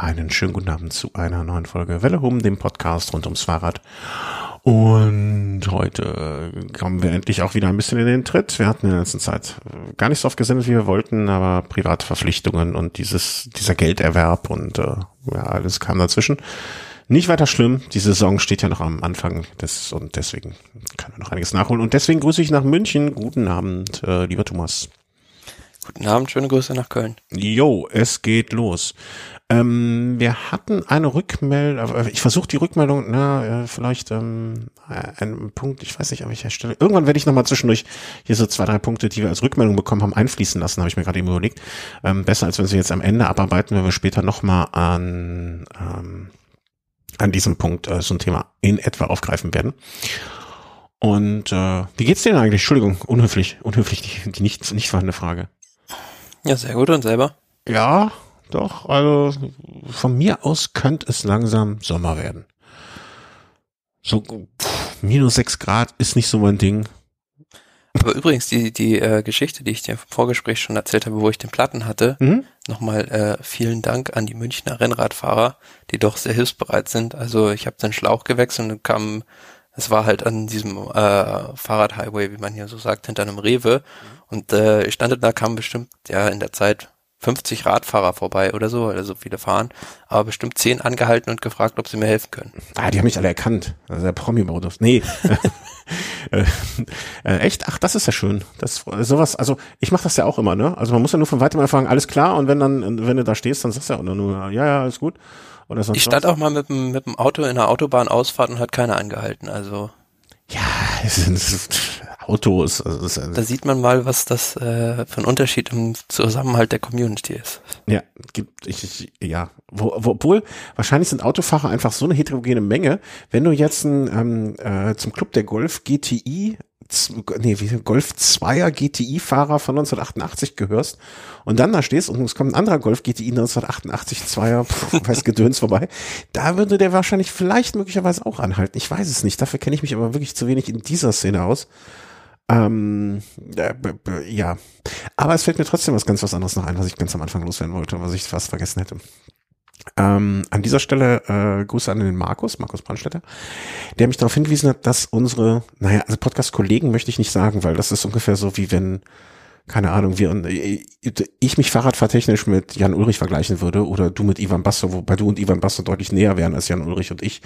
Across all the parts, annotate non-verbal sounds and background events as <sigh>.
Einen schönen guten Abend zu einer neuen Folge Welle Hum, dem Podcast rund ums Fahrrad. Und heute kommen wir endlich auch wieder ein bisschen in den Tritt. Wir hatten in der letzten Zeit gar nicht so oft gesendet, wie wir wollten, aber private Verpflichtungen und dieses, dieser Gelderwerb und äh, ja, alles kam dazwischen. Nicht weiter schlimm. Die Saison steht ja noch am Anfang des und deswegen kann man noch einiges nachholen. Und deswegen grüße ich nach München. Guten Abend, äh, lieber Thomas. Guten Abend, schöne Grüße nach Köln. Jo, es geht los. Ähm, wir hatten eine Rückmeldung, äh, ich versuche die Rückmeldung, na, äh, vielleicht ähm, äh, einen Punkt, ich weiß nicht, an welcher Stelle. Irgendwann werde ich nochmal zwischendurch hier so zwei, drei Punkte, die wir als Rückmeldung bekommen haben, einfließen lassen, habe ich mir gerade eben überlegt. Ähm, besser, als wenn sie jetzt am Ende abarbeiten, wenn wir später nochmal an, ähm, an diesem Punkt äh, so ein Thema in etwa aufgreifen werden. Und äh, wie geht's dir denn eigentlich? Entschuldigung, unhöflich, unhöflich, die, die nicht, nicht vorhandene Frage. Ja, sehr gut und selber? Ja, doch, also von mir aus könnte es langsam Sommer werden. So pff, minus sechs Grad ist nicht so mein Ding. Aber übrigens, die, die äh, Geschichte, die ich dir im Vorgespräch schon erzählt habe, wo ich den Platten hatte, mhm. nochmal äh, vielen Dank an die Münchner Rennradfahrer, die doch sehr hilfsbereit sind. Also ich habe den Schlauch gewechselt und kam, es war halt an diesem äh, Fahrradhighway, wie man hier so sagt, hinter einem Rewe. Und äh, ich stand da, kam bestimmt ja in der Zeit 50 Radfahrer vorbei oder so, weil so viele fahren, aber bestimmt 10 angehalten und gefragt, ob sie mir helfen können. Ah, die haben mich alle erkannt. Also der Promi-Modus. Nee. <laughs> äh, äh, echt? Ach, das ist ja schön. Das sowas, also ich mache das ja auch immer, ne? Also man muss ja nur von weitem anfangen, alles klar, und wenn dann, wenn du da stehst, dann sagst du ja auch nur, ja, ja, alles gut. Oder sonst ich stand was. auch mal mit dem, mit dem Auto in einer Autobahnausfahrt und hat keiner angehalten, also. Ja, <laughs> es ist, Autos. Also ist, da sieht man mal, was das äh, für ein Unterschied im Zusammenhalt der Community ist. Ja, gibt ich, ich ja, wo, wo, obwohl wahrscheinlich sind Autofahrer einfach so eine heterogene Menge. Wenn du jetzt ein, ähm, äh, zum Club der Golf GTI nee, wie Golf 2er GTI-Fahrer von 1988 gehörst und dann da stehst und es kommt ein anderer Golf GTI 1988 2er, pff, <laughs> weiß Gedöns vorbei, da würde der wahrscheinlich vielleicht möglicherweise auch anhalten. Ich weiß es nicht. Dafür kenne ich mich aber wirklich zu wenig in dieser Szene aus. Ähm, äh, ja, aber es fällt mir trotzdem was ganz was anderes noch ein, was ich ganz am Anfang loswerden wollte, was ich fast vergessen hätte. Ähm, an dieser Stelle äh, Grüße an den Markus, Markus Brandstätter, der mich darauf hingewiesen hat, dass unsere, naja, also Podcast-Kollegen möchte ich nicht sagen, weil das ist ungefähr so wie wenn, keine Ahnung, wir äh, ich mich Fahrradfahrtechnisch mit Jan Ulrich vergleichen würde oder du mit Ivan Basso, wobei du und Ivan Basso deutlich näher wären als Jan Ulrich und ich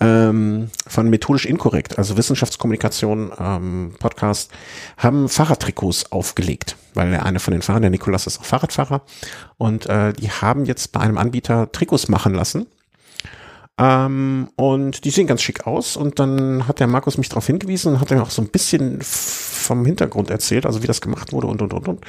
ähm, von Methodisch Inkorrekt, also Wissenschaftskommunikation ähm, Podcast, haben Fahrradtrikots aufgelegt, weil der eine von den Fahrern, der Nikolas, ist auch Fahrradfahrer und äh, die haben jetzt bei einem Anbieter Trikots machen lassen. Ähm, und die sehen ganz schick aus. Und dann hat der Markus mich darauf hingewiesen und hat mir auch so ein bisschen vom Hintergrund erzählt, also wie das gemacht wurde und und und und.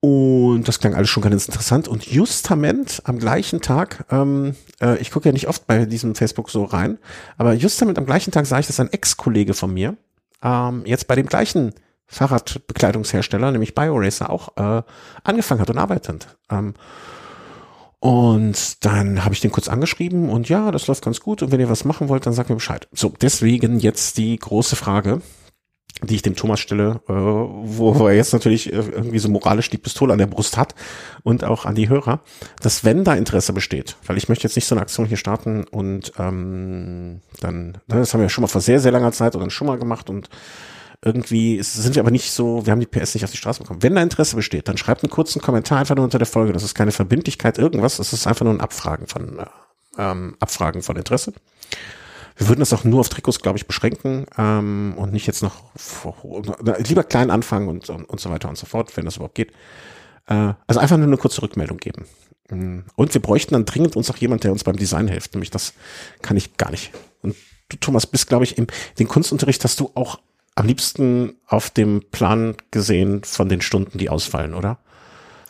Und das klang alles schon ganz interessant. Und justament am gleichen Tag, ähm, äh, ich gucke ja nicht oft bei diesem Facebook so rein, aber justament am gleichen Tag sah ich, dass ein Ex-Kollege von mir ähm, jetzt bei dem gleichen Fahrradbekleidungshersteller, nämlich BioRacer, auch äh, angefangen hat und arbeitet. Ähm, und dann habe ich den kurz angeschrieben und ja, das läuft ganz gut. Und wenn ihr was machen wollt, dann sagt mir Bescheid. So, deswegen jetzt die große Frage die ich dem Thomas stelle, äh, wo er jetzt natürlich äh, irgendwie so moralisch die Pistole an der Brust hat und auch an die Hörer, dass wenn da Interesse besteht, weil ich möchte jetzt nicht so eine Aktion hier starten und ähm, dann, ne, das haben wir schon mal vor sehr, sehr langer Zeit oder schon mal gemacht und irgendwie sind wir aber nicht so, wir haben die PS nicht auf die Straße bekommen. Wenn da Interesse besteht, dann schreibt einen kurzen Kommentar einfach nur unter der Folge. Das ist keine Verbindlichkeit, irgendwas. Das ist einfach nur ein Abfragen von, äh, ähm, Abfragen von Interesse. Wir würden das auch nur auf Trikots, glaube ich, beschränken ähm, und nicht jetzt noch lieber klein anfangen und, und, und so weiter und so fort, wenn das überhaupt geht. Äh, also einfach nur eine kurze Rückmeldung geben. Mm. Und wir bräuchten dann dringend uns auch jemand, der uns beim Design hilft. Nämlich das kann ich gar nicht. Und du, Thomas, bist, glaube ich, im den Kunstunterricht hast du auch am liebsten auf dem Plan gesehen von den Stunden, die ausfallen, oder?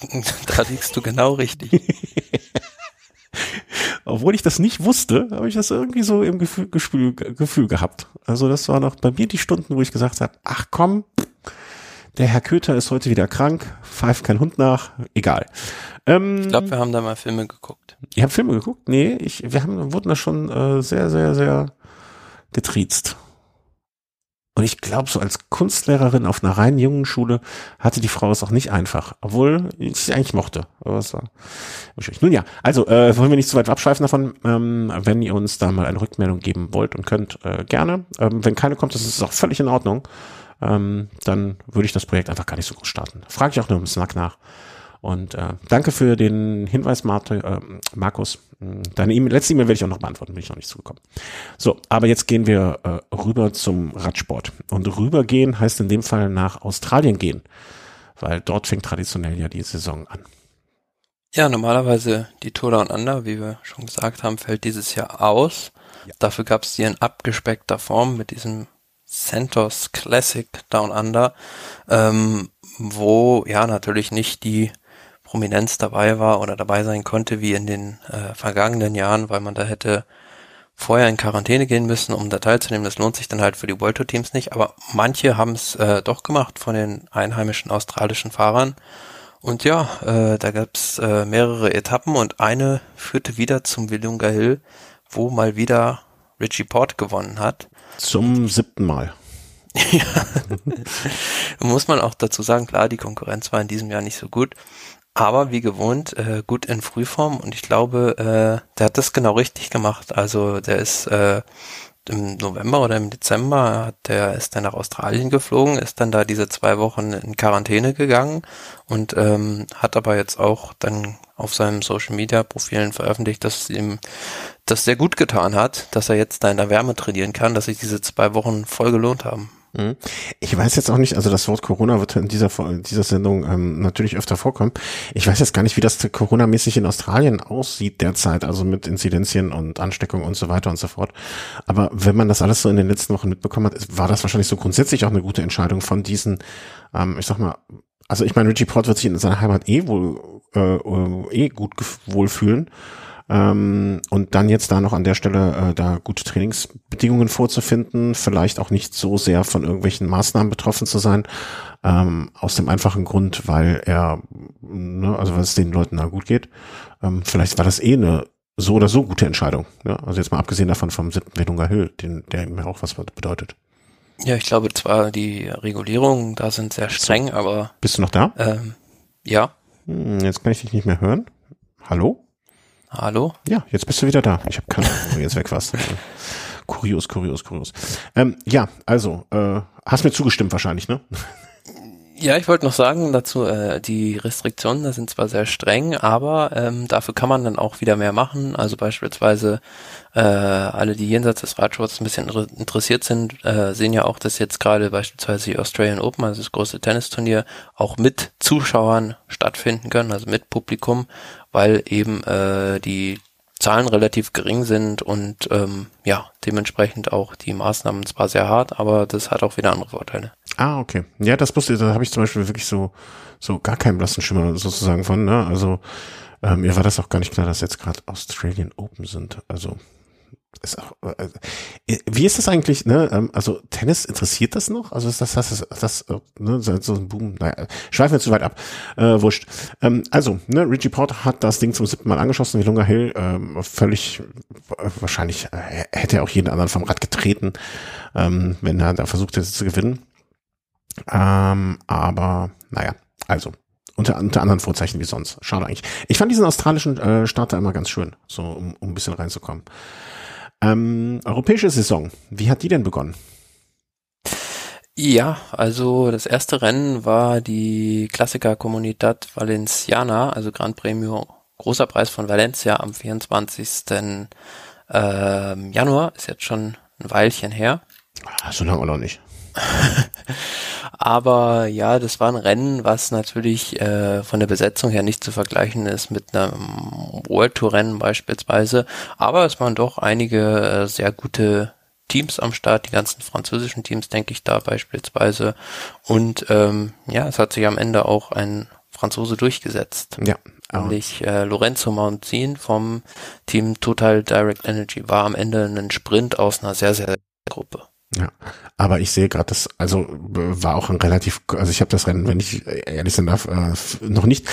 <laughs> Da liegst du genau richtig. <laughs> Obwohl ich das nicht wusste, habe ich das irgendwie so im Gefühl, Gefühl, Gefühl gehabt. Also das waren auch bei mir die Stunden, wo ich gesagt habe, ach komm, der Herr Köter ist heute wieder krank, pfeift kein Hund nach, egal. Ähm, ich glaube, wir haben da mal Filme geguckt. Ihr habt Filme geguckt? Nee, ich, wir haben, wurden da schon äh, sehr, sehr, sehr getriezt. Und ich glaube, so als Kunstlehrerin auf einer rein jungen Schule hatte die Frau es auch nicht einfach, obwohl ich sie eigentlich mochte. Aber es war Nun ja, also äh, wollen wir nicht zu weit abschweifen davon. Ähm, wenn ihr uns da mal eine Rückmeldung geben wollt und könnt, äh, gerne. Ähm, wenn keine kommt, das ist auch völlig in Ordnung. Ähm, dann würde ich das Projekt einfach gar nicht so groß starten. Frage ich auch nur im Snack nach. Und äh, danke für den Hinweis, Marte, äh, Markus. Deine e letzte E-Mail werde ich auch noch beantworten, bin ich noch nicht zugekommen. So, aber jetzt gehen wir äh, rüber zum Radsport. Und rübergehen heißt in dem Fall nach Australien gehen, weil dort fängt traditionell ja die Saison an. Ja, normalerweise die Tour Down Under, wie wir schon gesagt haben, fällt dieses Jahr aus. Ja. Dafür gab es die in abgespeckter Form mit diesem Centos Classic Down Under, ähm, wo ja natürlich nicht die Prominenz dabei war oder dabei sein konnte wie in den äh, vergangenen Jahren, weil man da hätte vorher in Quarantäne gehen müssen, um da teilzunehmen. Das lohnt sich dann halt für die World Tour Teams nicht. Aber manche haben es äh, doch gemacht von den einheimischen australischen Fahrern. Und ja, äh, da gab's äh, mehrere Etappen und eine führte wieder zum Willunga Hill, wo mal wieder Richie Port gewonnen hat. Zum siebten Mal. <laughs> ja. Muss man auch dazu sagen, klar, die Konkurrenz war in diesem Jahr nicht so gut aber wie gewohnt äh, gut in Frühform und ich glaube, äh, der hat das genau richtig gemacht. Also der ist äh, im November oder im Dezember hat der ist dann nach Australien geflogen, ist dann da diese zwei Wochen in Quarantäne gegangen und ähm, hat aber jetzt auch dann auf seinem Social Media Profilen veröffentlicht, dass ihm das sehr gut getan hat, dass er jetzt da in der Wärme trainieren kann, dass sich diese zwei Wochen voll gelohnt haben. Mhm. Ich weiß jetzt auch nicht, also das Wort Corona wird in dieser, dieser Sendung ähm, natürlich öfter vorkommen. Ich weiß jetzt gar nicht, wie das Corona-mäßig in Australien aussieht derzeit, also mit Inzidenzien und Ansteckung und so weiter und so fort. Aber wenn man das alles so in den letzten Wochen mitbekommen hat, war das wahrscheinlich so grundsätzlich auch eine gute Entscheidung von diesen, ähm, ich sag mal, also ich meine, Richie Port wird sich in seiner Heimat eh wohl äh, eh gut wohlfühlen. Ähm, und dann jetzt da noch an der Stelle äh, da gute Trainingsbedingungen vorzufinden, vielleicht auch nicht so sehr von irgendwelchen Maßnahmen betroffen zu sein, ähm, aus dem einfachen Grund, weil er, ne, also weil es den Leuten da gut geht. Ähm, vielleicht war das eh eine so oder so gute Entscheidung. Ja? Also jetzt mal abgesehen davon vom siebten Wedunga Hill, den, der mir auch was bedeutet. Ja, ich glaube zwar die Regulierungen da sind sehr streng, aber. Bist du noch da? Ähm, ja. Hm, jetzt kann ich dich nicht mehr hören. Hallo? Hallo? Ja, jetzt bist du wieder da. Ich habe keine Ahnung, wo jetzt weg warst. kurios, kurios, kurios. Ähm, ja, also, äh, hast mir zugestimmt wahrscheinlich, ne? Ja, ich wollte noch sagen dazu, äh, die Restriktionen da sind zwar sehr streng, aber ähm, dafür kann man dann auch wieder mehr machen. Also beispielsweise äh, alle, die jenseits des Radsports ein bisschen interessiert sind, äh, sehen ja auch, dass jetzt gerade beispielsweise die Australian Open, also das große Tennisturnier, auch mit Zuschauern stattfinden können, also mit Publikum, weil eben äh, die Zahlen relativ gering sind und ähm, ja, dementsprechend auch die Maßnahmen zwar sehr hart, aber das hat auch wieder andere Vorteile. Ah, okay. Ja, das wusste da habe ich zum Beispiel wirklich so, so gar keinen blassen Schimmer sozusagen von, ne? Also äh, mir war das auch gar nicht klar, dass jetzt gerade Australian Open sind. Also ist auch, äh, äh, wie ist das eigentlich, ne? Ähm, also Tennis interessiert das noch? Also ist das, das, das, das ne, so ein Boom, naja, schweifen wir zu weit ab. Äh, wurscht. Ähm, also, ne, Richie Porter hat das Ding zum siebten Mal angeschossen, wie Lunga Hill, ähm, völlig, äh, wahrscheinlich äh, hätte er auch jeden anderen vom Rad getreten, ähm, wenn er da versucht hätte zu gewinnen. Ähm, aber, naja, also, unter, unter anderen Vorzeichen wie sonst. Schade eigentlich. Ich fand diesen australischen äh, Starter immer ganz schön, so um, um ein bisschen reinzukommen. Ähm, europäische Saison, wie hat die denn begonnen? Ja, also das erste Rennen war die Klassiker Comunidad Valenciana, also Grand Premio, großer Preis von Valencia am 24. Ähm, Januar, ist jetzt schon ein Weilchen her. Ah, so lange auch noch nicht. <laughs> Aber ja, das war ein Rennen, was natürlich äh, von der Besetzung her nicht zu vergleichen ist mit einem World Tour Rennen beispielsweise. Aber es waren doch einige äh, sehr gute Teams am Start, die ganzen französischen Teams, denke ich da beispielsweise. Und ähm, ja, es hat sich am Ende auch ein Franzose durchgesetzt. Ja. Nämlich äh, Lorenzo Mountin vom Team Total Direct Energy war am Ende ein Sprint aus einer sehr, sehr Gruppe. Ja, aber ich sehe gerade, das also war auch ein relativ, also ich habe das Rennen, wenn ich ehrlich sein darf, äh, noch nicht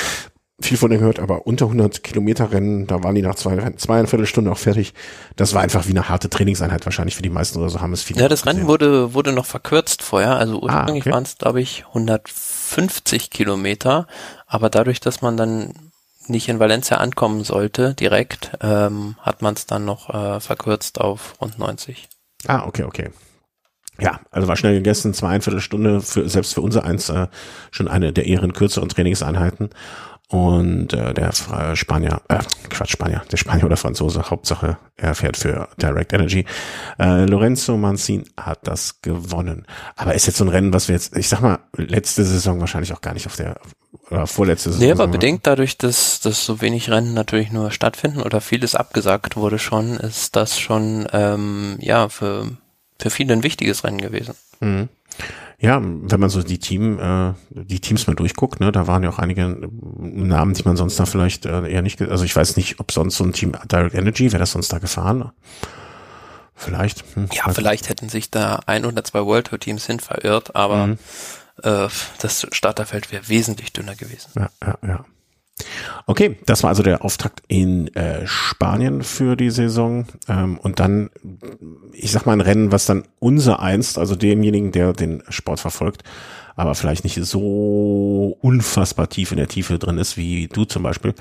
viel von denen gehört, aber unter 100 Kilometer Rennen, da waren die nach zwei, zweieinviertel Stunde auch fertig. Das war einfach wie eine harte Trainingseinheit wahrscheinlich für die meisten oder so haben es viele. Ja, das Rennen wurde, wurde noch verkürzt vorher. Also ursprünglich ah, okay. waren es, glaube ich, 150 Kilometer. Aber dadurch, dass man dann nicht in Valencia ankommen sollte, direkt, ähm, hat man es dann noch äh, verkürzt auf rund 90. Ah, okay, okay. Ja, also war schnell gegessen, zweieinviertel Stunde, für, selbst für unser eins äh, schon eine der ehren kürzeren Trainingseinheiten. Und äh, der Spanier, äh, Quatsch, Spanier, der Spanier oder Franzose, Hauptsache, er fährt für Direct Energy. Äh, Lorenzo Manzin hat das gewonnen. Aber ist jetzt so ein Rennen, was wir jetzt, ich sag mal, letzte Saison wahrscheinlich auch gar nicht auf der, oder vorletzte Saison. Nee, aber bedingt dadurch, dass, dass so wenig Rennen natürlich nur stattfinden oder vieles abgesagt wurde schon, ist das schon, ähm, ja, für, für viele ein wichtiges Rennen gewesen. Mhm. Ja, wenn man so die Team, äh, die Teams mal durchguckt, ne, da waren ja auch einige Namen, die man sonst da vielleicht äh, eher nicht, also ich weiß nicht, ob sonst so ein Team Direct Energy, wäre das sonst da gefahren? Vielleicht. Hm, ja, vielleicht hätten sich da ein oder zwei World Tour Teams hin verirrt, aber mhm. äh, das Starterfeld wäre wesentlich dünner gewesen. Ja, ja, ja. Okay, das war also der Auftakt in äh, Spanien für die Saison. Ähm, und dann, ich sag mal, ein Rennen, was dann unser einst, also demjenigen, der den Sport verfolgt, aber vielleicht nicht so unfassbar tief in der Tiefe drin ist, wie du zum Beispiel,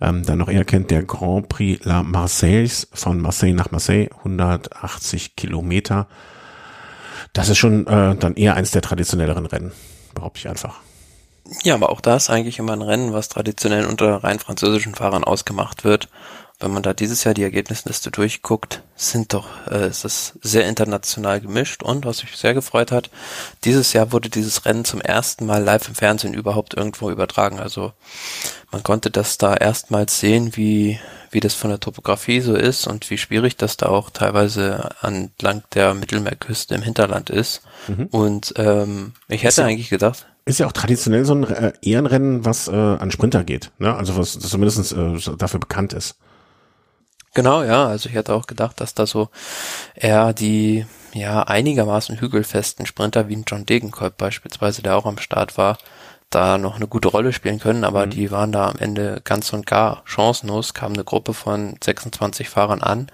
ähm, dann noch eher kennt, der Grand Prix La Marseille von Marseille nach Marseille, 180 Kilometer. Das ist schon äh, dann eher eins der traditionelleren Rennen, behaupte ich einfach. Ja, aber auch da ist eigentlich immer ein Rennen, was traditionell unter rein französischen Fahrern ausgemacht wird. Wenn man da dieses Jahr die Ergebnisliste durchguckt, sind doch, äh, ist es sehr international gemischt und was mich sehr gefreut hat, dieses Jahr wurde dieses Rennen zum ersten Mal live im Fernsehen überhaupt irgendwo übertragen. Also man konnte das da erstmals sehen, wie, wie das von der Topografie so ist und wie schwierig das da auch teilweise entlang der Mittelmeerküste im Hinterland ist. Mhm. Und ähm, ich hätte eigentlich gedacht, ist ja auch traditionell so ein äh, Ehrenrennen, was äh, an Sprinter geht, ne? Also was zumindest äh, dafür bekannt ist. Genau, ja. Also ich hätte auch gedacht, dass da so eher die ja einigermaßen hügelfesten Sprinter wie ein John Degenkolb beispielsweise, der auch am Start war, da noch eine gute Rolle spielen können, aber mhm. die waren da am Ende ganz und gar chancenlos, kam eine Gruppe von 26 Fahrern an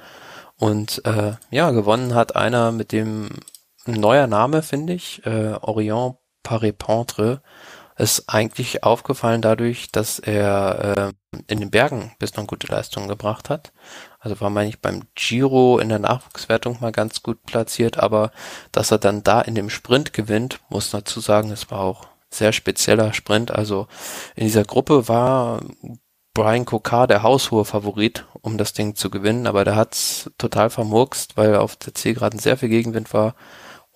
und äh, ja, gewonnen hat einer mit dem neuer Name, finde ich, äh, Orion Paré-Pentre ist eigentlich aufgefallen dadurch, dass er äh, in den Bergen bislang gute Leistungen gebracht hat. Also war, meine ich, beim Giro in der Nachwuchswertung mal ganz gut platziert, aber dass er dann da in dem Sprint gewinnt, muss dazu sagen, es war auch sehr spezieller Sprint. Also in dieser Gruppe war Brian Kokar der haushohe Favorit, um das Ding zu gewinnen, aber der hat's total vermurkst, weil auf der Zielgeraden sehr viel Gegenwind war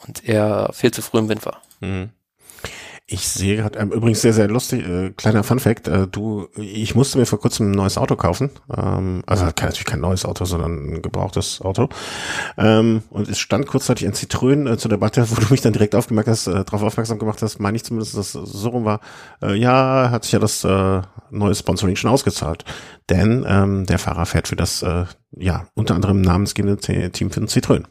und er viel zu früh im Wind war. Mhm. Ich sehe gerade, ähm, übrigens sehr, sehr lustig, äh, kleiner Fun Fact, äh, du, ich musste mir vor kurzem ein neues Auto kaufen, ähm, also natürlich kein neues Auto, sondern ein gebrauchtes Auto, ähm, und es stand kurzzeitig ein Citroën äh, zur Debatte, <laughs> wo du mich dann direkt aufgemerkt hast, äh, darauf aufmerksam gemacht hast, meine ich zumindest, dass es so rum war, äh, ja, hat sich ja das äh, neue Sponsoring schon ausgezahlt, denn ähm, der Fahrer fährt für das, äh, ja, unter anderem namensgebende Team für den Citroën.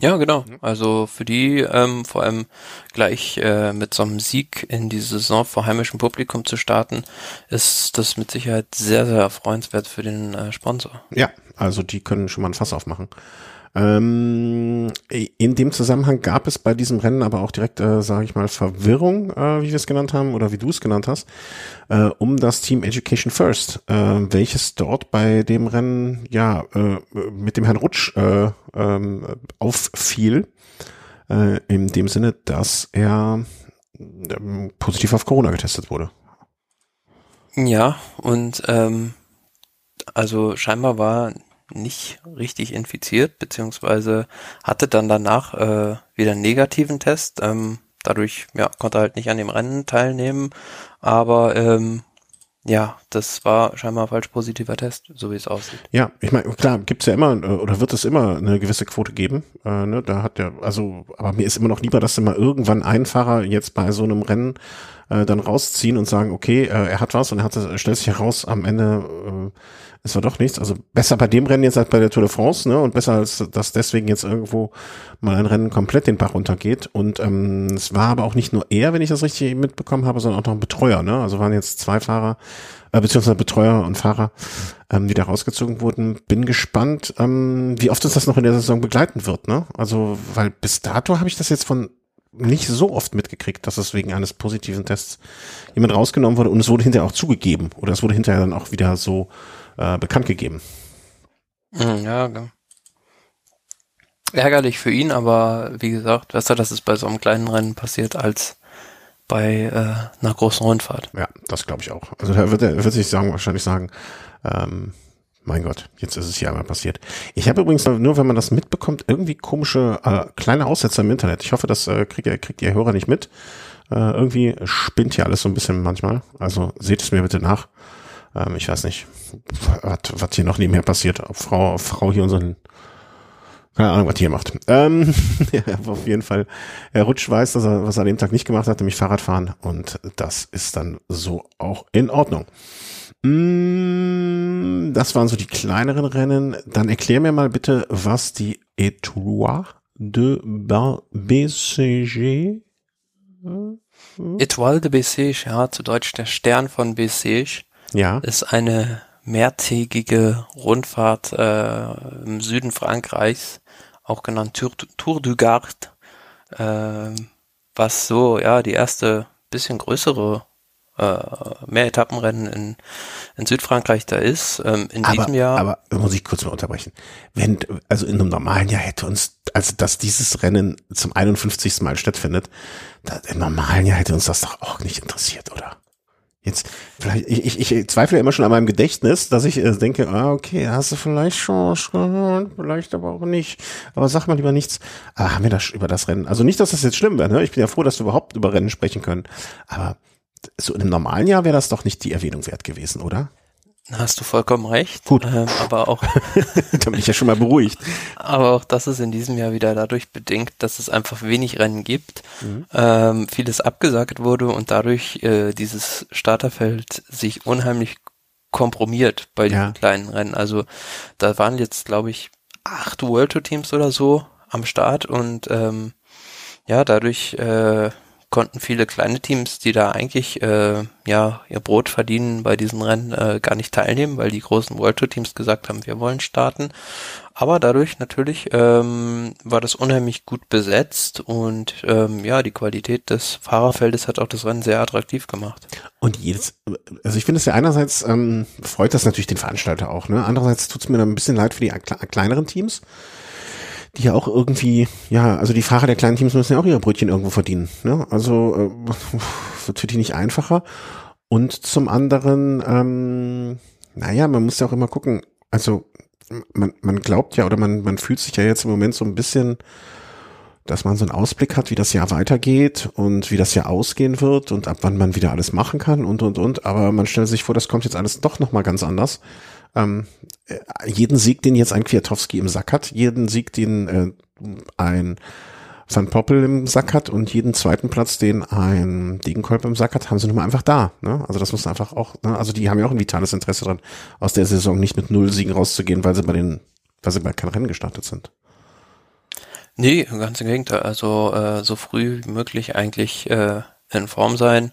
Ja, genau. Also für die ähm, vor allem gleich äh, mit so einem Sieg in die Saison vor heimischem Publikum zu starten, ist das mit Sicherheit sehr, sehr erfreuenswert für den äh, Sponsor. Ja, also die können schon mal ein Fass aufmachen. Ähm, in dem Zusammenhang gab es bei diesem Rennen aber auch direkt, äh, sage ich mal, Verwirrung, äh, wie wir es genannt haben oder wie du es genannt hast, äh, um das Team Education First, äh, welches dort bei dem Rennen ja äh, mit dem Herrn Rutsch äh, ähm, auffiel, äh, in dem Sinne, dass er ähm, positiv auf Corona getestet wurde. Ja, und ähm, also scheinbar war nicht richtig infiziert, beziehungsweise hatte dann danach äh, wieder einen negativen Test. Ähm, dadurch ja, konnte er halt nicht an dem Rennen teilnehmen, aber ähm, ja, das war scheinbar falsch positiver Test, so wie es aussieht. Ja, ich meine, klar, gibt's ja immer äh, oder wird es immer eine gewisse Quote geben. Äh, ne, da hat der, also, aber mir ist immer noch lieber, dass immer irgendwann ein Fahrer jetzt bei so einem Rennen äh, dann rausziehen und sagen, okay, äh, er hat was und er hat, stellt sich heraus, am Ende äh, es war doch nichts. Also besser bei dem Rennen jetzt als bei der Tour de France, ne? Und besser als dass deswegen jetzt irgendwo mal ein Rennen komplett den Bach runtergeht. Und ähm, es war aber auch nicht nur er, wenn ich das richtig mitbekommen habe, sondern auch noch ein Betreuer, ne? Also waren jetzt zwei Fahrer, äh, beziehungsweise Betreuer und Fahrer, ähm, die da rausgezogen wurden. Bin gespannt, ähm, wie oft uns das noch in der Saison begleiten wird, ne? Also, weil bis dato habe ich das jetzt von nicht so oft mitgekriegt, dass es wegen eines positiven Tests jemand rausgenommen wurde und es wurde hinterher auch zugegeben oder es wurde hinterher dann auch wieder so äh, bekannt gegeben. Hm, ja, ärgerlich für ihn, aber wie gesagt, besser, dass es bei so einem kleinen Rennen passiert als bei äh, einer großen Rundfahrt. Ja, das glaube ich auch. Also da wird er wird sich sagen, wahrscheinlich sagen, ähm, mein Gott, jetzt ist es hier einmal passiert. Ich habe übrigens nur, wenn man das mitbekommt, irgendwie komische äh, kleine Aussetzer im Internet. Ich hoffe, das äh, kriegt, ihr, kriegt ihr Hörer nicht mit. Äh, irgendwie spinnt hier alles so ein bisschen manchmal. Also seht es mir bitte nach. Ähm, ich weiß nicht, was, hier noch nebenher passiert. Ob Frau, Frau hier unseren keine Ahnung, was hier macht. Ähm, <laughs> ja, auf jeden Fall. Herr Rutsch weiß, dass er, was er an dem Tag nicht gemacht hat, nämlich Fahrradfahren. Und das ist dann so auch in Ordnung. Das waren so die kleineren Rennen. Dann erklär mir mal bitte, was die Etoile de BCG Etoile de Bessèges, ja, zu Deutsch der Stern von Bessèges, ja. ist eine mehrtägige Rundfahrt äh, im Süden Frankreichs, auch genannt Tour, Tour du Gard, äh, was so ja die erste bisschen größere äh, Etappenrennen in, in Südfrankreich da ist. Ähm, in aber, diesem Jahr. Aber muss ich kurz mal unterbrechen. Wenn, also in einem normalen Jahr hätte uns, also dass dieses Rennen zum 51. Mal stattfindet, da, im normalen Jahr hätte uns das doch auch nicht interessiert, oder? Jetzt, vielleicht, ich, ich, ich zweifle immer schon an meinem Gedächtnis, dass ich äh, denke, ah, okay, hast du vielleicht schon gehört, vielleicht aber auch nicht. Aber sag mal lieber nichts. Ah, haben wir das über das Rennen? Also nicht, dass das jetzt schlimm wäre, ne? Ich bin ja froh, dass wir überhaupt über Rennen sprechen können. Aber so in einem normalen Jahr wäre das doch nicht die Erwähnung wert gewesen, oder? Hast du vollkommen recht. Gut. Ähm, aber auch. <laughs> da bin ich ja schon mal beruhigt. Aber auch das ist in diesem Jahr wieder dadurch bedingt, dass es einfach wenig Rennen gibt, mhm. ähm, vieles abgesagt wurde und dadurch äh, dieses Starterfeld sich unheimlich kompromiert bei den ja. kleinen Rennen. Also da waren jetzt, glaube ich, acht World Tour Teams oder so am Start und ähm, ja, dadurch äh, konnten viele kleine Teams, die da eigentlich äh, ja ihr Brot verdienen bei diesen Rennen, äh, gar nicht teilnehmen, weil die großen World Tour Teams gesagt haben, wir wollen starten. Aber dadurch natürlich ähm, war das unheimlich gut besetzt und ähm, ja, die Qualität des Fahrerfeldes hat auch das Rennen sehr attraktiv gemacht. Und jedes, also ich finde es ja einerseits ähm, freut das natürlich den Veranstalter auch, ne? Andererseits tut es mir dann ein bisschen leid für die kleineren Teams die ja auch irgendwie, ja, also die Fahrer der kleinen Teams müssen ja auch ihre Brötchen irgendwo verdienen. Ne? Also äh, <laughs> wird für die nicht einfacher. Und zum anderen, ähm, naja, man muss ja auch immer gucken, also man, man glaubt ja oder man, man fühlt sich ja jetzt im Moment so ein bisschen, dass man so einen Ausblick hat, wie das Jahr weitergeht und wie das Jahr ausgehen wird und ab wann man wieder alles machen kann und und und. Aber man stellt sich vor, das kommt jetzt alles doch nochmal ganz anders ähm, äh, jeden Sieg, den jetzt ein Kwiatowski im Sack hat, jeden Sieg, den äh, ein Van Poppel im Sack hat und jeden zweiten Platz, den ein Degenkolb im Sack hat, haben sie nun mal einfach da. Ne? Also das muss einfach auch, ne? also die haben ja auch ein vitales Interesse daran, aus der Saison nicht mit null Siegen rauszugehen, weil sie bei den, weil sie bei kein Rennen gestartet sind. Nee, ganz im Gegenteil. Also äh, so früh wie möglich eigentlich äh, in Form sein,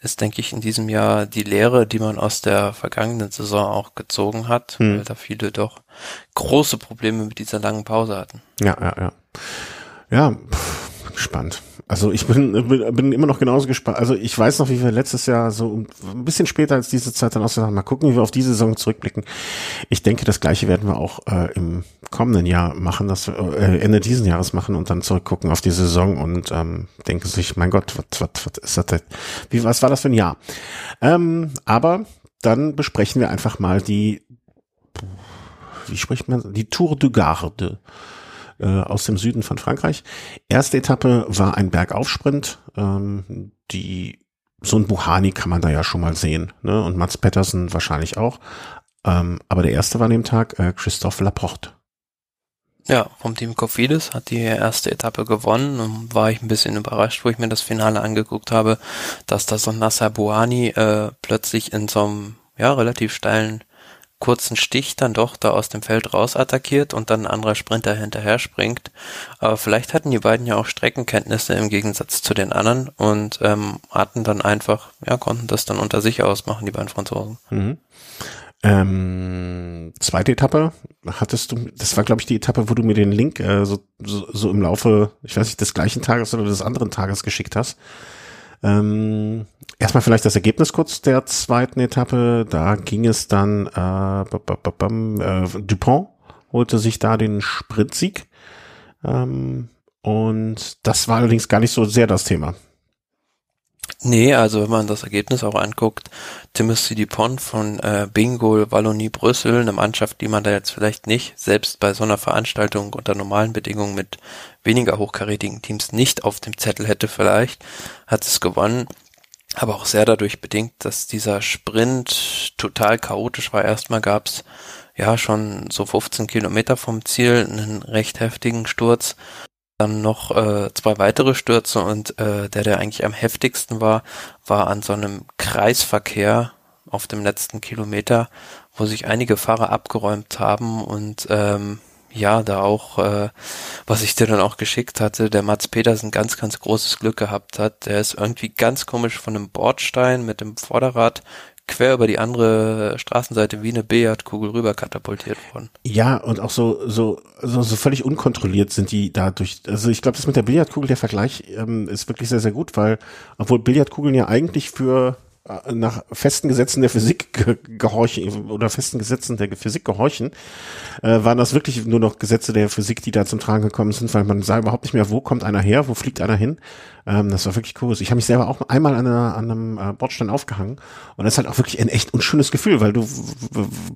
ist, denke ich, in diesem Jahr die Lehre, die man aus der vergangenen Saison auch gezogen hat, hm. weil da viele doch große Probleme mit dieser langen Pause hatten. Ja, ja, ja. Ja, pff, gespannt. Also ich bin, bin immer noch genauso gespannt. Also ich weiß noch, wie wir letztes Jahr so ein bisschen später als diese Zeit dann ausgesagt haben, mal gucken, wie wir auf diese Saison zurückblicken. Ich denke, das gleiche werden wir auch äh, im kommenden Jahr machen, dass wir äh, Ende diesen Jahres machen und dann zurückgucken auf die Saison und ähm, denken sich, mein Gott, was, was, was ist das denn? Wie, was war das für ein Jahr? Ähm, aber dann besprechen wir einfach mal die, wie spricht man, die Tour de Garde äh, aus dem Süden von Frankreich. Erste Etappe war ein Bergaufsprint, ähm, die so ein Buhani kann man da ja schon mal sehen, ne? Und Mats Pettersen wahrscheinlich auch. Ähm, aber der erste war an dem Tag äh, Christophe Laporte. Ja, vom Team Cofidis hat die erste Etappe gewonnen und war ich ein bisschen überrascht, wo ich mir das Finale angeguckt habe, dass da so ein Nasser Buhani äh, plötzlich in so einem ja relativ steilen kurzen Stich dann doch da aus dem Feld raus attackiert und dann ein anderer Sprinter hinterher springt. Aber vielleicht hatten die beiden ja auch Streckenkenntnisse im Gegensatz zu den anderen und ähm, hatten dann einfach, ja, konnten das dann unter sich ausmachen, die beiden Franzosen. Mhm. Ähm, zweite Etappe hattest du, das war glaube ich die Etappe, wo du mir den Link äh, so, so, so im Laufe, ich weiß nicht, des gleichen Tages oder des anderen Tages geschickt hast. Ähm, erstmal vielleicht das Ergebnis kurz der zweiten Etappe. Da ging es dann, äh, äh, Dupont holte sich da den Sprintsieg. Ähm, und das war allerdings gar nicht so sehr das Thema. Nee, also wenn man das Ergebnis auch anguckt, Timothy Dupont von äh, Bingo Wallonie Brüssel, eine Mannschaft, die man da jetzt vielleicht nicht, selbst bei so einer Veranstaltung unter normalen Bedingungen mit weniger hochkarätigen Teams nicht auf dem Zettel hätte vielleicht, hat es gewonnen. Aber auch sehr dadurch bedingt, dass dieser Sprint total chaotisch war. Erstmal gab's ja schon so 15 Kilometer vom Ziel einen recht heftigen Sturz dann noch äh, zwei weitere Stürze und äh, der, der eigentlich am heftigsten war, war an so einem Kreisverkehr auf dem letzten Kilometer, wo sich einige Fahrer abgeräumt haben und ähm, ja, da auch, äh, was ich dir dann auch geschickt hatte, der Mats Petersen ganz, ganz großes Glück gehabt hat. Der ist irgendwie ganz komisch von einem Bordstein mit dem Vorderrad quer über die andere Straßenseite wie eine Billardkugel rüber katapultiert worden. Ja, und auch so, so, so, so völlig unkontrolliert sind die dadurch. Also ich glaube, das mit der Billardkugel, der Vergleich ähm, ist wirklich sehr, sehr gut, weil, obwohl Billardkugeln ja eigentlich für nach festen Gesetzen der Physik ge gehorchen oder festen Gesetzen der Physik gehorchen, äh, waren das wirklich nur noch Gesetze der Physik, die da zum Tragen gekommen sind, weil man sah überhaupt nicht mehr, wo kommt einer her, wo fliegt einer hin. Ähm, das war wirklich cool. Ich habe mich selber auch einmal an, einer, an einem äh, Bordstein aufgehangen und das ist halt auch wirklich ein echt unschönes Gefühl, weil du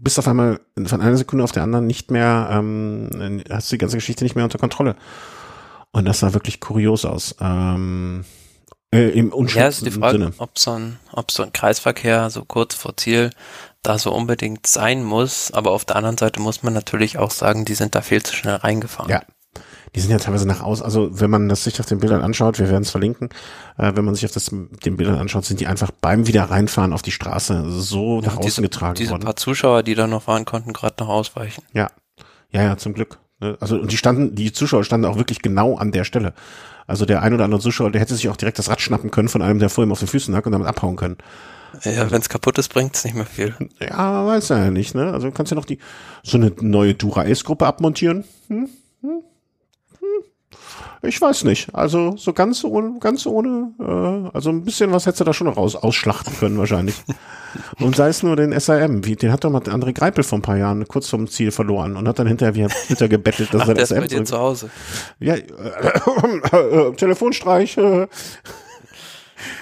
bist auf einmal von einer Sekunde auf der anderen nicht mehr, ähm, hast die ganze Geschichte nicht mehr unter Kontrolle. Und das sah wirklich kurios aus. Ähm, äh, Im ja, ist die Frage, Sinne. ob so ein, ob so ein Kreisverkehr so kurz vor Ziel da so unbedingt sein muss. Aber auf der anderen Seite muss man natürlich auch sagen, die sind da viel zu schnell reingefahren. Ja. Die sind ja teilweise nach außen, also wenn man das sich auf den Bildern anschaut, wir werden es verlinken, äh, wenn man sich auf das, den Bildern anschaut, sind die einfach beim Wiederreinfahren auf die Straße so ja, nach außen diese, getragen diese worden. Diese paar Zuschauer, die da noch fahren konnten, gerade noch ausweichen. Ja, ja, ja, zum Glück. Ne? Also und die standen, die Zuschauer standen auch wirklich genau an der Stelle. Also der ein oder andere Zuschauer, der hätte sich auch direkt das Rad schnappen können von einem, der vor ihm auf den Füßen lag und damit abhauen können. Ja, wenn es kaputt ist, bringt es nicht mehr viel. Ja, weiß ja nicht, ne? Also du kannst ja noch die so eine neue Dura-Ace-Gruppe abmontieren. Hm? Ich weiß nicht. Also so ganz ohne, ganz ohne, äh, also ein bisschen was hättest du da schon noch raus, ausschlachten können wahrscheinlich. <laughs> und sei es nur den SRM, wie, den hat doch mal André Greipel vor ein paar Jahren kurz vom Ziel verloren und hat dann hinterher wieder hinter gebettelt, dass Ach, er das SRM bei dir zu Hause. Ja, äh, äh, Telefonstreich. Äh,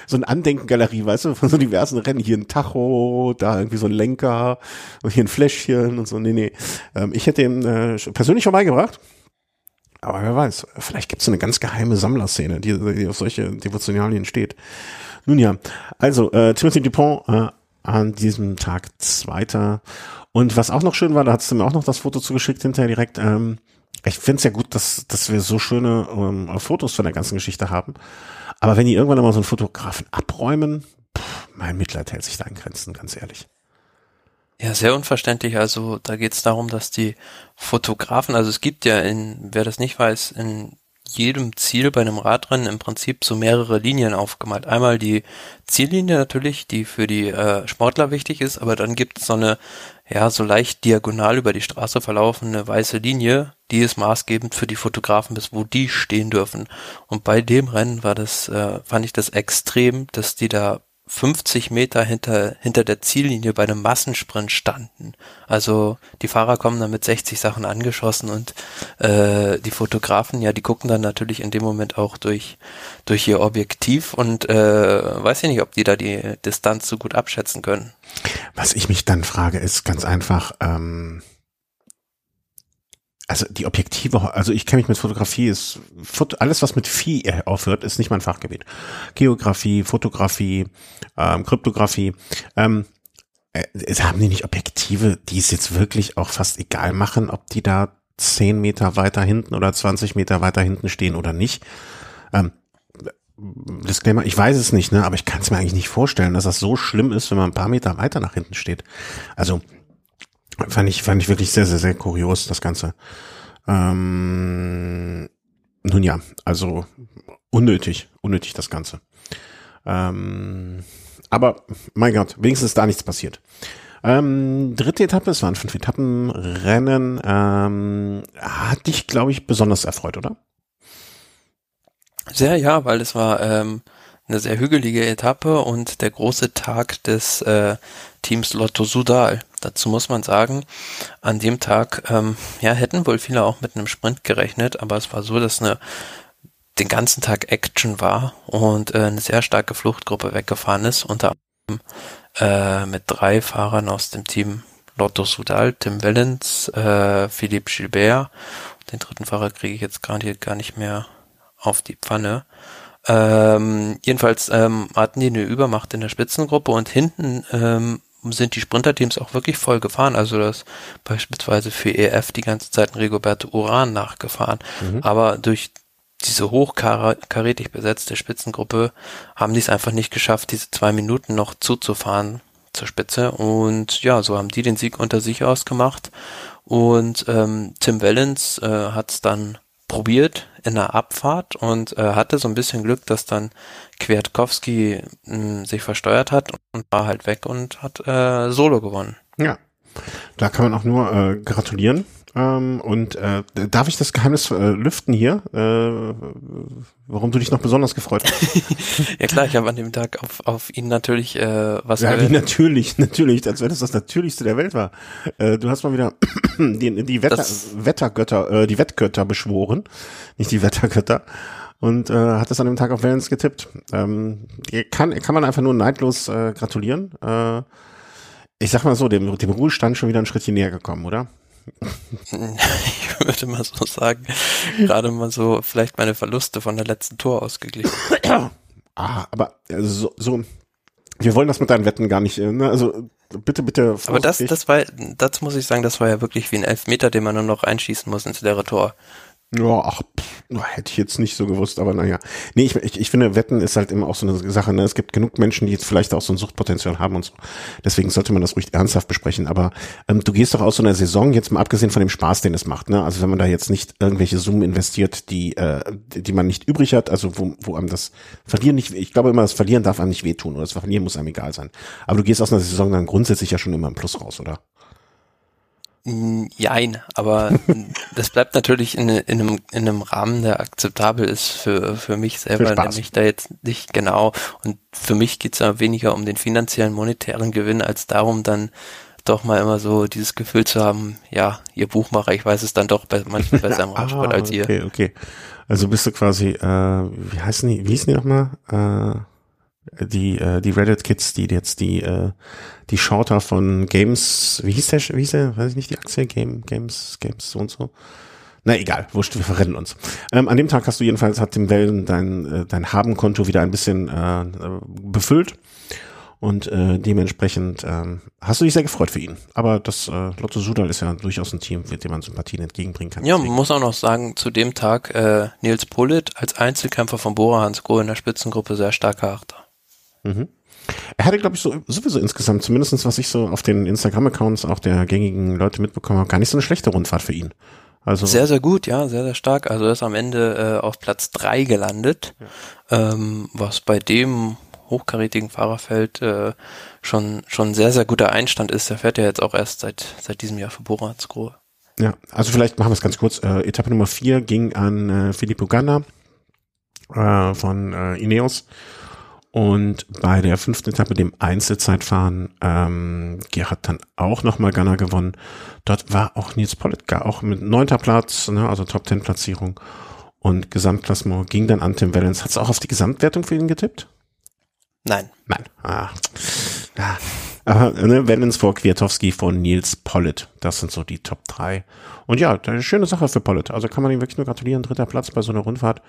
so ein Andenkengalerie, weißt du, von so diversen Rennen. Hier ein Tacho, da irgendwie so ein Lenker und hier ein Fläschchen und so. Nee, nee. Ähm, ich hätte ihn äh, persönlich vorbeigebracht. Aber wer weiß, vielleicht gibt es eine ganz geheime Sammlerszene, die, die auf solche Devotionalien steht. Nun ja, also äh, Timothy Dupont äh, an diesem Tag Zweiter. Und was auch noch schön war, da hast du mir auch noch das Foto zugeschickt hinterher direkt. Ähm, ich finde es ja gut, dass, dass wir so schöne ähm, Fotos von der ganzen Geschichte haben. Aber wenn die irgendwann mal so einen Fotografen abräumen, pff, mein Mitleid hält sich da in Grenzen, ganz ehrlich. Ja, sehr unverständlich. Also da geht es darum, dass die Fotografen, also es gibt ja in, wer das nicht weiß, in jedem Ziel bei einem Radrennen im Prinzip so mehrere Linien aufgemalt. Einmal die Ziellinie natürlich, die für die äh, Sportler wichtig ist, aber dann gibt es so eine, ja, so leicht diagonal über die Straße verlaufende weiße Linie, die ist maßgebend für die Fotografen, bis wo die stehen dürfen. Und bei dem Rennen war das, äh, fand ich das extrem, dass die da 50 Meter hinter, hinter der Ziellinie bei einem Massensprint standen. Also die Fahrer kommen dann mit 60 Sachen angeschossen und äh, die Fotografen, ja, die gucken dann natürlich in dem Moment auch durch, durch ihr Objektiv und äh, weiß ich nicht, ob die da die Distanz so gut abschätzen können. Was ich mich dann frage, ist ganz einfach, ähm, also die Objektive, also ich kenne mich mit Fotografie, ist alles, was mit Vieh aufhört, ist nicht mein Fachgebiet. Geografie, Fotografie, ähm, Kryptographie. Ähm, äh, haben die nicht Objektive, die es jetzt wirklich auch fast egal machen, ob die da zehn Meter weiter hinten oder 20 Meter weiter hinten stehen oder nicht? Ähm, Disclaimer, ich weiß es nicht, ne, aber ich kann es mir eigentlich nicht vorstellen, dass das so schlimm ist, wenn man ein paar Meter weiter nach hinten steht. Also Fand ich, fand ich wirklich sehr, sehr, sehr kurios, das Ganze. Ähm, nun ja, also unnötig, unnötig das Ganze. Ähm, aber mein Gott, wenigstens da nichts passiert. Ähm, dritte Etappe, es waren fünf Etappenrennen, ähm, hat dich, glaube ich, besonders erfreut, oder? Sehr, ja, weil es war ähm, eine sehr hügelige Etappe und der große Tag des äh, Teams Lotto Sudal. Dazu muss man sagen, an dem Tag, ähm, ja, hätten wohl viele auch mit einem Sprint gerechnet, aber es war so, dass eine den ganzen Tag Action war und äh, eine sehr starke Fluchtgruppe weggefahren ist, unter anderem äh, mit drei Fahrern aus dem Team Lotto Sudal, Tim Wellens, äh, Philippe Gilbert. Den dritten Fahrer kriege ich jetzt gerade hier gar nicht mehr auf die Pfanne. Ähm, jedenfalls ähm, hatten die eine Übermacht in der Spitzengruppe und hinten ähm, sind die Sprinterteams auch wirklich voll gefahren. Also das beispielsweise für EF die ganze Zeit ein Rigoberto Uran nachgefahren. Mhm. Aber durch diese hochkarätig besetzte Spitzengruppe haben die es einfach nicht geschafft, diese zwei Minuten noch zuzufahren zur Spitze. Und ja, so haben die den Sieg unter sich ausgemacht. Und ähm, Tim Wellens äh, hat es dann probiert in der Abfahrt und äh, hatte so ein bisschen Glück, dass dann Kwiatkowski mh, hm, sich versteuert hat und war halt weg und hat äh, Solo gewonnen. Ja, da kann man auch nur äh, gratulieren. Ähm, und äh, darf ich das Geheimnis äh, lüften hier, äh, warum du dich noch besonders gefreut hast? <laughs> ja klar, ich habe an dem Tag auf, auf ihn natürlich äh, was Ja, wie natürlich, natürlich, als wenn das das Natürlichste der Welt war. Äh, du hast mal wieder <clears throat> die, die Wetter, Wettergötter, äh, die Wettgötter beschworen, nicht die Wettergötter und äh, hat das an dem Tag auf Wellens getippt. Ähm, kann, kann man einfach nur neidlos äh, gratulieren. Äh, ich sag mal so, dem, dem Ruhestand schon wieder ein Schrittchen näher gekommen, oder? Ich würde mal so sagen, gerade mal so vielleicht meine Verluste von der letzten Tour ausgeglichen. ah, aber also so, so, wir wollen das mit deinen Wetten gar nicht, äh, ne? also bitte, bitte. Aber das, das war, dazu muss ich sagen, das war ja wirklich wie ein Elfmeter, den man nur noch einschießen muss ins leere Tor. Ja, ach, pff, hätte ich jetzt nicht so gewusst, aber naja. Nee, ich, ich, ich finde, Wetten ist halt immer auch so eine Sache. Ne? Es gibt genug Menschen, die jetzt vielleicht auch so ein Suchtpotenzial haben und so. Deswegen sollte man das ruhig ernsthaft besprechen. Aber ähm, du gehst doch aus so einer Saison, jetzt mal abgesehen von dem Spaß, den es macht. Ne? Also wenn man da jetzt nicht irgendwelche Summen investiert, die, äh, die man nicht übrig hat, also wo, wo einem das Verlieren nicht, ich glaube immer, das Verlieren darf einem nicht wehtun oder das Verlieren muss einem egal sein. Aber du gehst aus einer Saison dann grundsätzlich ja schon immer im Plus raus, oder? Jein, aber <laughs> das bleibt natürlich in, in, einem, in einem Rahmen, der akzeptabel ist für, für mich selber, für nämlich da jetzt nicht genau. Und für mich geht's ja weniger um den finanziellen, monetären Gewinn, als darum dann doch mal immer so dieses Gefühl zu haben, ja, ihr Buchmacher, ich weiß es dann doch bei, manchmal besser <laughs> im Radsport ah, als ihr. Okay, okay. Also bist du quasi, äh, wie heißen die, wie hießen die nochmal? Äh die äh, die Reddit Kids, die jetzt die äh, die Shorter von Games, wie hieß der, wie hieß der, weiß ich nicht, die Aktie Game Games Games so und so. Na egal, wurscht, wir verrennen uns. Ähm, an dem Tag hast du jedenfalls hat dem Wellen dein äh, dein Habenkonto wieder ein bisschen äh, befüllt und äh, dementsprechend ähm, hast du dich sehr gefreut für ihn. Aber das äh, Lotto Sudal ist ja durchaus ein Team, mit dem man Sympathien entgegenbringen kann. Ja, man muss auch noch sagen, zu dem Tag äh, Nils Pullit als Einzelkämpfer von Bora Hansgrohe in der Spitzengruppe sehr starker Achter. Mhm. Er hatte, glaube ich, so, sowieso insgesamt, zumindestens was ich so auf den Instagram-Accounts auch der gängigen Leute mitbekommen habe, gar nicht so eine schlechte Rundfahrt für ihn. Also sehr, sehr gut, ja, sehr, sehr stark. Also er ist am Ende äh, auf Platz drei gelandet, ja. ähm, was bei dem hochkarätigen Fahrerfeld äh, schon schon sehr, sehr guter Einstand ist. Der fährt ja jetzt auch erst seit seit diesem Jahr für Bora Grohe. Ja, also vielleicht machen wir es ganz kurz. Äh, Etappe Nummer vier ging an äh, Filippo Ganna äh, von äh, Ineos und bei der fünften Etappe, dem Einzelzeitfahren, ähm, hat dann auch nochmal Ghana gewonnen. Dort war auch Nils Politka, auch mit neunter Platz, ne, also Top Ten Platzierung. Und Gesamtklassement ging dann an Tim Wellens. Hat es auch auf die Gesamtwertung für ihn getippt? Nein. Nein. Ah. ah. Aber ne, Wellens vor Kwiatowski von Nils Pollitt. Das sind so die Top 3. Und ja, eine schöne Sache für Pollitt. Also kann man ihm wirklich nur gratulieren. Dritter Platz bei so einer Rundfahrt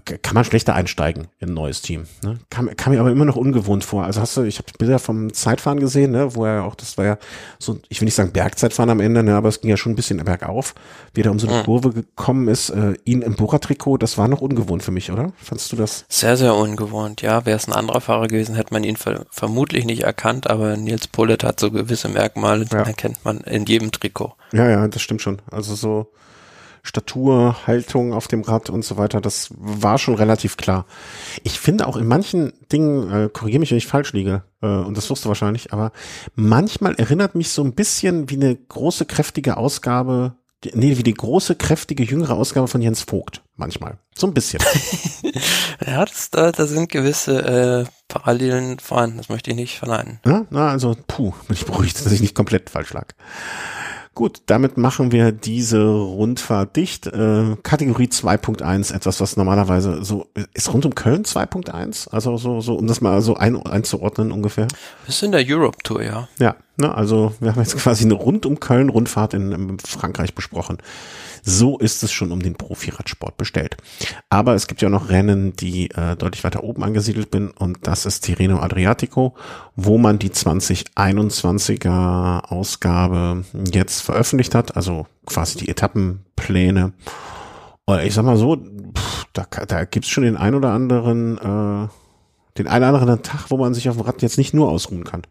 kann man schlechter einsteigen in ein neues Team. Ne? Kam, kam mir aber immer noch ungewohnt vor. Also hast du, ich habe Bilder vom Zeitfahren gesehen, ne, wo er auch, das war ja so, ich will nicht sagen Bergzeitfahren am Ende, ne, aber es ging ja schon ein bisschen bergauf, wie er um so eine mhm. Kurve gekommen ist. Äh, ihn im Bora-Trikot, das war noch ungewohnt für mich, oder? Fandst du das? Sehr, sehr ungewohnt, ja. Wäre es ein anderer Fahrer gewesen, hätte man ihn ver vermutlich nicht erkannt, aber Nils Pullet hat so gewisse Merkmale, die ja. erkennt man in jedem Trikot. Ja, ja, das stimmt schon. Also so, Statur, Haltung auf dem Rad und so weiter, das war schon relativ klar. Ich finde auch in manchen Dingen, äh, korrigiere mich, wenn ich falsch liege, äh, und das wirst du wahrscheinlich, aber manchmal erinnert mich so ein bisschen wie eine große, kräftige Ausgabe, nee, wie die große, kräftige, jüngere Ausgabe von Jens Vogt, manchmal. So ein bisschen. <laughs> ja, das, da, da sind gewisse äh, Parallelen vorhanden, das möchte ich nicht verneinen. Ja, na, also, puh, bin ich beruhigt, dass ich nicht komplett falsch lag. Gut, damit machen wir diese Rundfahrt dicht. Äh, Kategorie 2.1, etwas, was normalerweise so, ist rund um Köln 2.1? Also so, so, um das mal so ein, einzuordnen ungefähr. Wir sind in der Europe Tour, ja. Ja, ne, also wir haben jetzt <laughs> quasi eine rund um Köln Rundfahrt in, in Frankreich besprochen. So ist es schon um den Profi-Radsport bestellt. Aber es gibt ja noch Rennen, die äh, deutlich weiter oben angesiedelt bin und das ist Tirreno Adriatico, wo man die 2021er Ausgabe jetzt veröffentlicht hat, also quasi die Etappenpläne. Und ich sag mal so, pff, da, da gibt's schon den ein oder anderen, äh, den einen oder anderen Tag, wo man sich auf dem Rad jetzt nicht nur ausruhen kann.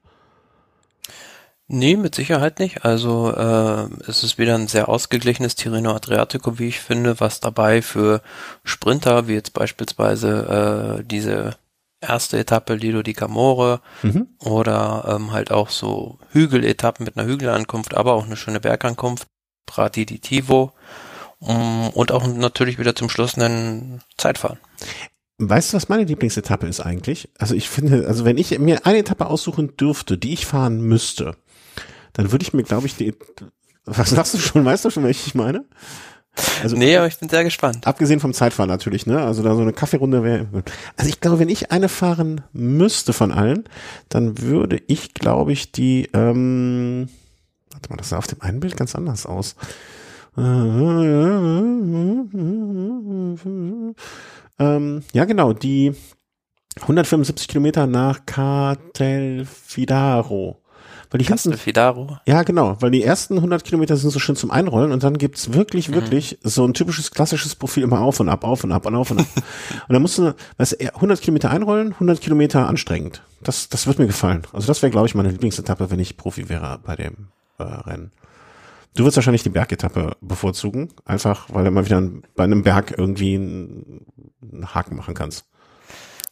Nee, mit Sicherheit nicht. Also äh, es ist wieder ein sehr ausgeglichenes Tirreno Adriatico, wie ich finde, was dabei für Sprinter, wie jetzt beispielsweise äh, diese erste Etappe Lido di Camore mhm. oder ähm, halt auch so Hügeletappen mit einer Hügelankunft, aber auch eine schöne Bergankunft, Prati di Tivo um, und auch natürlich wieder zum Schluss einen Zeitfahren. Weißt du, was meine Lieblingsetappe ist eigentlich? Also ich finde, also wenn ich mir eine Etappe aussuchen dürfte, die ich fahren müsste, dann würde ich mir, glaube ich, die, was sagst du schon, weißt du schon, welche ich meine? Also, nee, aber ich bin sehr gespannt. Abgesehen vom Zeitfahren natürlich, ne? Also da so eine Kaffeerunde wäre. Also ich glaube, wenn ich eine fahren müsste von allen, dann würde ich, glaube ich, die, ähm, warte mal, das sah auf dem einen Bild ganz anders aus. Ähm, ja, genau, die 175 Kilometer nach Castelfidaro. Weil die ganzen, Fidaro. Ja, genau, weil die ersten 100 Kilometer sind so schön zum Einrollen und dann gibt's wirklich, mhm. wirklich so ein typisches klassisches Profil immer auf und ab, auf und ab und auf und ab. <laughs> und dann musst du, weißt du, 100 Kilometer einrollen, 100 Kilometer anstrengend. Das, das wird mir gefallen. Also das wäre, glaube ich, meine Lieblingsetappe, wenn ich Profi wäre bei dem äh, Rennen. Du wirst wahrscheinlich die Bergetappe bevorzugen, einfach weil du mal wieder bei einem Berg irgendwie einen Haken machen kannst.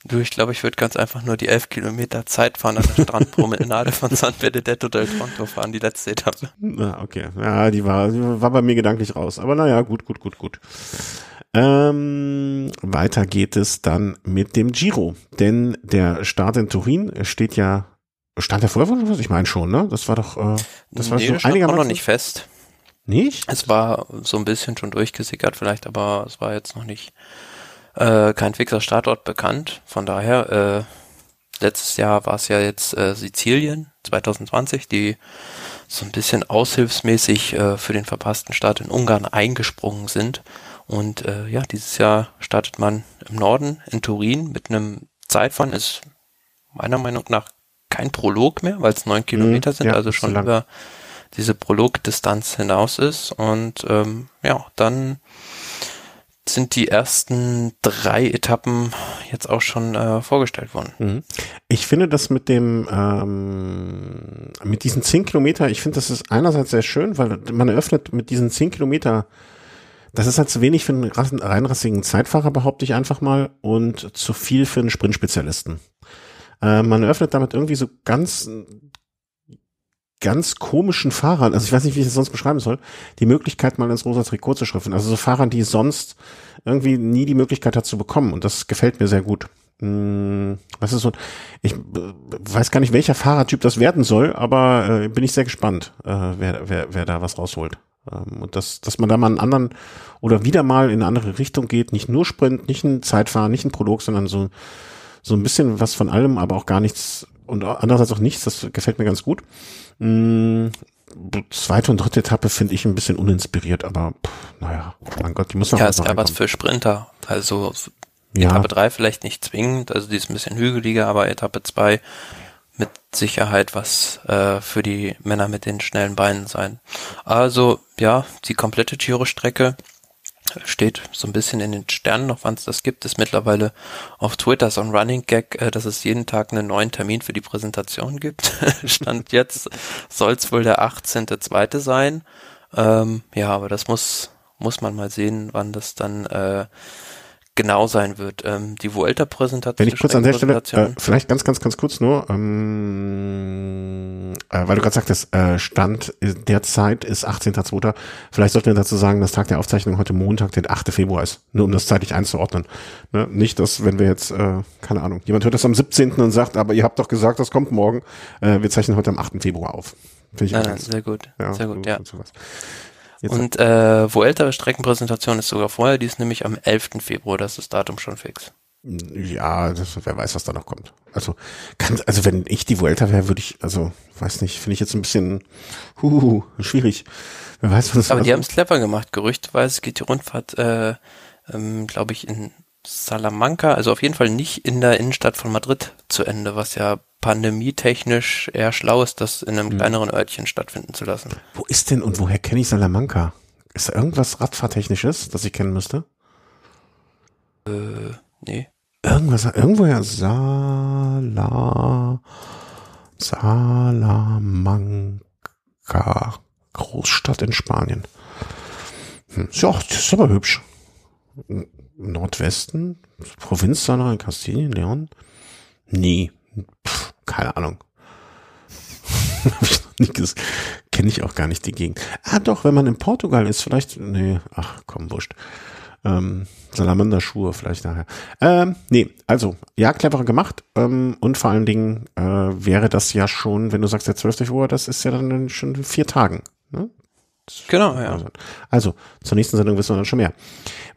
Du, ich glaube, ich würde ganz einfach nur die elf Kilometer Zeit fahren an der Strandpromenade von San Benedetto del Tronto fahren, die letzte Etappe. Na, okay. Ja, die war, die war bei mir gedanklich raus. Aber naja, gut, gut, gut, gut. Ähm, weiter geht es dann mit dem Giro. Denn der Start in Turin steht ja, stand der vorher was? Ich meine schon, ne? Das war doch, äh, das war nee, so einigermaßen. noch nicht fest. Nicht? Es war so ein bisschen schon durchgesickert vielleicht, aber es war jetzt noch nicht äh, kein fixer Startort bekannt. Von daher, äh, letztes Jahr war es ja jetzt äh, Sizilien 2020, die so ein bisschen aushilfsmäßig äh, für den verpassten Start in Ungarn eingesprungen sind. Und äh, ja, dieses Jahr startet man im Norden in Turin mit einem Zeitfahren. Ist meiner Meinung nach kein Prolog mehr, weil es neun Kilometer mhm, sind, ja, also schon so über diese Prologdistanz hinaus ist. Und ähm, ja, dann sind die ersten drei Etappen jetzt auch schon äh, vorgestellt worden. Mhm. Ich finde das mit dem ähm, mit diesen zehn Kilometer, ich finde das ist einerseits sehr schön, weil man eröffnet mit diesen zehn Kilometer, das ist halt zu wenig für einen reinrassigen Zeitfahrer, behaupte ich einfach mal, und zu viel für einen Sprintspezialisten. Äh, man eröffnet damit irgendwie so ganz ganz komischen Fahrern, also ich weiß nicht, wie ich das sonst beschreiben soll, die Möglichkeit mal ins rosa Trikot zu schriften. Also so Fahrern, die sonst irgendwie nie die Möglichkeit hat zu bekommen. Und das gefällt mir sehr gut. Hm, was ist so? Ich weiß gar nicht, welcher Fahrertyp das werden soll, aber äh, bin ich sehr gespannt, äh, wer, wer, wer da was rausholt. Ähm, und dass, dass man da mal einen anderen oder wieder mal in eine andere Richtung geht, nicht nur Sprint, nicht ein Zeitfahren, nicht ein Prolog, sondern so, so ein bisschen was von allem, aber auch gar nichts und andererseits auch nichts, das gefällt mir ganz gut. Hm, zweite und dritte Etappe finde ich ein bisschen uninspiriert, aber pff, naja, mein Gott, die muss noch Ja, ist ja was für Sprinter. Also Ja. Etappe 3 vielleicht nicht zwingend, also die ist ein bisschen hügeliger, aber Etappe 2 mit Sicherheit was äh, für die Männer mit den schnellen Beinen sein. Also ja, die komplette Giro-Strecke steht so ein bisschen in den Sternen noch, wann es das gibt, ist mittlerweile auf Twitter so ein Running Gag, äh, dass es jeden Tag einen neuen Termin für die Präsentation gibt. <laughs> Stand jetzt soll es wohl der 18.2. sein. Ähm, ja, aber das muss, muss man mal sehen, wann das dann äh, genau sein wird. Ähm, die Vuelta-Präsentation. Wenn ich kurz an der Stelle, äh, vielleicht ganz, ganz, ganz kurz nur, ähm, äh, weil du gerade sagtest, äh, Stand derzeit ist 18.02. Vielleicht sollten wir dazu sagen, dass Tag der Aufzeichnung heute Montag, der 8. Februar ist. Nur um das zeitlich einzuordnen. Ne? Nicht, dass, wenn wir jetzt, äh, keine Ahnung, jemand hört das am 17. und sagt, aber ihr habt doch gesagt, das kommt morgen. Äh, wir zeichnen heute am 8. Februar auf. Finde ich ah, sehr gut. Ja, sehr gut, ja. Sowas. Jetzt und äh, wo ältere Streckenpräsentation ist sogar vorher, die ist nämlich am 11. Februar, das ist das Datum schon fix. Ja, das, wer weiß, was da noch kommt. Also, kann, also wenn ich die Vuelta wäre, würde ich, also, weiß nicht, finde ich jetzt ein bisschen huhuhu, schwierig. Wer weiß, was Aber die haben es clever gemacht. Gerüchtweise geht die Rundfahrt, äh, ähm, glaube ich, in Salamanca, also auf jeden Fall nicht in der Innenstadt von Madrid zu Ende, was ja pandemietechnisch eher schlau ist, das in einem hm. kleineren Örtchen stattfinden zu lassen. Wo ist denn und woher kenne ich Salamanca? Ist da irgendwas Radfahrtechnisches, das ich kennen müsste? Äh, nee. Irgendwas, irgendwoher Sala, Salamanca, Großstadt in Spanien. Hm. Ja, das ist aber hübsch. Nordwesten, Provinz in Kastilien, Leon? Nee, Pff, keine Ahnung. <laughs> Kenne ich auch gar nicht die Gegend. Ah, doch, wenn man in Portugal ist, vielleicht, nee, ach, komm, wurscht. Ähm, Salamander-Schuhe vielleicht nachher. Ähm, nee, also, ja, cleverer gemacht. Ähm, und vor allen Dingen äh, wäre das ja schon, wenn du sagst, der 12. Uhr, das ist ja dann schon vier Tagen. Ne? Genau, ja. Also, zur nächsten Sendung wissen wir dann schon mehr.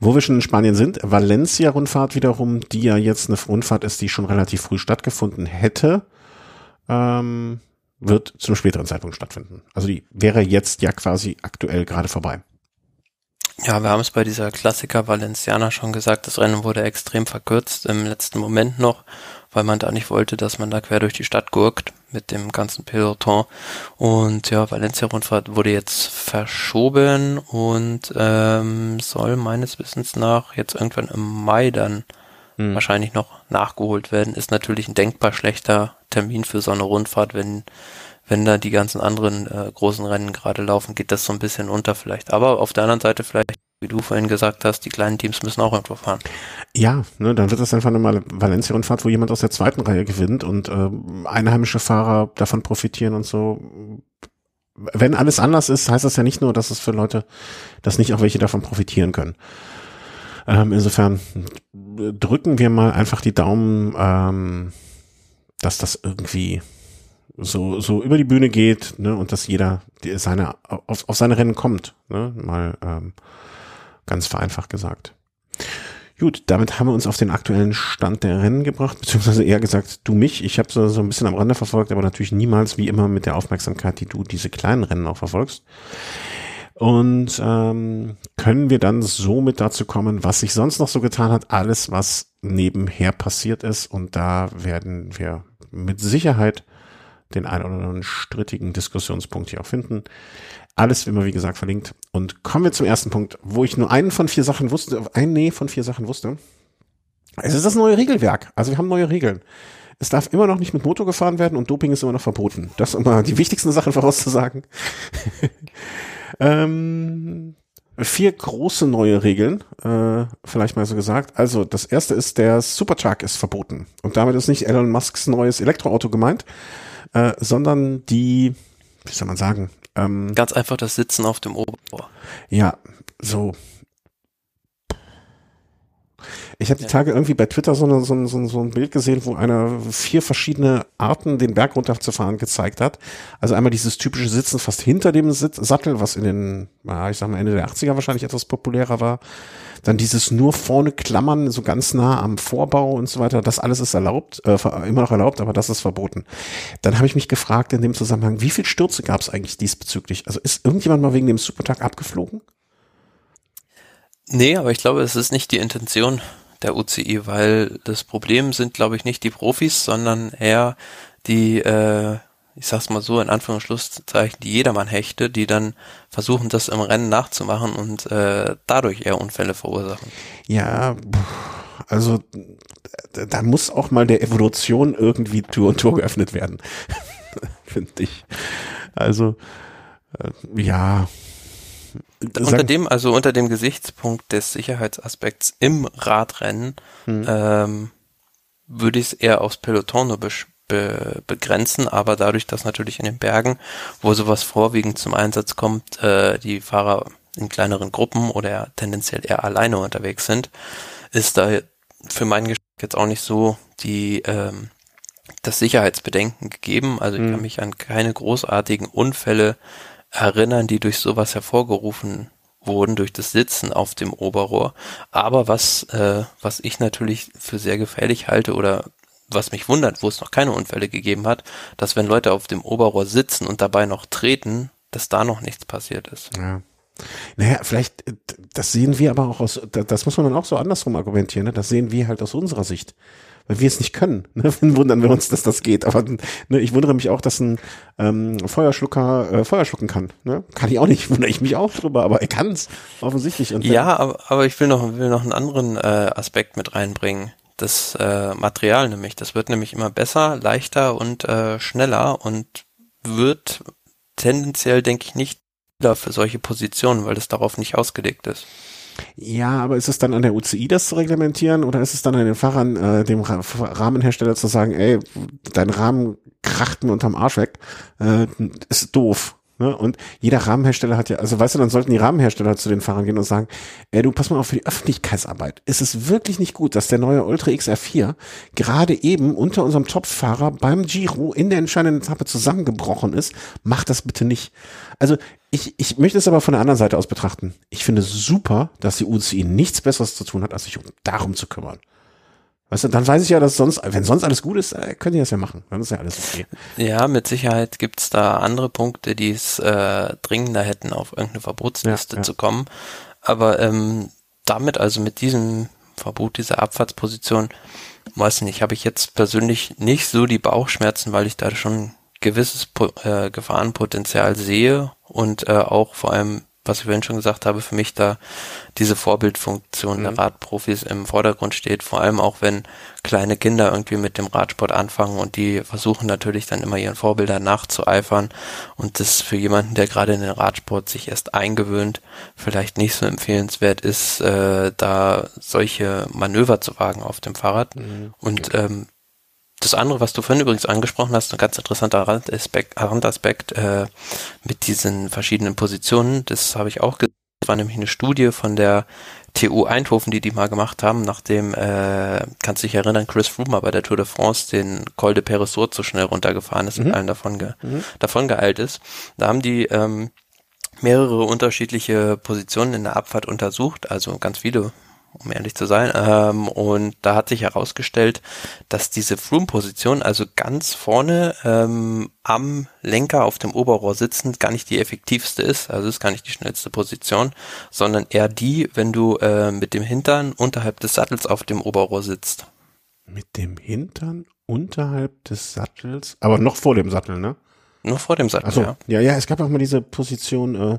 Wo wir schon in Spanien sind, Valencia-Rundfahrt wiederum, die ja jetzt eine Rundfahrt ist, die schon relativ früh stattgefunden hätte, ähm, wird zum späteren Zeitpunkt stattfinden. Also die wäre jetzt ja quasi aktuell gerade vorbei. Ja, wir haben es bei dieser Klassiker Valenciana schon gesagt, das Rennen wurde extrem verkürzt im letzten Moment noch weil man da nicht wollte, dass man da quer durch die Stadt gurkt mit dem ganzen Peloton. Und ja, Valencia-Rundfahrt wurde jetzt verschoben und ähm, soll meines Wissens nach jetzt irgendwann im Mai dann hm. wahrscheinlich noch nachgeholt werden. Ist natürlich ein denkbar schlechter Termin für so eine Rundfahrt, wenn wenn da die ganzen anderen äh, großen Rennen gerade laufen, geht das so ein bisschen unter vielleicht. Aber auf der anderen Seite vielleicht wie du vorhin gesagt hast, die kleinen Teams müssen auch irgendwo fahren. Ja, ne, dann wird das einfach eine Valencia-Rundfahrt, wo jemand aus der zweiten Reihe gewinnt und äh, einheimische Fahrer davon profitieren und so. Wenn alles anders ist, heißt das ja nicht nur, dass es für Leute, dass nicht auch welche davon profitieren können. Ähm, insofern drücken wir mal einfach die Daumen, ähm, dass das irgendwie so, so über die Bühne geht, ne, und dass jeder die, seine, auf, auf seine Rennen kommt, ne, mal, ähm, Ganz vereinfacht gesagt. Gut, damit haben wir uns auf den aktuellen Stand der Rennen gebracht, beziehungsweise eher gesagt, du mich. Ich habe so, so ein bisschen am Rande verfolgt, aber natürlich niemals wie immer mit der Aufmerksamkeit, die du diese kleinen Rennen auch verfolgst. Und ähm, können wir dann somit dazu kommen, was sich sonst noch so getan hat, alles, was nebenher passiert ist. Und da werden wir mit Sicherheit den ein oder anderen strittigen Diskussionspunkt hier auch finden. Alles immer, wie gesagt, verlinkt. Und kommen wir zum ersten Punkt, wo ich nur einen von vier Sachen wusste, ein Nee von vier Sachen wusste. Es ist das neue Regelwerk. Also wir haben neue Regeln. Es darf immer noch nicht mit Motor gefahren werden und Doping ist immer noch verboten. Das ist immer die wichtigsten Sachen vorauszusagen. <laughs> ähm, vier große neue Regeln, äh, vielleicht mal so gesagt. Also das erste ist, der Supertruck ist verboten. Und damit ist nicht Elon Musks neues Elektroauto gemeint, äh, sondern die, wie soll man sagen, ähm, Ganz einfach das Sitzen auf dem Oberrohr. Ja, so. Ich habe die Tage irgendwie bei Twitter so, eine, so, so, so ein Bild gesehen, wo einer vier verschiedene Arten, den Berg runterzufahren, gezeigt hat. Also einmal dieses typische Sitzen fast hinter dem Sitz Sattel, was in den, ich sag mal, Ende der 80er wahrscheinlich etwas populärer war. Dann dieses nur vorne Klammern, so ganz nah am Vorbau und so weiter, das alles ist erlaubt, äh, immer noch erlaubt, aber das ist verboten. Dann habe ich mich gefragt in dem Zusammenhang, wie viel Stürze gab es eigentlich diesbezüglich? Also ist irgendjemand mal wegen dem Supertag abgeflogen? Nee, aber ich glaube, es ist nicht die Intention der UCI, weil das Problem sind, glaube ich, nicht die Profis, sondern eher die, äh, ich sag's mal so, in Anführungsschlusszeichen, die Jedermann-Hechte, die dann versuchen, das im Rennen nachzumachen und äh, dadurch eher Unfälle verursachen. Ja, also da muss auch mal der Evolution irgendwie Tür und Tor geöffnet werden, <laughs> finde ich. Also äh, ja. Unter dem, also unter dem Gesichtspunkt des Sicherheitsaspekts im Radrennen hm. ähm, würde ich es eher aufs Peloton nur be be begrenzen, aber dadurch, dass natürlich in den Bergen, wo sowas vorwiegend zum Einsatz kommt, äh, die Fahrer in kleineren Gruppen oder tendenziell eher alleine unterwegs sind, ist da für meinen Geschmack jetzt auch nicht so die ähm, das Sicherheitsbedenken gegeben. Also ich kann mhm. mich an keine großartigen Unfälle erinnern, die durch sowas hervorgerufen wurden, durch das Sitzen auf dem Oberrohr. Aber was, äh, was ich natürlich für sehr gefährlich halte oder was mich wundert, wo es noch keine Unfälle gegeben hat, dass wenn Leute auf dem Oberrohr sitzen und dabei noch treten, dass da noch nichts passiert ist. Ja. Naja, vielleicht, äh, das sehen wir aber auch aus, das muss man dann auch so andersrum argumentieren, ne? das sehen wir halt aus unserer Sicht weil wir es nicht können. <laughs> Ne? Dann wundern wir uns, dass das geht. Aber ne, ich wundere mich auch, dass ein ähm, Feuerschlucker äh, Feuer schlucken kann. Ne? Kann ich auch nicht, <laughs> wundere ich mich auch drüber, aber er kann es offensichtlich. Und ja, aber, aber ich will noch, will noch einen anderen äh, Aspekt mit reinbringen. Das äh, Material nämlich, das wird nämlich immer besser, leichter und äh, schneller und wird tendenziell, denke ich, nicht für solche Positionen, weil das darauf nicht ausgelegt ist. Ja, aber ist es dann an der UCI, das zu reglementieren oder ist es dann an den Fahrern, äh, dem Rahmenhersteller zu sagen, ey, dein Rahmen kracht mir unterm Arsch weg, äh, ist doof. Ne? Und jeder Rahmenhersteller hat ja, also weißt du, dann sollten die Rahmenhersteller zu den Fahrern gehen und sagen, ey, du pass mal auf für die Öffentlichkeitsarbeit. Ist es wirklich nicht gut, dass der neue Ultra XR4 gerade eben unter unserem Topfahrer beim Giro in der entscheidenden Etappe zusammengebrochen ist? Mach das bitte nicht. Also ich, ich möchte es aber von der anderen Seite aus betrachten. Ich finde super, dass die UCI nichts Besseres zu tun hat, als sich darum zu kümmern. Weißt du, dann weiß ich ja, dass sonst, wenn sonst alles gut ist, äh, können die das ja machen. Dann ist ja alles okay. Ja, mit Sicherheit gibt's da andere Punkte, die es äh, dringender hätten, auf irgendeine Verbotsliste ja, ja. zu kommen. Aber ähm, damit, also mit diesem Verbot dieser Abfahrtsposition, weiß nicht, habe ich jetzt persönlich nicht so die Bauchschmerzen, weil ich da schon gewisses äh, Gefahrenpotenzial sehe und äh, auch vor allem was ich vorhin schon gesagt habe, für mich da diese Vorbildfunktion mhm. der Radprofis im Vordergrund steht, vor allem auch wenn kleine Kinder irgendwie mit dem Radsport anfangen und die versuchen natürlich dann immer ihren Vorbildern nachzueifern und das für jemanden, der gerade in den Radsport sich erst eingewöhnt, vielleicht nicht so empfehlenswert ist, äh, da solche Manöver zu wagen auf dem Fahrrad. Mhm. Und ähm, das andere, was du vorhin übrigens angesprochen hast, ein ganz interessanter Randaspekt, Randaspekt äh, mit diesen verschiedenen Positionen, das habe ich auch gesehen. Das war nämlich eine Studie von der TU Eindhoven, die die mal gemacht haben, nachdem, äh, kannst du dich erinnern, Chris Froome bei der Tour de France den Col de Peresur zu schnell runtergefahren ist mhm. und allen davon, ge mhm. davon geeilt ist. Da haben die ähm, mehrere unterschiedliche Positionen in der Abfahrt untersucht, also ganz viele um ehrlich zu sein. Ähm, und da hat sich herausgestellt, dass diese Froome-Position, also ganz vorne ähm, am Lenker auf dem Oberrohr sitzend, gar nicht die effektivste ist. Also ist gar nicht die schnellste Position, sondern eher die, wenn du äh, mit dem Hintern unterhalb des Sattels auf dem Oberrohr sitzt. Mit dem Hintern unterhalb des Sattels, aber noch vor dem Sattel, ne? Nur vor dem Sattel, so, ja. Ja, ja, es gab auch mal diese Position, äh,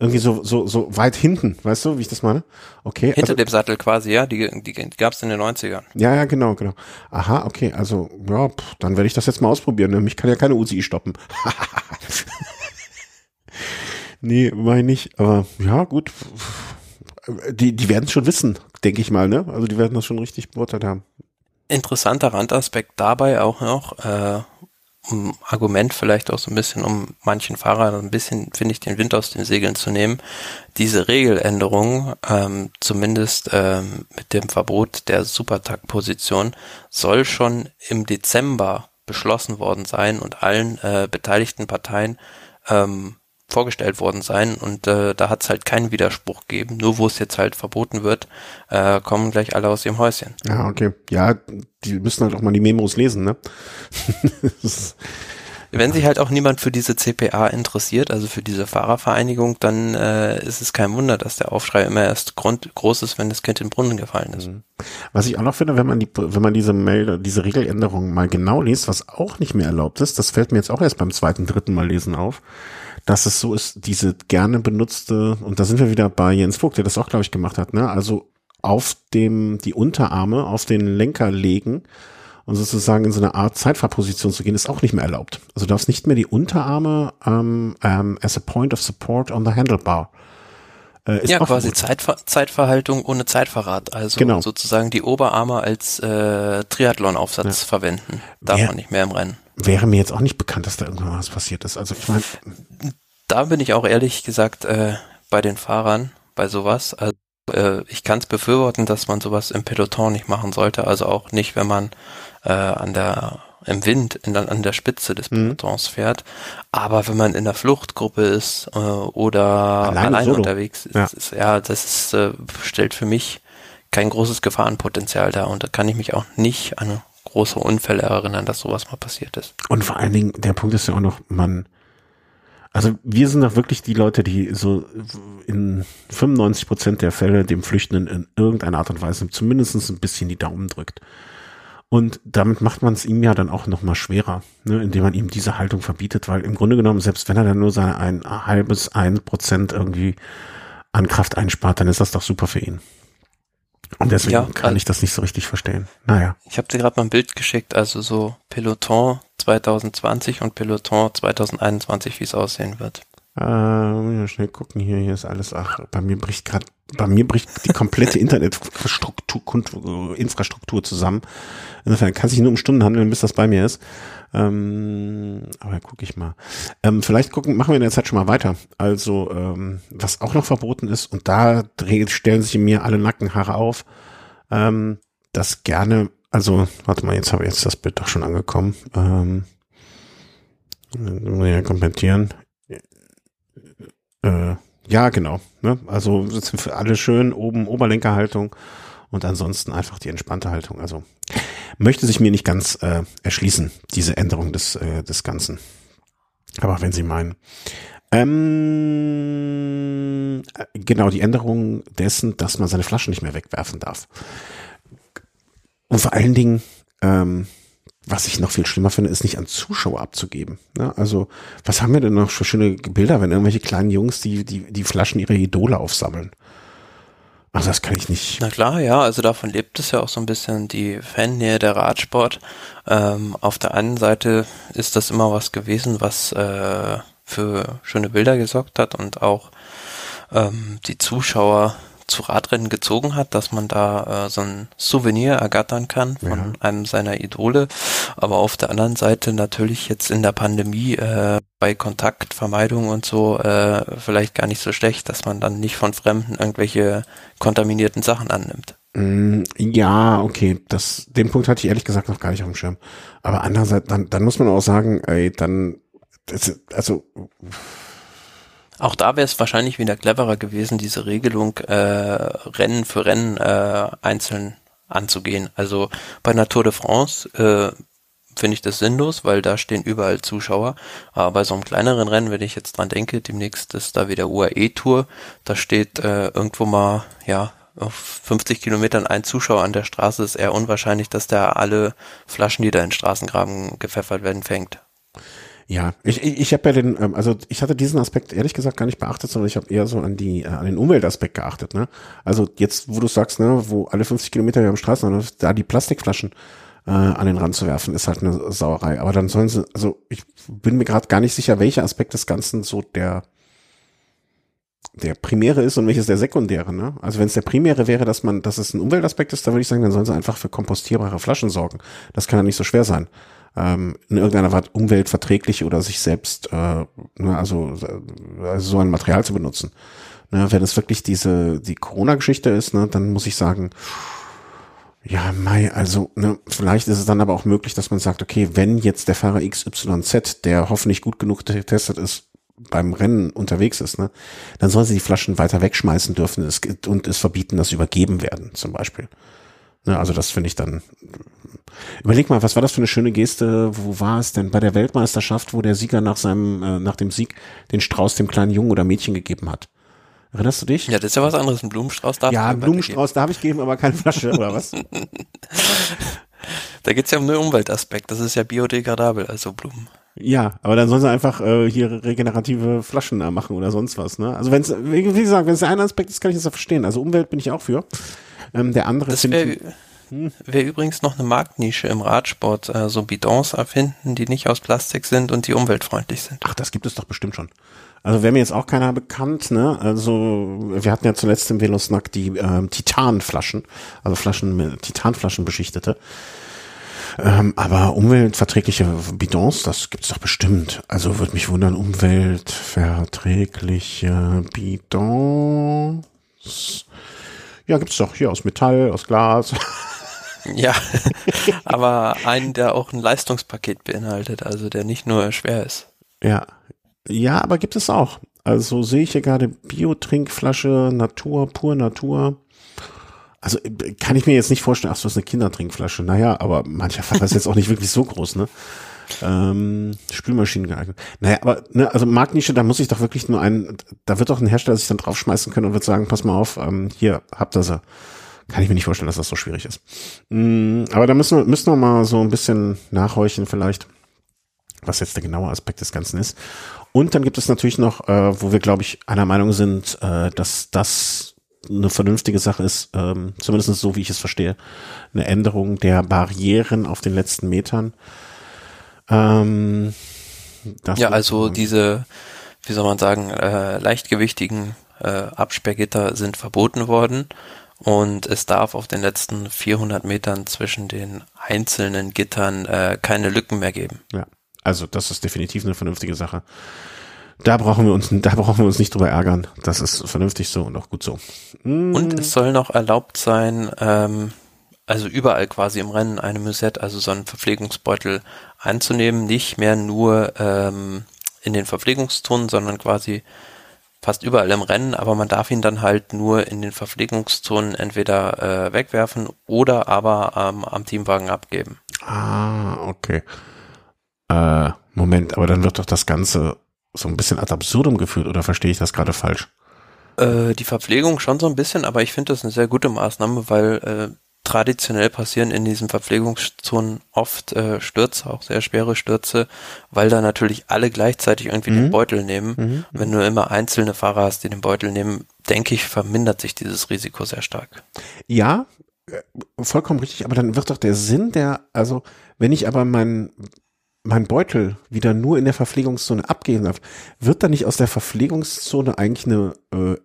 irgendwie so, so, so weit hinten, weißt du, wie ich das meine? Okay. Hinter also, dem Sattel quasi, ja, die, die, die gab es in den 90ern. Ja, ja, genau, genau. Aha, okay, also, ja, pff, dann werde ich das jetzt mal ausprobieren. Ne? Mich kann ja keine UCI stoppen. <laughs> nee, meine nicht, aber ja, gut. Die, die werden es schon wissen, denke ich mal, ne? Also die werden das schon richtig beurteilt haben. Interessanter Randaspekt dabei auch noch, äh, Argument vielleicht auch so ein bisschen, um manchen Fahrern ein bisschen, finde ich, den Wind aus den Segeln zu nehmen. Diese Regeländerung, ähm, zumindest ähm, mit dem Verbot der Supertakt-Position, soll schon im Dezember beschlossen worden sein und allen äh, beteiligten Parteien ähm, vorgestellt worden sein und äh, da hat es halt keinen Widerspruch gegeben. Nur wo es jetzt halt verboten wird, äh, kommen gleich alle aus ihrem Häuschen. Ja, okay. Ja, die müssen halt auch mal die Memos lesen, ne? <laughs> wenn sich halt auch niemand für diese CPA interessiert, also für diese Fahrervereinigung, dann äh, ist es kein Wunder, dass der Aufschrei immer erst grund, groß ist, wenn das Kind in den Brunnen gefallen ist. Mhm. Was ich auch noch finde, wenn man die, wenn man diese Mail, diese Regeländerung mal genau liest, was auch nicht mehr erlaubt ist, das fällt mir jetzt auch erst beim zweiten, dritten Mal lesen auf, dass es so ist, diese gerne benutzte, und da sind wir wieder bei Jens Vogt, der das auch, glaube ich, gemacht hat, ne? Also auf dem, die Unterarme auf den Lenker legen und sozusagen in so eine Art Zeitfahrposition zu gehen, ist auch nicht mehr erlaubt. Also du darfst nicht mehr die Unterarme ähm, ähm, as a point of support on the handlebar. Äh, ja, quasi Zeitver Zeitverhaltung ohne Zeitverrat. Also genau. sozusagen die Oberarme als äh, Triathlon-Aufsatz ja. verwenden. Darf Wär, man nicht mehr im Rennen. Wäre mir jetzt auch nicht bekannt, dass da irgendwann was passiert ist. Also ich meine. Da bin ich auch ehrlich gesagt äh, bei den Fahrern, bei sowas. Also äh, ich kann es befürworten, dass man sowas im Peloton nicht machen sollte, also auch nicht, wenn man äh, an der im Wind in, an der Spitze des mhm. Pelotons mhm. fährt. Aber wenn man in der Fluchtgruppe ist äh, oder allein, allein unterwegs ist, ja. ist, ja, das ist, äh, stellt für mich kein großes Gefahrenpotenzial dar und da kann ich mich auch nicht an große Unfälle erinnern, dass sowas mal passiert ist. Und vor allen Dingen, der Punkt ist ja auch noch, man also wir sind doch wirklich die Leute, die so in 95 Prozent der Fälle dem Flüchtenden in irgendeiner Art und Weise zumindest ein bisschen die Daumen drückt. Und damit macht man es ihm ja dann auch noch mal schwerer, ne, indem man ihm diese Haltung verbietet, weil im Grunde genommen, selbst wenn er dann nur seine ein halbes, ein Prozent irgendwie an Kraft einspart, dann ist das doch super für ihn. Und deswegen ja, kann ich das nicht so richtig verstehen. Naja. Ich habe dir gerade mal ein Bild geschickt, also so Peloton 2020 und Peloton 2021, wie es aussehen wird. Äh, schnell gucken hier, hier ist alles, ach, bei mir bricht gerade, bei mir bricht die komplette <laughs> Internetinfrastruktur Infrastruktur zusammen. Insofern kann sich nur um Stunden handeln, bis das bei mir ist. Ähm, aber gucke ich mal. Ähm, vielleicht gucken, machen wir in der Zeit schon mal weiter. Also, ähm, was auch noch verboten ist, und da stellen sich mir alle Nackenhaare auf, ähm, das gerne, also, warte mal, jetzt habe ich jetzt das Bild doch schon angekommen. Ähm, ja kommentieren. Äh, ja, genau. Ne? Also für alle schön oben Oberlenkerhaltung und ansonsten einfach die entspannte Haltung. Also möchte sich mir nicht ganz äh, erschließen, diese Änderung des, äh, des Ganzen. Aber wenn Sie meinen. Ähm, äh, genau, die Änderung dessen, dass man seine Flaschen nicht mehr wegwerfen darf. Und vor allen Dingen, ähm, was ich noch viel schlimmer finde, ist nicht an Zuschauer abzugeben. Ne? Also, was haben wir denn noch für schöne Bilder, wenn irgendwelche kleinen Jungs die, die, die Flaschen ihrer Idole aufsammeln? Ach, das kann ich nicht. Na klar, ja, also davon lebt es ja auch so ein bisschen die Fannähe der Radsport. Ähm, auf der einen Seite ist das immer was gewesen, was äh, für schöne Bilder gesorgt hat und auch ähm, die Zuschauer zu Radrennen gezogen hat, dass man da äh, so ein Souvenir ergattern kann von ja. einem seiner Idole. Aber auf der anderen Seite natürlich jetzt in der Pandemie äh, bei Kontaktvermeidung und so äh, vielleicht gar nicht so schlecht, dass man dann nicht von Fremden irgendwelche kontaminierten Sachen annimmt. Mm, ja, okay, das, den Punkt hatte ich ehrlich gesagt noch gar nicht auf dem Schirm. Aber andererseits, dann, dann muss man auch sagen, ey, dann, das, also, auch da wäre es wahrscheinlich wieder cleverer gewesen, diese Regelung äh, Rennen für Rennen äh, einzeln anzugehen. Also bei einer Tour de France äh, finde ich das sinnlos, weil da stehen überall Zuschauer. Aber bei so einem kleineren Rennen, wenn ich jetzt dran denke, demnächst ist da wieder UAE-Tour, da steht äh, irgendwo mal, ja, auf 50 Kilometern ein Zuschauer an der Straße, ist eher unwahrscheinlich, dass der alle Flaschen, die da in Straßengraben gepfeffert werden, fängt. Ja, ich, ich, habe ja den, ähm, also ich hatte diesen Aspekt ehrlich gesagt gar nicht beachtet, sondern ich habe eher so an die, äh, an den Umweltaspekt geachtet, ne? Also jetzt, wo du sagst, ne, wo alle 50 Kilometer wir am Straßen, da die Plastikflaschen äh, an den Rand zu werfen, ist halt eine Sauerei. Aber dann sollen sie, also ich bin mir gerade gar nicht sicher, welcher Aspekt des Ganzen so der der primäre ist und welches der sekundäre. Ne? Also wenn es der primäre wäre, dass man, dass es ein Umweltaspekt ist, dann würde ich sagen, dann sollen sie einfach für kompostierbare Flaschen sorgen. Das kann ja nicht so schwer sein ähm, in irgendeiner Art umweltverträglich oder sich selbst, äh, ne, also, also so ein Material zu benutzen. Ne, wenn es wirklich diese die Corona-Geschichte ist, ne, dann muss ich sagen, ja, Mai, also ne, vielleicht ist es dann aber auch möglich, dass man sagt, okay, wenn jetzt der Fahrer XYZ, der hoffentlich gut genug getestet ist, beim Rennen unterwegs ist, ne, dann sollen sie die Flaschen weiter wegschmeißen dürfen und es verbieten, dass sie übergeben werden, zum Beispiel. Ne, also das finde ich dann. Überleg mal, was war das für eine schöne Geste? Wo war es denn bei der Weltmeisterschaft, wo der Sieger nach seinem äh, nach dem Sieg den Strauß dem kleinen Jungen oder Mädchen gegeben hat? Erinnerst du dich? Ja, das ist ja was anderes. Ein Blumenstrauß darf Ja, einen Blumenstrauß darf ich geben, aber keine Flasche <laughs> oder was? da geht's ja um den Umweltaspekt. Das ist ja biodegradabel, also Blumen. Ja, aber dann sollen sie einfach äh, hier regenerative Flaschen da machen oder sonst was. Ne? Also wenn es, wie gesagt, wenn es der eine Aspekt ist, kann ich das ja verstehen. Also Umwelt bin ich auch für. Ähm, der andere das wäre wär übrigens noch eine Marktnische im Radsport, äh, so Bidons erfinden, die nicht aus Plastik sind und die umweltfreundlich sind. Ach, das gibt es doch bestimmt schon. Also wäre mir jetzt auch keiner bekannt, ne? Also wir hatten ja zuletzt im Velosnack die ähm, Titanflaschen, also Flaschen mit Titanflaschen beschichtete. Ähm, aber umweltverträgliche Bidons, das gibt's doch bestimmt. Also würde mich wundern, umweltverträgliche Bidons. Ja, gibt's doch hier aus Metall, aus Glas. <laughs> Ja, <laughs> aber einen, der auch ein Leistungspaket beinhaltet, also der nicht nur schwer ist. Ja, ja, aber gibt es auch. Also sehe ich hier gerade Bio-Trinkflasche, Natur, pur Natur. Also äh, kann ich mir jetzt nicht vorstellen, ach so, das ist eine Kindertrinkflasche. Naja, aber mancher Fall ist jetzt auch nicht wirklich so groß, ne? Ähm, Spülmaschinen geeignet. Naja, aber ne, also Marktnische, da muss ich doch wirklich nur einen, da wird doch ein Hersteller sich dann draufschmeißen können und wird sagen, pass mal auf, ähm, hier, habt ihr sie. Kann ich mir nicht vorstellen, dass das so schwierig ist. Mm, aber da müssen wir, müssen wir mal so ein bisschen nachhorchen vielleicht, was jetzt der genaue Aspekt des Ganzen ist. Und dann gibt es natürlich noch, äh, wo wir, glaube ich, einer Meinung sind, äh, dass das eine vernünftige Sache ist, ähm, zumindest so wie ich es verstehe, eine Änderung der Barrieren auf den letzten Metern. Ähm, ja, also diese, wie soll man sagen, äh, leichtgewichtigen äh, Absperrgitter sind verboten worden und es darf auf den letzten 400 Metern zwischen den einzelnen Gittern äh, keine Lücken mehr geben. Ja, also das ist definitiv eine vernünftige Sache. Da brauchen wir uns, da brauchen wir uns nicht drüber ärgern. Das ist vernünftig so und auch gut so. Mm. Und es soll noch erlaubt sein, ähm, also überall quasi im Rennen eine Musette, also so einen Verpflegungsbeutel einzunehmen, nicht mehr nur ähm, in den Verpflegungszonen, sondern quasi fast überall im Rennen, aber man darf ihn dann halt nur in den Verpflegungszonen entweder äh, wegwerfen oder aber ähm, am Teamwagen abgeben. Ah, okay. Äh, Moment, aber dann wird doch das Ganze so ein bisschen ad absurdum geführt oder verstehe ich das gerade falsch? Äh, die Verpflegung schon so ein bisschen, aber ich finde das eine sehr gute Maßnahme, weil äh, traditionell passieren in diesen Verpflegungszonen oft äh, Stürze, auch sehr schwere Stürze, weil da natürlich alle gleichzeitig irgendwie mhm. den Beutel nehmen. Mhm. Wenn du immer einzelne Fahrer hast, die den Beutel nehmen, denke ich, vermindert sich dieses Risiko sehr stark. Ja, äh, vollkommen richtig, aber dann wird doch der Sinn der, also wenn ich aber meinen mein Beutel wieder nur in der Verpflegungszone abgeben darf, wird da nicht aus der Verpflegungszone eigentlich eine äh,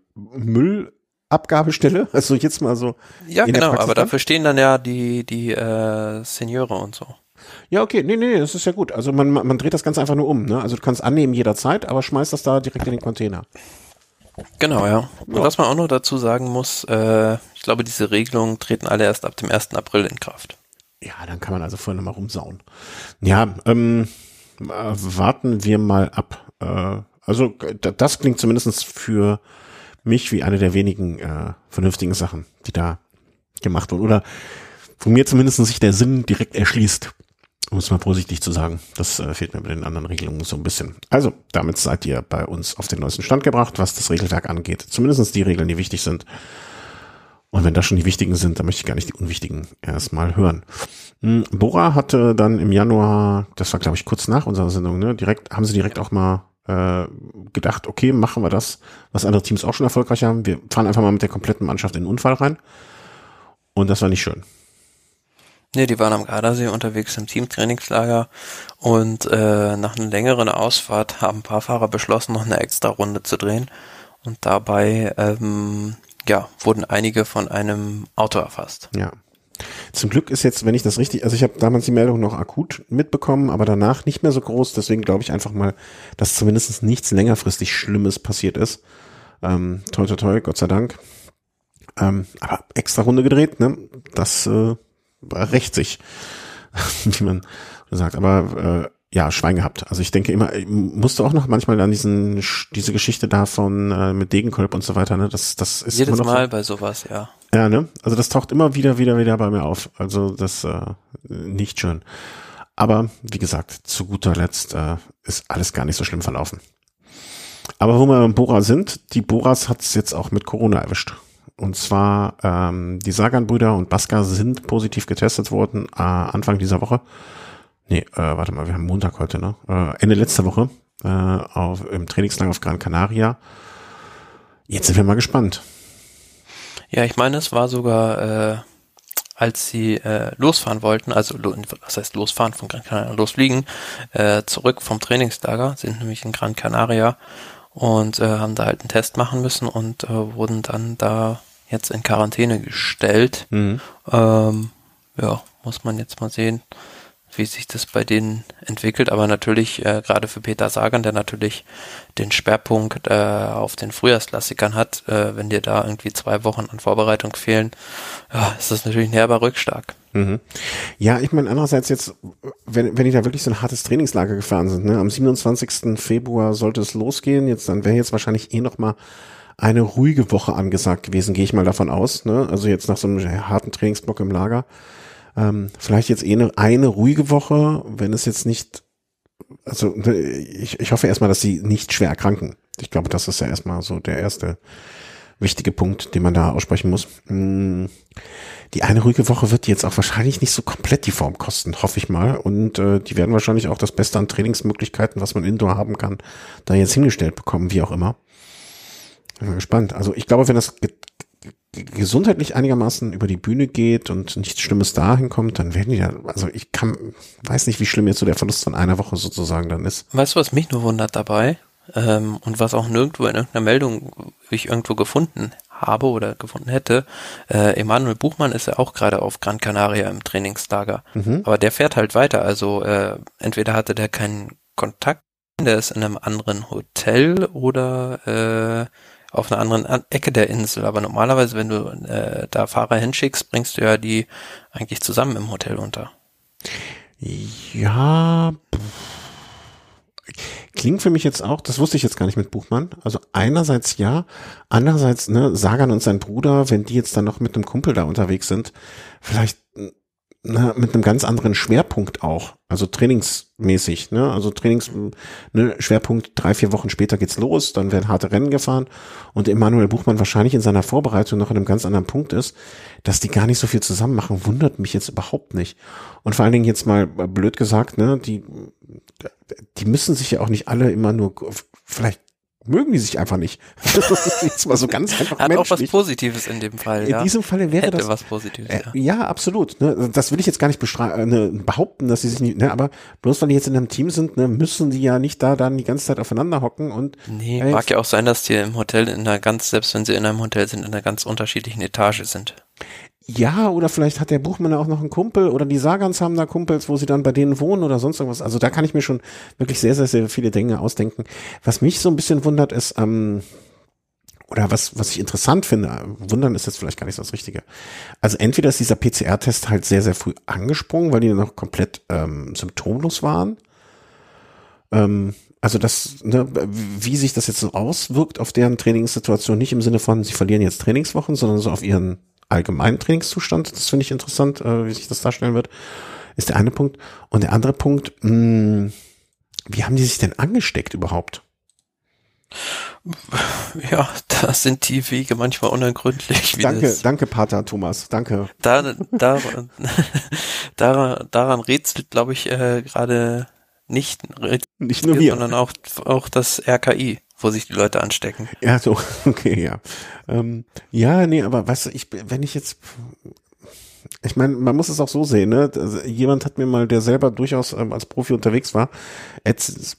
Müllabgabestelle? <laughs> Also jetzt mal so. Ja, genau, aber dafür stehen dann ja die, die äh, Seniore und so. Ja, okay, nee, nee, das ist ja gut. Also man, man dreht das Ganze einfach nur um. Ne? Also du kannst annehmen jederzeit, aber schmeißt das da direkt in den Container. Genau, ja. Und ja. was man auch noch dazu sagen muss, äh, ich glaube, diese Regelungen treten alle erst ab dem 1. April in Kraft. Ja, dann kann man also vorher nochmal rumsauen. Ja, ähm, äh, warten wir mal ab. Äh, also das klingt zumindest für mich wie eine der wenigen äh, vernünftigen Sachen, die da gemacht wurden. Oder von mir zumindest sich der Sinn direkt erschließt. Um es mal vorsichtig zu sagen. Das äh, fehlt mir bei den anderen Regelungen so ein bisschen. Also, damit seid ihr bei uns auf den neuesten Stand gebracht, was das Regelwerk angeht. Zumindest die Regeln, die wichtig sind. Und wenn das schon die wichtigen sind, dann möchte ich gar nicht die unwichtigen erstmal hören. Hm, Bora hatte dann im Januar, das war glaube ich kurz nach unserer Sendung, ne, direkt, haben sie direkt auch mal äh, gedacht, okay, machen wir das, was andere Teams auch schon erfolgreich haben. Wir fahren einfach mal mit der kompletten Mannschaft in den Unfall rein. Und das war nicht schön. Nee, die waren am Gardasee unterwegs im Teamtrainingslager und äh, nach einer längeren Ausfahrt haben ein paar Fahrer beschlossen, noch eine extra Runde zu drehen. Und dabei ähm, ja, wurden einige von einem Auto erfasst. Ja. Zum Glück ist jetzt, wenn ich das richtig, also ich habe damals die Meldung noch akut mitbekommen, aber danach nicht mehr so groß. Deswegen glaube ich einfach mal, dass zumindest nichts längerfristig Schlimmes passiert ist. Ähm, toi, toi, toi, Gott sei Dank. Ähm, aber extra Runde gedreht, ne? Das äh, rächt sich, <laughs> wie man sagt. Aber äh, ja, Schwein gehabt. Also ich denke immer, ich musste auch noch manchmal an diesen diese Geschichte da von äh, mit Degenkolb und so weiter, ne? Das das ist jedes Mal bei sowas, ja. Ja, ne? Also das taucht immer wieder, wieder, wieder bei mir auf. Also das äh, nicht schön. Aber wie gesagt, zu guter Letzt äh, ist alles gar nicht so schlimm verlaufen. Aber wo wir beim Bora sind, die Boras hat es jetzt auch mit Corona erwischt. Und zwar ähm, die Sagan-Brüder und Baska sind positiv getestet worden äh, Anfang dieser Woche. Nee, äh, warte mal, wir haben Montag heute, ne? Äh, Ende letzter Woche äh, auf, im Trainingslager auf Gran Canaria. Jetzt sind wir mal gespannt. Ja, ich meine, es war sogar, äh, als sie äh, losfahren wollten, also was heißt losfahren von Gran Canaria, losfliegen, äh, zurück vom Trainingslager, sind nämlich in Gran Canaria und äh, haben da halt einen Test machen müssen und äh, wurden dann da jetzt in Quarantäne gestellt. Mhm. Ähm, ja, muss man jetzt mal sehen, wie sich das bei denen entwickelt. Aber natürlich, äh, gerade für Peter Sagan, der natürlich den Schwerpunkt äh, auf den Frühjahrsklassikern hat, äh, wenn dir da irgendwie zwei Wochen an Vorbereitung fehlen, ja, ist das natürlich ein herber Rückstark. Mhm. Ja, ich meine, andererseits jetzt, wenn, wenn die da wirklich so ein hartes Trainingslager gefahren sind, ne, am 27. Februar sollte es losgehen, jetzt, dann wäre jetzt wahrscheinlich eh noch mal eine ruhige Woche angesagt gewesen, gehe ich mal davon aus, ne, also jetzt nach so einem harten Trainingsblock im Lager. Ähm, vielleicht jetzt eh eine, eine ruhige Woche, wenn es jetzt nicht, also ne, ich, ich hoffe erstmal, dass sie nicht schwer erkranken. Ich glaube, das ist ja erstmal so der erste wichtige Punkt, den man da aussprechen muss. Mm, die eine ruhige Woche wird jetzt auch wahrscheinlich nicht so komplett die Form kosten, hoffe ich mal. Und äh, die werden wahrscheinlich auch das Beste an Trainingsmöglichkeiten, was man indoor haben kann, da jetzt hingestellt bekommen, wie auch immer. Bin gespannt. Also ich glaube, wenn das gesundheitlich einigermaßen über die Bühne geht und nichts Schlimmes dahin kommt, dann werden die ja, also ich kann, weiß nicht, wie schlimm jetzt so der Verlust von einer Woche sozusagen dann ist. Weißt du, was mich nur wundert dabei? Ähm, und was auch nirgendwo in irgendeiner Meldung ich irgendwo gefunden habe oder gefunden hätte, äh, Emanuel Buchmann ist ja auch gerade auf Gran Canaria im Trainingslager. Mhm. Aber der fährt halt weiter. Also äh, entweder hatte der keinen Kontakt, der ist in einem anderen Hotel oder äh, auf einer anderen Ecke der Insel. Aber normalerweise, wenn du äh, da Fahrer hinschickst, bringst du ja die eigentlich zusammen im Hotel unter. Ja, klingt für mich jetzt auch, das wusste ich jetzt gar nicht mit Buchmann. Also einerseits ja, andererseits, ne, Sagan und sein Bruder, wenn die jetzt dann noch mit einem Kumpel da unterwegs sind, vielleicht na, mit einem ganz anderen Schwerpunkt auch, also trainingsmäßig, ne, also Trainings, ne, Schwerpunkt drei, vier Wochen später geht's los, dann werden harte Rennen gefahren. Und Emanuel Buchmann wahrscheinlich in seiner Vorbereitung noch in einem ganz anderen Punkt ist, dass die gar nicht so viel zusammen machen, wundert mich jetzt überhaupt nicht. Und vor allen Dingen jetzt mal blöd gesagt, ne, die, die müssen sich ja auch nicht alle immer nur, vielleicht mögen die sich einfach nicht. <laughs> Das ist jetzt mal so ganz einfach Hat menschlich. auch was Positives in dem Fall. Ja. In diesem Falle wäre Hätte das was Positives. Äh, ja. ja, absolut. Ne? Das will ich jetzt gar nicht äh, ne, behaupten, dass sie sich nicht. Ne, aber bloß weil die jetzt in einem Team sind, ne, müssen die ja nicht da dann die ganze Zeit aufeinander hocken und. Nee, äh, mag ja auch sein, dass die im Hotel in einer ganz, selbst wenn sie in einem Hotel sind, in einer ganz unterschiedlichen Etage sind. Ja, oder vielleicht hat der Buchmann auch noch einen Kumpel oder die Sagans haben da Kumpels, wo sie dann bei denen wohnen oder sonst irgendwas. Also da kann ich mir schon wirklich sehr, sehr, sehr viele Dinge ausdenken. Was mich so ein bisschen wundert ist, ähm, oder was, was ich interessant finde, wundern ist jetzt vielleicht gar nicht das Richtige. Also entweder ist dieser PCR-Test halt sehr, sehr früh angesprungen, weil die noch komplett ähm, symptomlos waren. Ähm, also das, ne, wie sich das jetzt so auswirkt auf deren Trainingssituation, nicht im Sinne von, sie verlieren jetzt Trainingswochen, sondern so auf ihren allgemeinen Trainingszustand. Das finde ich interessant, äh, wie sich das darstellen wird. Ist der eine Punkt. Und der andere Punkt, mh, hm, wie haben die sich denn angesteckt überhaupt? Ja, da sind die Wege manchmal unergründlich. danke, danke, Pater Thomas, danke. Da, da, daran, daran rätselt, glaube ich, äh, gerade nicht, nicht nur wir, sondern auch, auch das RKI wo sich die Leute anstecken. Ja, so, <laughs> okay, ja. Ähm, ja, nee, aber was, ich, wenn ich jetzt, ich meine, man muss es auch so sehen, ne? Also, jemand hat mir mal, der selber durchaus ähm, als Profi unterwegs war, jetzt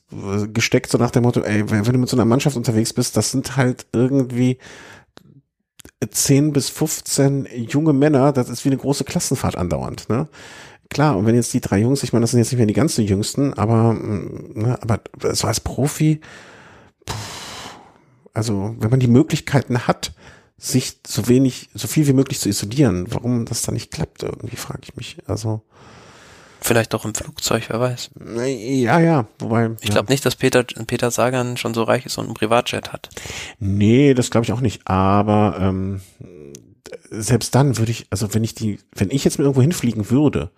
gesteckt so nach dem Motto, ey, wenn du mit so einer Mannschaft unterwegs bist, das sind halt irgendwie 10 bis 15 junge Männer, das ist wie eine große Klassenfahrt andauernd, ne? Klar, und wenn jetzt die drei Jungs, ich meine, das sind jetzt nicht mehr die ganz jüngsten, aber, mm, ne, aber so als Profi, also wenn man die Möglichkeiten hat, sich so wenig, so viel wie möglich zu isolieren, warum das da nicht klappt, irgendwie frage ich mich. Also vielleicht auch im Flugzeug, wer weiß. Ja, ja, wobei. Ich glaube ja. nicht, dass Peter Peter Sagan schon so reich ist und einen Privatjet hat. Nee, das glaube ich auch nicht. Aber ähm, selbst dann würde ich, also wenn ich die, wenn ich jetzt mit irgendwo hinfliegen würde,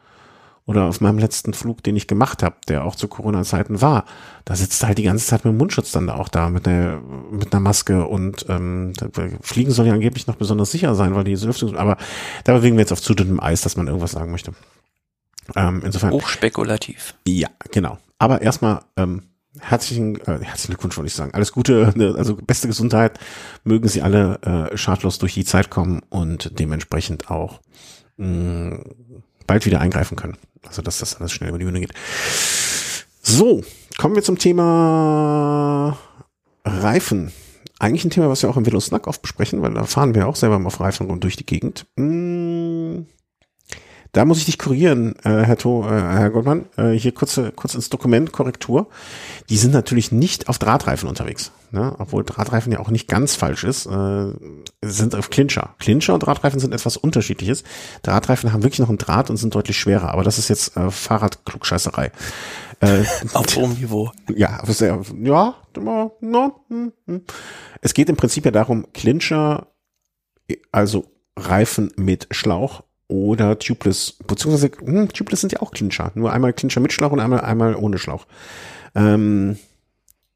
oder auf meinem letzten Flug, den ich gemacht habe, der auch zu Corona-Zeiten war, da sitzt halt die ganze Zeit mit dem Mundschutz dann da auch da mit einer mit einer Maske und ähm, Fliegen soll ja angeblich noch besonders sicher sein, weil die Lüftung, aber da bewegen wir jetzt auf zu dünnem Eis, dass man irgendwas sagen möchte. Ähm, insofern. Hochspekulativ. Ja, genau. Aber erstmal ähm, herzlichen, äh, herzlichen Glückwunsch, wollte ich sagen. Alles Gute, ne, also beste Gesundheit. Mögen Sie alle äh, schadlos durch die Zeit kommen und dementsprechend auch mh, bald wieder eingreifen können. Also dass das alles schnell über die Bühne geht. So, kommen wir zum Thema Reifen. Eigentlich ein Thema, was wir auch im Velo Snack oft besprechen, weil da fahren wir auch selber mal auf Reifen rund durch die Gegend. Hm, da muss ich dich korrigieren, äh, Herr, to, äh, Herr Goldmann. Äh, hier kurze, kurz ins Dokument Korrektur. Die sind natürlich nicht auf Drahtreifen unterwegs. Ne? Obwohl Drahtreifen ja auch nicht ganz falsch ist, äh, sind auf Clincher. Clincher und Drahtreifen sind etwas unterschiedliches. Drahtreifen haben wirklich noch einen Draht und sind deutlich schwerer, aber das ist jetzt äh, Fahrradklugscheißerei. Äh, <laughs> auf hohem Niveau. Ja, sehr, ja, no, no, hm, hm. Es geht im Prinzip ja darum, Clincher, also Reifen mit Schlauch oder Tubeless, beziehungsweise hm, Tubeless sind ja auch Clincher, nur einmal Clincher mit Schlauch und einmal einmal ohne Schlauch. Ähm,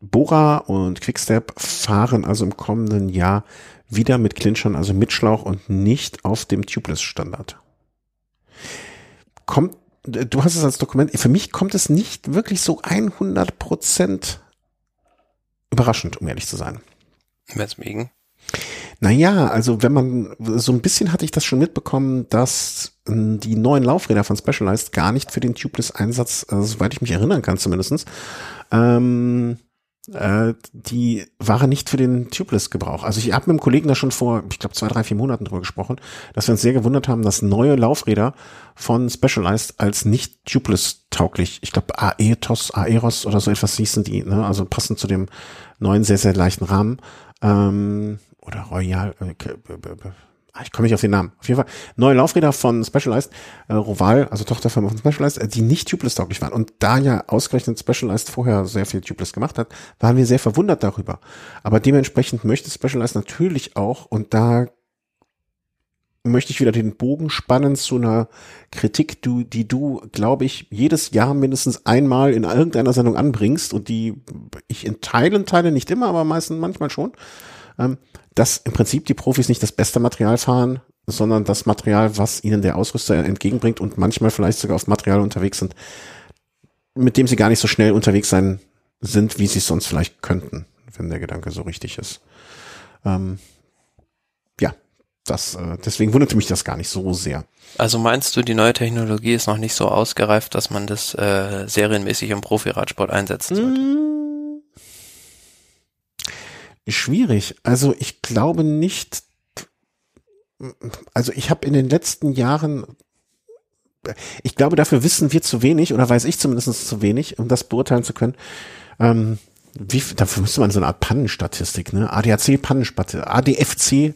Bora und Quickstep fahren also im kommenden Jahr wieder mit Clinchern, also mit Schlauch und nicht auf dem Tubeless-Standard. Kommt, du hast es als Dokument, für mich kommt es nicht wirklich so 100 Prozent überraschend, um ehrlich zu sein. Weswegen? Naja, also wenn man, so ein bisschen hatte ich das schon mitbekommen, dass äh, die neuen Laufräder von Specialized gar nicht für den Tubeless-Einsatz, äh, soweit ich mich erinnern kann zumindestens, ähm, äh, die waren nicht für den Tubeless-Gebrauch. Also ich habe mit einem Kollegen da schon vor, ich glaube, zwei, drei, vier Monaten drüber gesprochen, dass wir uns sehr gewundert haben, dass neue Laufräder von Specialized als nicht Tubeless-tauglich, ich glaube Aetos, Aeros oder so etwas hießen die, ne? also passend zu dem neuen, sehr, sehr leichten Rahmen, ähm, oder Royal, äh, ah, ich komme nicht auf den Namen. Auf jeden Fall neue Laufräder von Specialized, äh, Roval, also Tochterfirma von Specialized, äh, die nicht tubeless-tauglich waren. Und da ja ausgerechnet Specialized vorher sehr viel tubeless gemacht hat, waren wir sehr verwundert darüber. Aber dementsprechend möchte Specialized natürlich auch, und da möchte ich wieder den Bogen spannen zu einer Kritik, du, die du, glaube ich, jedes Jahr mindestens einmal in irgendeiner Sendung anbringst und die ich in Teilen teile, nicht immer, aber meistens manchmal schon dass im Prinzip die Profis nicht das beste Material fahren, sondern das Material, was ihnen der Ausrüster entgegenbringt und manchmal vielleicht sogar auf Material unterwegs sind, mit dem sie gar nicht so schnell unterwegs sein sind, wie sie es sonst vielleicht könnten, wenn der Gedanke so richtig ist. Ähm, ja, das, äh, deswegen wunderte mich das gar nicht so sehr. Also meinst du, die neue Technologie ist noch nicht so ausgereift, dass man das äh, serienmäßig im Profi-Radsport einsetzen sollte? Mm schwierig. Also ich glaube nicht, also ich habe in den letzten Jahren, ich glaube, dafür wissen wir zu wenig oder weiß ich zumindest zu wenig, um das beurteilen zu können. Ähm, wie, dafür müsste man so eine Art Pannenstatistik, ne? ADAC Pannenstatistik, ADFC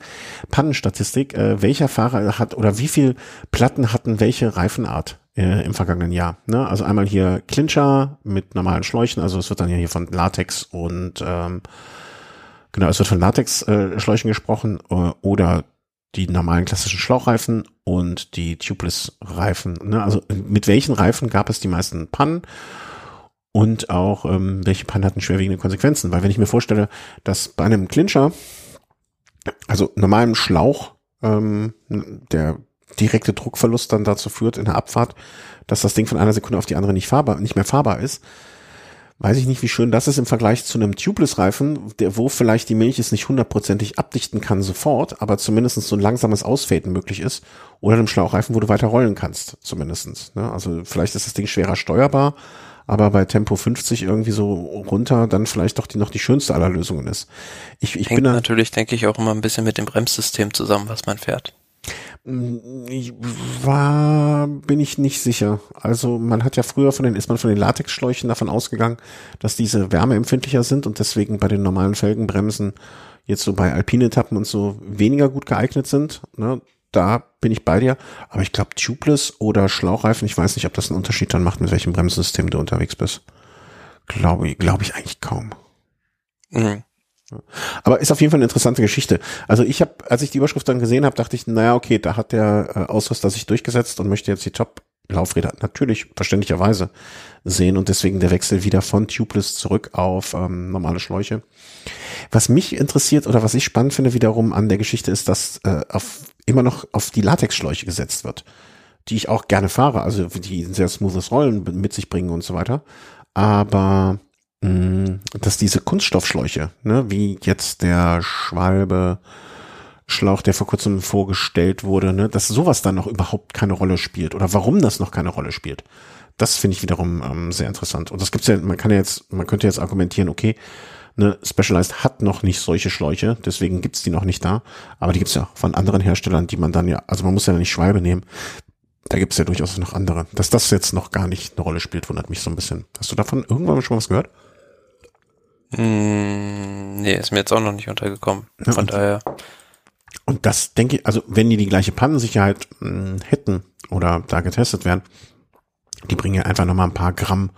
Pannenstatistik, äh, welcher Fahrer hat oder wie viel Platten hatten welche Reifenart äh, im vergangenen Jahr. Ne? Also einmal hier Clincher mit normalen Schläuchen, also es wird dann ja hier von Latex und ähm, Genau, es wird von Latex-Schläuchen gesprochen äh, oder die normalen klassischen Schlauchreifen und die Tubeless-Reifen. Ne? Also mit welchen Reifen gab es die meisten Pannen und auch ähm, welche Pannen hatten schwerwiegende Konsequenzen? Weil wenn ich mir vorstelle, dass bei einem Clincher, also normalem Schlauch, ähm, der direkte Druckverlust dann dazu führt in der Abfahrt, dass das Ding von einer Sekunde auf die andere nicht fahrbar, nicht mehr fahrbar ist, weiß ich nicht, wie schön das ist im Vergleich zu einem Tubeless-Reifen, der, wo vielleicht die Milch es nicht hundertprozentig abdichten kann sofort, aber zumindest so ein langsames Ausfaden möglich ist. Oder einem Schlauchreifen, wo du weiter rollen kannst, zumindestens. Ne? Also vielleicht ist das Ding schwerer steuerbar, aber bei Tempo 50 irgendwie so runter dann vielleicht doch die noch die schönste aller Lösungen ist. Ich, ich Hängt bin da, natürlich, denke ich, auch immer ein bisschen mit dem Bremssystem zusammen, was man fährt. Ich war, bin ich nicht sicher. Also man hat ja früher von den, ist man von den Latexschläuchen davon ausgegangen, dass diese wärmeempfindlicher sind und deswegen bei den normalen Felgenbremsen jetzt so bei alpine Etappen und so weniger gut geeignet sind. Ne? Da bin ich bei dir. Aber ich glaube, Tubeless oder Schlauchreifen, ich weiß nicht, ob das einen Unterschied dann macht, mit welchem Bremssystem du unterwegs bist. Glaube ich, glaube ich eigentlich kaum. Mhm. Aber ist auf jeden Fall eine interessante Geschichte. Also ich habe, als ich die Überschrift dann gesehen habe, dachte ich, naja, okay, da hat der äh, Ausrüster sich durchgesetzt und möchte jetzt die Top-Laufräder natürlich verständlicherweise sehen und deswegen der Wechsel wieder von Tubeless zurück auf ähm, normale Schläuche. Was mich interessiert oder was ich spannend finde wiederum an der Geschichte ist, dass äh, auf, immer noch auf die Latexschläuche gesetzt wird, die ich auch gerne fahre, also die ein sehr smoothes Rollen mit sich bringen und so weiter. Aber dass diese Kunststoffschläuche, ne, wie jetzt der Schwalbe Schlauch, der vor kurzem vorgestellt wurde, ne, dass sowas dann noch überhaupt keine Rolle spielt oder warum das noch keine Rolle spielt. Das finde ich wiederum ähm, sehr interessant. Und das gibt's ja, man kann ja jetzt, man könnte jetzt argumentieren, okay, ne, Specialized hat noch nicht solche Schläuche, deswegen gibt's die noch nicht da. Aber die gibt's ja von anderen Herstellern, die man dann ja, also man muss ja nicht Schwalbe nehmen. Da gibt's ja durchaus noch andere. Dass das jetzt noch gar nicht eine Rolle spielt, wundert mich so ein bisschen. Hast du davon irgendwann schon was gehört? Mm, nee, ist mir jetzt auch noch nicht untergekommen. Von ja, daher. Und das denke ich, also wenn die die gleiche Pannensicherheit mh, hm, hätten oder da getestet werden, die bringen ja einfach nochmal ein paar Gramm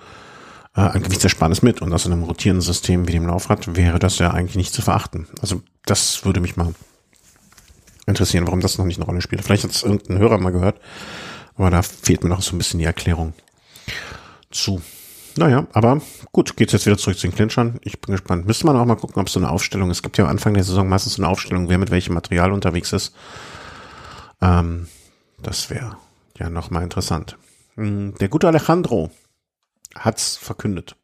äh, an Gewichtsersparnis mit. Und aus einem rotierenden System wie dem Laufrad wäre das ja eigentlich nicht zu verachten. Also das würde mich mal interessieren, warum das noch nicht eine Rolle spielt. Vielleicht hat es irgendein Hörer mal gehört, aber da fehlt mir noch so ein bisschen die Erklärung zu. Naja, aber gut, geht's jetzt wieder zurück zu den Clinchern. Ich bin gespannt. Müsste man auch mal gucken, ob es so eine Aufstellung, es gibt ja am Anfang der Saison meistens so eine Aufstellung, wer mit welchem Material unterwegs ist. Ähm, das wäre ja nochmal interessant. Hm, der gute Alejandro hat's verkündet.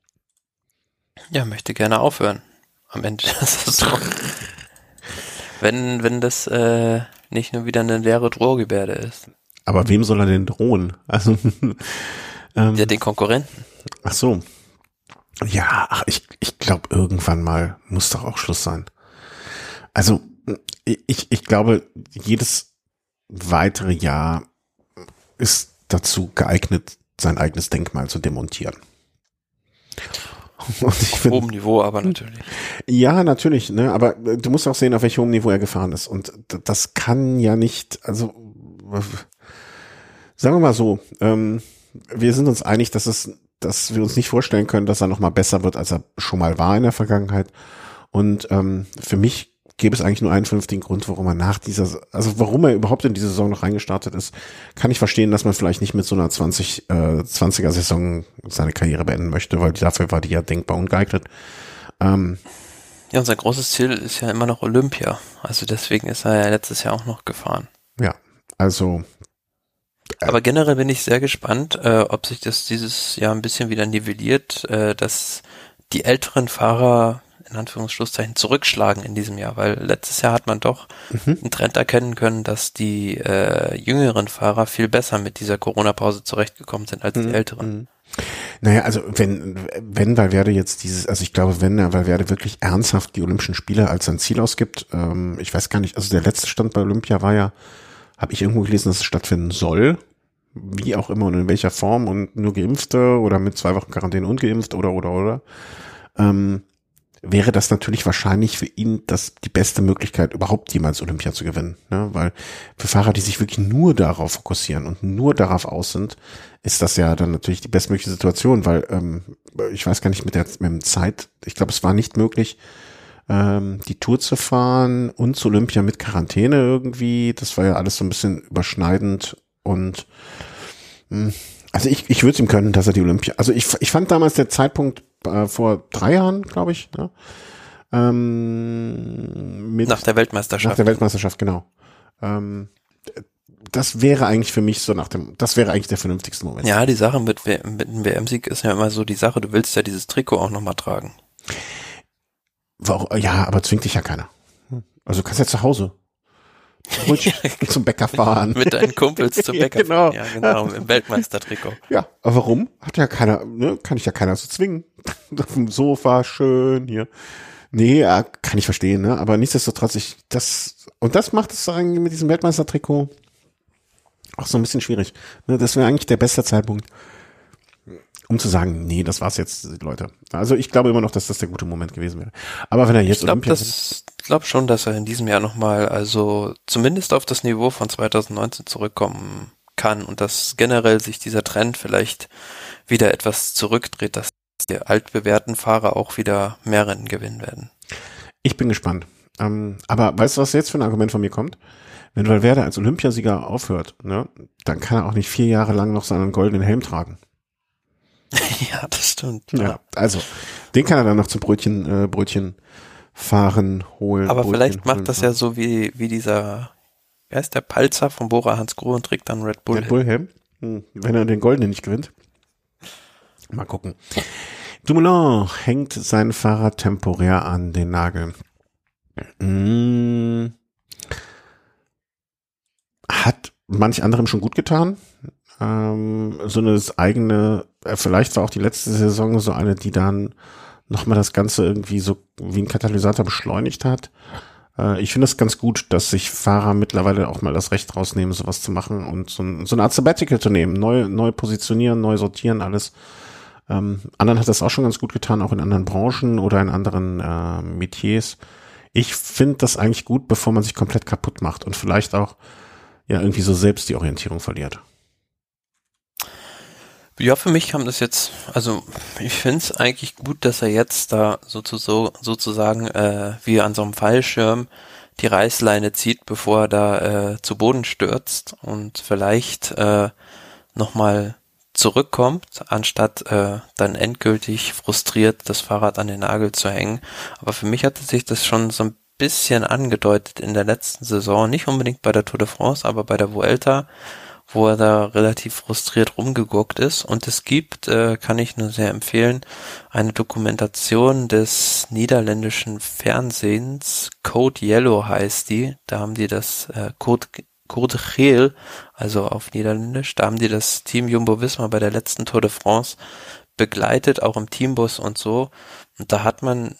Ja, möchte gerne aufhören. Am Ende ist so. wenn, wenn das äh, nicht nur wieder eine leere Drohgebärde ist. Aber wem soll er denn drohen? Also <laughs> ähm, ja, den Konkurrenten. Ach so. Ja, ach, ich, ich glaube, irgendwann mal muss doch auch Schluss sein. Also, ich, ich glaube, jedes weitere Jahr ist dazu geeignet, sein eigenes Denkmal zu demontieren. Und ich auf hohem Niveau aber natürlich. Ja, natürlich, ne, aber du musst auch sehen, auf welchem Niveau er gefahren ist. Und das kann ja nicht, also sagen wir mal so, ähm, wir sind uns einig, dass es, dass wir uns nicht vorstellen können, dass er noch mal besser wird, als er schon mal war in der Vergangenheit. Und ähm, für mich gäbe es eigentlich nur einen vernünftigen Grund, warum er nach dieser, also warum er überhaupt in diese Saison noch reingestartet ist, kann ich verstehen, dass man vielleicht nicht mit so einer 20, äh, 20er Saison seine Karriere beenden möchte, weil dafür war die ja denkbar ungeeignet. Ähm, ja, unser großes Ziel ist ja immer noch Olympia. Also deswegen ist er ja letztes Jahr auch noch gefahren. Ja, also. Aber generell bin ich sehr gespannt, äh, ob sich das dieses Jahr ein bisschen wieder nivelliert, äh, dass die älteren Fahrer in Anführungsschlusszeichen zurückschlagen in diesem Jahr, weil letztes Jahr hat man doch mhm. einen Trend erkennen können, dass die äh, jüngeren Fahrer viel besser mit dieser Corona-Pause zurechtgekommen sind als mhm. die älteren. Mhm. Naja, also wenn, wenn Valverde jetzt dieses, also ich glaube, wenn er Valverde wirklich ernsthaft die Olympischen Spiele als sein Ziel ausgibt, ähm, ich weiß gar nicht, also der letzte Stand bei Olympia war ja, habe ich irgendwo gelesen, dass es stattfinden soll, wie auch immer und in welcher Form und nur Geimpfte oder mit zwei Wochen Quarantäne und geimpft oder oder oder. Ähm, wäre das natürlich wahrscheinlich für ihn das die beste Möglichkeit, überhaupt jemals Olympia zu gewinnen. Ne? Weil für Fahrer, die sich wirklich nur darauf fokussieren und nur darauf aus sind, ist das ja dann natürlich die bestmögliche Situation, weil ähm, ich weiß gar nicht mit der, mit der Zeit, ich glaube, es war nicht möglich, ähm, die Tour zu fahren und zu Olympia mit Quarantäne irgendwie. Das war ja alles so ein bisschen überschneidend und mh, hm, also ich, ich würde es ihm können, dass er die Olympia. Also ich, ich fand damals der Zeitpunkt äh, vor drei Jahren, glaube ich. Ne? Ähm, mit, nach der Weltmeisterschaft. Nach der Weltmeisterschaft, genau. Ähm, das wäre eigentlich für mich so nach dem, das wäre eigentlich der vernünftigste Moment. Ja, die Sache mit, mit dem WM-Sieg ist ja immer so die Sache, du willst ja dieses Trikot auch nochmal tragen. Ja, aber zwingt dich ja keiner. Also du kannst ja zu Hause ruhig <laughs> zum Bäcker fahren. Mit deinen Kumpels zum <laughs> Bäcker ja, genau. fahren. Ja, genau, im Weltmeistertrikot. Ja, aber warum? Hat ja keiner, ne? Kann ich ja keiner so zwingen. <laughs> Auf dem Sofa, schön hier. Nee, ja, kann ich verstehen, ne? Aber nichtsdestotrotz, ich, das, und das macht es eigentlich mit diesem Weltmeistertrikot auch so ein bisschen schwierig. Ne? Das wäre eigentlich der beste Zeitpunkt, um zu sagen, nee, das war's jetzt, Leute. Also ich glaube immer noch, dass das der gute Moment gewesen wäre. Aber wenn er jetzt ich glaube, das glaube schon, dass er in diesem Jahr nochmal, also zumindest auf das Niveau von 2019 zurückkommen kann und dass generell sich dieser Trend vielleicht wieder etwas zurückdreht, dass die altbewährten Fahrer auch wieder mehr Rennen gewinnen werden. Ich bin gespannt. Ähm, aber weißt du, was jetzt für ein Argument von mir kommt? Wenn Valverde als Olympiasieger aufhört, ne, dann kann er auch nicht vier Jahre lang noch seinen goldenen Helm tragen. <laughs> ja, das stimmt. Ja, ja, also den kann er dann noch zum Brötchen, äh, Brötchen fahren, holen. Aber Brötchen vielleicht macht holen, das ja so wie, wie dieser, wer ist der Palzer von Bora Hans Grohe und trägt dann Red Bull. Red Bull Helm. Hm, wenn er den goldenen nicht gewinnt. Mal gucken. Dumoulin hängt sein Fahrrad temporär an den Nagel. Hm. Hat manch anderem schon gut getan. Ähm, so eine eigene, äh, vielleicht war auch die letzte Saison so eine, die dann nochmal das Ganze irgendwie so wie ein Katalysator beschleunigt hat. Äh, ich finde es ganz gut, dass sich Fahrer mittlerweile auch mal das Recht rausnehmen, sowas zu machen und so, so eine Art Sabbatical zu nehmen, neu, neu positionieren, neu sortieren, alles. Ähm, anderen hat das auch schon ganz gut getan, auch in anderen Branchen oder in anderen äh, Metiers. Ich finde das eigentlich gut, bevor man sich komplett kaputt macht und vielleicht auch ja irgendwie so selbst die Orientierung verliert. Ja, für mich kam das jetzt, also ich finde es eigentlich gut, dass er jetzt da sozusagen, sozusagen äh, wie an so einem Fallschirm die Reißleine zieht, bevor er da äh, zu Boden stürzt und vielleicht äh, nochmal zurückkommt, anstatt äh, dann endgültig frustriert das Fahrrad an den Nagel zu hängen. Aber für mich hatte sich das schon so ein bisschen angedeutet in der letzten Saison, nicht unbedingt bei der Tour de France, aber bei der Vuelta, wo er da relativ frustriert rumgeguckt ist. Und es gibt, äh, kann ich nur sehr empfehlen, eine Dokumentation des niederländischen Fernsehens, Code Yellow heißt die. Da haben die das äh, Code Code Geel, also auf Niederländisch, da haben die das Team Jumbo Visma bei der letzten Tour de France begleitet, auch im Teambus und so. Und da hat man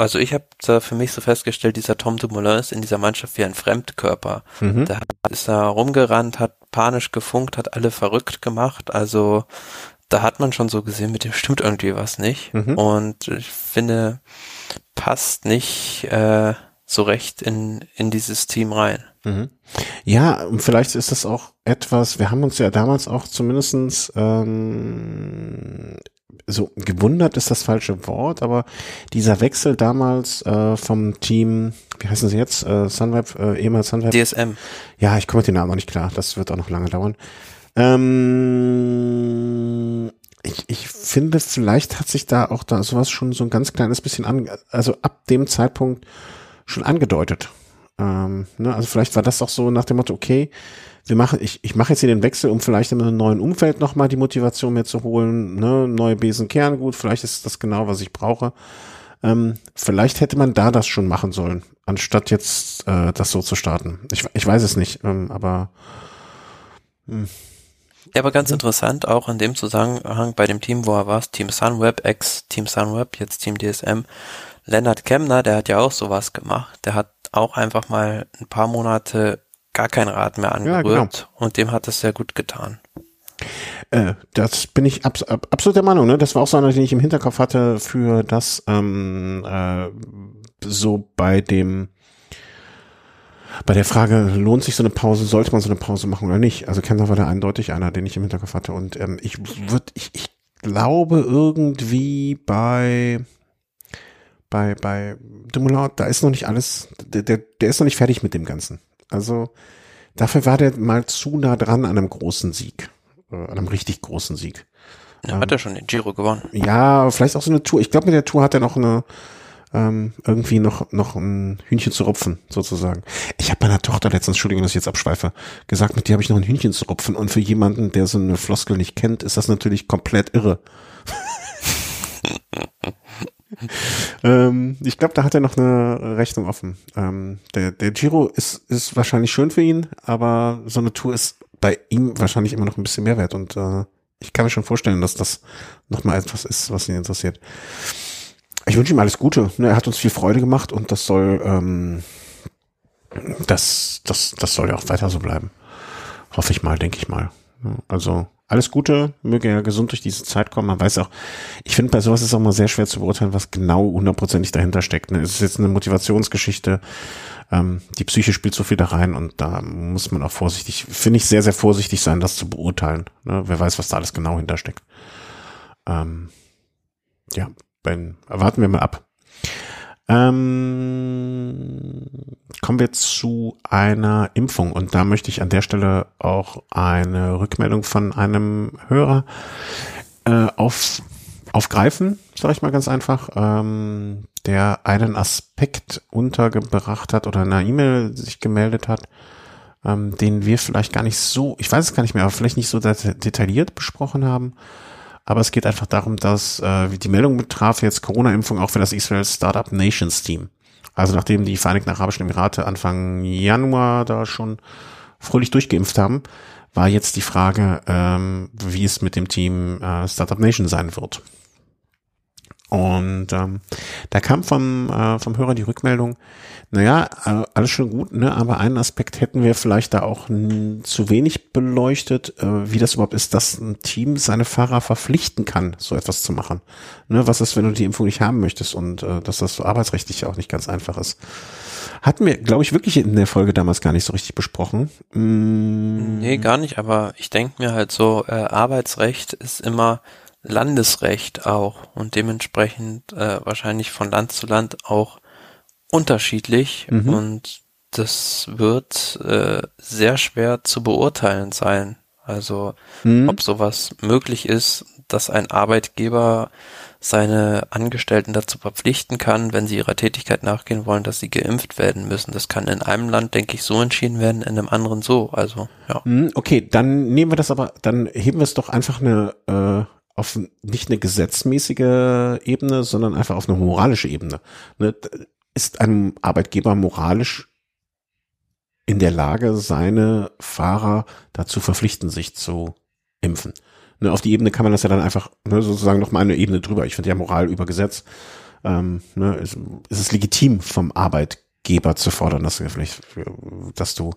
also ich habe da für mich so festgestellt, dieser Tom Dumoulin ist in dieser Mannschaft wie ein Fremdkörper. Mhm. Der ist da rumgerannt, hat panisch gefunkt, hat alle verrückt gemacht. Also da hat man schon so gesehen, mit dem stimmt irgendwie was nicht. Mhm. Und ich finde, passt nicht äh, so recht in, in dieses Team rein. Mhm. Ja, und vielleicht ist das auch etwas, wir haben uns ja damals auch zumindestens ähm, so gewundert ist das falsche Wort, aber dieser Wechsel damals äh, vom Team, wie heißen sie jetzt, äh, Sunweb, äh, ehemals Sunweb? DSM. Ja, ich komme mit den Namen noch nicht klar, das wird auch noch lange dauern. Ähm, ich, ich finde, vielleicht hat sich da auch da sowas schon so ein ganz kleines bisschen an, also ab dem Zeitpunkt schon angedeutet. Ähm, ne? Also vielleicht war das auch so nach dem Motto, okay, wir machen, ich, ich mache jetzt hier den Wechsel, um vielleicht in einem neuen Umfeld nochmal die Motivation mehr zu holen, ne, neue Besen Kerngut, vielleicht ist das genau, was ich brauche. Ähm, vielleicht hätte man da das schon machen sollen, anstatt jetzt äh, das so zu starten. Ich, ich weiß es nicht, ähm, aber hm. Ja, aber ganz interessant, auch in dem Zusammenhang bei dem Team, wo er war, Team Sunweb, ex-Team Sunweb, jetzt Team DSM, Lennart Kemner, der hat ja auch sowas gemacht. Der hat auch einfach mal ein paar Monate gar kein Rad mehr angerührt ja, genau. und dem hat es sehr gut getan. Äh, das bin ich abs ab, absolut der Meinung. Ne? Das war auch so einer, den ich im Hinterkopf hatte für das ähm, äh, so bei dem bei der Frage, lohnt sich so eine Pause, sollte man so eine Pause machen oder nicht? Also Kemner war da eindeutig einer, den ich im Hinterkopf hatte. Und ähm, ich würde, ich, ich glaube irgendwie bei bei bei Dumoulin, da ist noch nicht alles, der, der, der ist noch nicht fertig mit dem Ganzen. Also dafür war der mal zu nah dran an einem großen Sieg, äh, an einem richtig großen Sieg. Ja, ähm, hat er schon den Giro gewonnen. Ja, vielleicht auch so eine Tour. Ich glaube, mit der Tour hat er noch eine ähm, irgendwie noch noch ein Hühnchen zu rupfen, sozusagen. Ich habe meiner Tochter letztens, Entschuldigung, dass ich jetzt abschweife, gesagt, mit dir habe ich noch ein Hühnchen zu rupfen. Und für jemanden, der so eine Floskel nicht kennt, ist das natürlich komplett irre. <laughs> <laughs> ähm, ich glaube, da hat er noch eine Rechnung offen. Ähm, der, der Giro ist, ist wahrscheinlich schön für ihn, aber so eine Tour ist bei ihm wahrscheinlich immer noch ein bisschen mehr wert. Und äh, ich kann mir schon vorstellen, dass das nochmal etwas ist, was ihn interessiert. Ich wünsche ihm alles Gute. Ne, er hat uns viel Freude gemacht und das soll, ähm, das, das, das soll ja auch weiter so bleiben. Hoffe ich mal, denke ich mal. Also alles Gute, möge er gesund durch diese Zeit kommen. Man weiß auch, ich finde bei sowas ist auch mal sehr schwer zu beurteilen, was genau hundertprozentig dahinter steckt. Ne? Es ist jetzt eine Motivationsgeschichte, ähm, die Psyche spielt so viel da rein und da muss man auch vorsichtig, finde ich sehr, sehr vorsichtig sein, das zu beurteilen. Ne? Wer weiß, was da alles genau hintersteckt. Ähm, ja, wenn, warten wir mal ab. Ähm, kommen wir zu einer Impfung und da möchte ich an der Stelle auch eine Rückmeldung von einem Hörer äh, auf, aufgreifen, sage ich mal ganz einfach, ähm, der einen Aspekt untergebracht hat oder in einer E-Mail sich gemeldet hat, ähm, den wir vielleicht gar nicht so, ich weiß es gar nicht mehr, aber vielleicht nicht so detailliert besprochen haben. Aber es geht einfach darum, dass äh, die Meldung betraf jetzt Corona-Impfung auch für das Israel Startup Nations Team. Also nachdem die Vereinigten Arabischen Emirate Anfang Januar da schon fröhlich durchgeimpft haben, war jetzt die Frage, ähm, wie es mit dem Team äh, Startup Nation sein wird. Und ähm, da kam vom, äh, vom Hörer die Rückmeldung, naja, äh, alles schon gut, ne, aber einen Aspekt hätten wir vielleicht da auch zu wenig beleuchtet, äh, wie das überhaupt ist, dass ein Team seine Fahrer verpflichten kann, so etwas zu machen. Ne, was ist, wenn du die Impfung nicht haben möchtest und äh, dass das so arbeitsrechtlich auch nicht ganz einfach ist. Hatten wir, glaube ich, wirklich in der Folge damals gar nicht so richtig besprochen. Mm. Nee, gar nicht, aber ich denke mir halt so, äh, Arbeitsrecht ist immer Landesrecht auch und dementsprechend äh, wahrscheinlich von Land zu Land auch unterschiedlich mhm. und das wird äh, sehr schwer zu beurteilen sein. Also mhm. ob sowas möglich ist, dass ein Arbeitgeber seine Angestellten dazu verpflichten kann, wenn sie ihrer Tätigkeit nachgehen wollen, dass sie geimpft werden müssen. Das kann in einem Land, denke ich, so entschieden werden, in einem anderen so. Also ja. Mhm, okay, dann nehmen wir das aber, dann heben wir es doch einfach eine äh auf nicht eine gesetzmäßige Ebene, sondern einfach auf eine moralische Ebene. Ne? Ist ein Arbeitgeber moralisch in der Lage, seine Fahrer dazu verpflichten, sich zu impfen? Ne, auf die Ebene kann man das ja dann einfach ne, sozusagen noch mal eine Ebene drüber. Ich finde ja Moral über Gesetz. Ähm, ne, ist, ist es legitim vom Arbeitgeber zu fordern, dass du vielleicht, dass du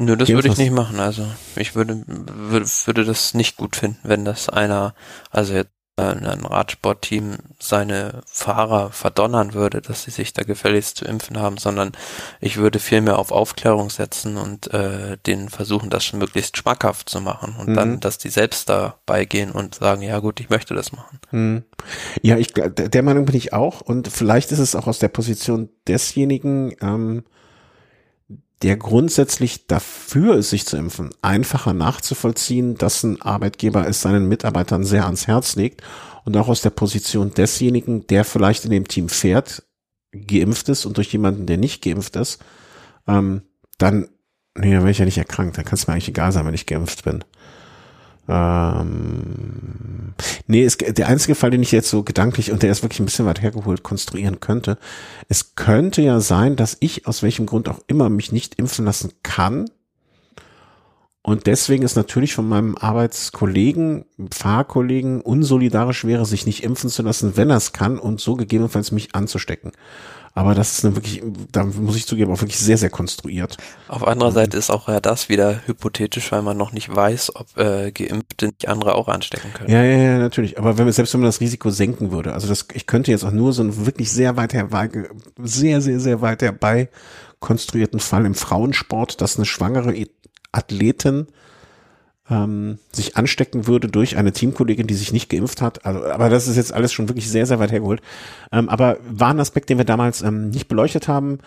Nö, das würde ich nicht machen. Also ich würde, würde, würde das nicht gut finden, wenn das einer, also jetzt äh, ein Radsportteam seine Fahrer verdonnern würde, dass sie sich da gefälligst zu impfen haben, sondern ich würde viel mehr auf Aufklärung setzen und äh, denen versuchen, das schon möglichst schmackhaft zu machen und mhm. dann, dass die selbst dabei gehen und sagen, ja gut, ich möchte das machen. Mhm. Ja, ich der Meinung bin ich auch und vielleicht ist es auch aus der Position desjenigen, ähm, der grundsätzlich dafür ist, sich zu impfen, einfacher nachzuvollziehen, dass ein Arbeitgeber es seinen Mitarbeitern sehr ans Herz legt und auch aus der Position desjenigen, der vielleicht in dem Team fährt, geimpft ist und durch jemanden, der nicht geimpft ist, ähm, dann, nee, dann wäre ich ja nicht erkrankt, dann kann es mir eigentlich egal sein, wenn ich geimpft bin. Ähm, nee, es, der einzige Fall, den ich jetzt so gedanklich, und der ist wirklich ein bisschen weit hergeholt, konstruieren könnte, es könnte ja sein, dass ich aus welchem Grund auch immer mich nicht impfen lassen kann. Und deswegen ist natürlich von meinem Arbeitskollegen, Fahrkollegen unsolidarisch wäre, sich nicht impfen zu lassen, wenn er es kann und so gegebenenfalls mich anzustecken. Aber das ist eine wirklich, da muss ich zugeben, auch wirklich sehr, sehr konstruiert. Auf anderer Seite ist auch ja das wieder hypothetisch, weil man noch nicht weiß, ob äh, Geimpfte nicht andere auch anstecken können. Ja, ja, ja, natürlich. Aber wenn selbst wenn man das Risiko senken würde, also das, ich könnte jetzt auch nur so einen wirklich sehr weit herbei, sehr, sehr, sehr weit herbei konstruierten Fall im Frauensport, dass eine schwangere Athletin ähm, sich anstecken würde durch eine Teamkollegin, die sich nicht geimpft hat. Also, aber das ist jetzt alles schon wirklich sehr, sehr weit hergeholt. Ähm, aber war ein Aspekt, den wir damals ähm, nicht beleuchtet haben.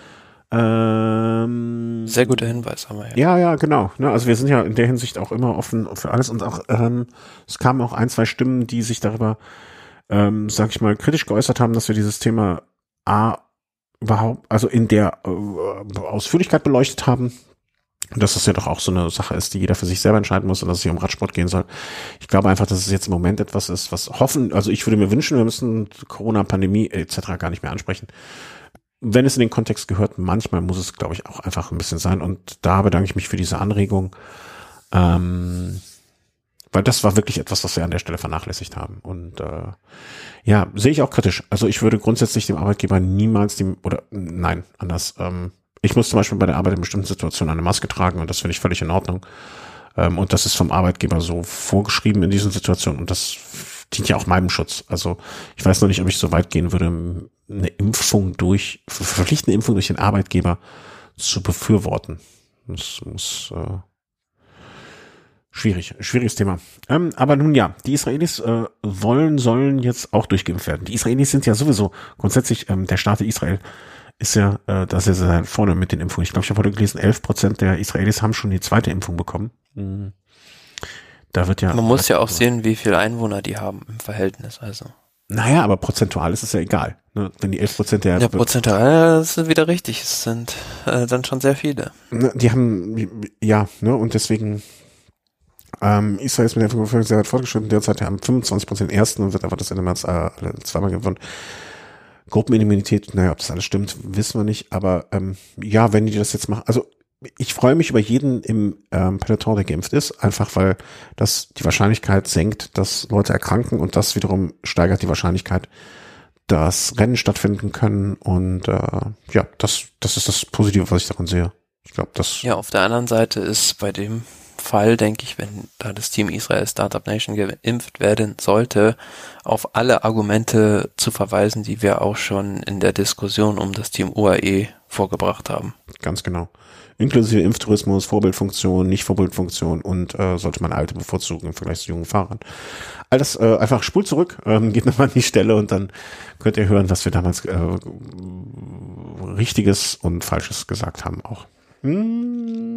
Ähm, sehr guter Hinweis haben wir ja. Ja, ja, genau. Ne, also wir sind ja in der Hinsicht auch immer offen für alles und auch ähm, es kamen auch ein, zwei Stimmen, die sich darüber, ähm, sag ich mal, kritisch geäußert haben, dass wir dieses Thema A überhaupt, also in der äh, Ausführlichkeit beleuchtet haben, dass das ja doch auch so eine Sache ist, die jeder für sich selber entscheiden muss und dass es hier um Radsport gehen soll. Ich glaube einfach, dass es jetzt im Moment etwas ist, was hoffen, also ich würde mir wünschen, wir müssen Corona-Pandemie etc. gar nicht mehr ansprechen. Wenn es in den Kontext gehört, manchmal muss es, glaube ich, auch einfach ein bisschen sein. Und da bedanke ich mich für diese Anregung. Ähm, weil das war wirklich etwas, was wir an der Stelle vernachlässigt haben. Und äh, ja, sehe ich auch kritisch. Also ich würde grundsätzlich dem Arbeitgeber niemals dem, oder nein, anders, ähm, ich muss zum Beispiel bei der Arbeit in bestimmten Situationen eine Maske tragen und das finde ich völlig in Ordnung. Ähm, und das ist vom Arbeitgeber so vorgeschrieben in diesen Situationen und das dient ja auch meinem Schutz. Also ich weiß noch nicht, ob ich so weit gehen würde, eine Impfung durch, verpflichtende Impfung durch den Arbeitgeber zu befürworten. Das muss, äh, Schwierig, schwieriges Thema. Ähm, aber nun ja, die Israelis äh, wollen, sollen jetzt auch durchgeimpft werden. Die Israelis sind ja sowieso grundsätzlich, ähm, der Staat Israel ist ja, äh, das ist ja vorne mit den Impfungen. Ich glaube, ich habe heute gelesen, 11 Prozent der Israelis haben schon die zweite Impfung bekommen. Mhm. Da wird ja. Man muss ja auch sehen, wie viele Einwohner die haben im Verhältnis, also. Naja, aber prozentual ist es ja egal. Ne? Wenn die 11 Prozent der... Ja, prozentual ist wieder richtig. Es sind äh, dann schon sehr viele. Ne, die haben, ja, ne, und deswegen ähm, Israel ist mit der Impfung sehr weit fortgeschritten. Derzeit haben 25 Prozent ersten und wird einfach das Ende März äh, zweimal gewonnen. Gruppenimmunität, naja, ob das alles stimmt, wissen wir nicht. Aber ähm, ja, wenn die das jetzt machen, also ich freue mich über jeden im ähm, Peloton, der geimpft ist, einfach weil das die Wahrscheinlichkeit senkt, dass Leute erkranken und das wiederum steigert die Wahrscheinlichkeit, dass Rennen stattfinden können. Und äh, ja, das, das ist das Positive, was ich daran sehe. Ich glaube, das. Ja, auf der anderen Seite ist bei dem Fall, denke ich, wenn da das Team Israel Startup Nation geimpft werden sollte, auf alle Argumente zu verweisen, die wir auch schon in der Diskussion um das Team UAE vorgebracht haben. Ganz genau. Inklusive Impftourismus, Vorbildfunktion, Nicht-Vorbildfunktion und äh, sollte man alte bevorzugen im Vergleich zu jungen Fahrern. Alles äh, einfach spult zurück, ähm, <laughs> geht nochmal an die Stelle und dann könnt ihr hören, was wir damals äh, Richtiges und Falsches gesagt haben auch. Hm.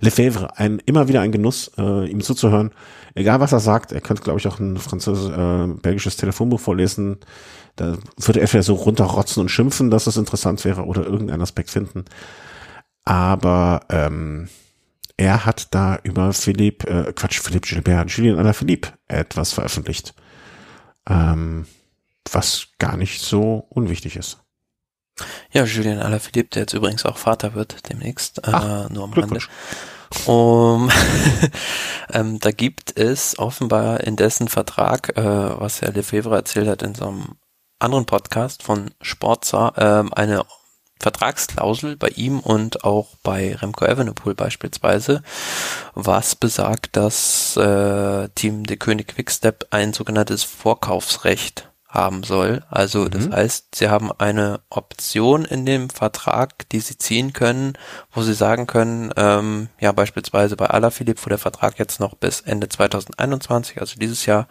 Lefebvre, ein, immer wieder ein Genuss, äh, ihm zuzuhören. Egal was er sagt, er könnte, glaube ich, auch ein französisches, äh, belgisches Telefonbuch vorlesen. Da würde er vielleicht so runterrotzen und schimpfen, dass es interessant wäre oder irgendeinen Aspekt finden. Aber ähm, er hat da über Philipp, äh, Quatsch, Philipp Gilbert, Julien Alaphilippe etwas veröffentlicht, ähm, was gar nicht so unwichtig ist. Ja, Julien Alaphilippe, der jetzt übrigens auch Vater wird demnächst, äh, Ach, nur am Rande. Um, <laughs> ähm, da gibt es offenbar in dessen Vertrag, äh, was Herr Lefebvre erzählt hat in so einem anderen Podcast von Sportza, äh, eine Vertragsklausel bei ihm und auch bei Remco Evenepoel beispielsweise, was besagt, dass äh, Team De König Quickstep ein sogenanntes Vorkaufsrecht haben soll. Also mhm. das heißt, sie haben eine Option in dem Vertrag, die sie ziehen können, wo sie sagen können, ähm, ja beispielsweise bei Alaphilippe, wo der Vertrag jetzt noch bis Ende 2021, also dieses Jahr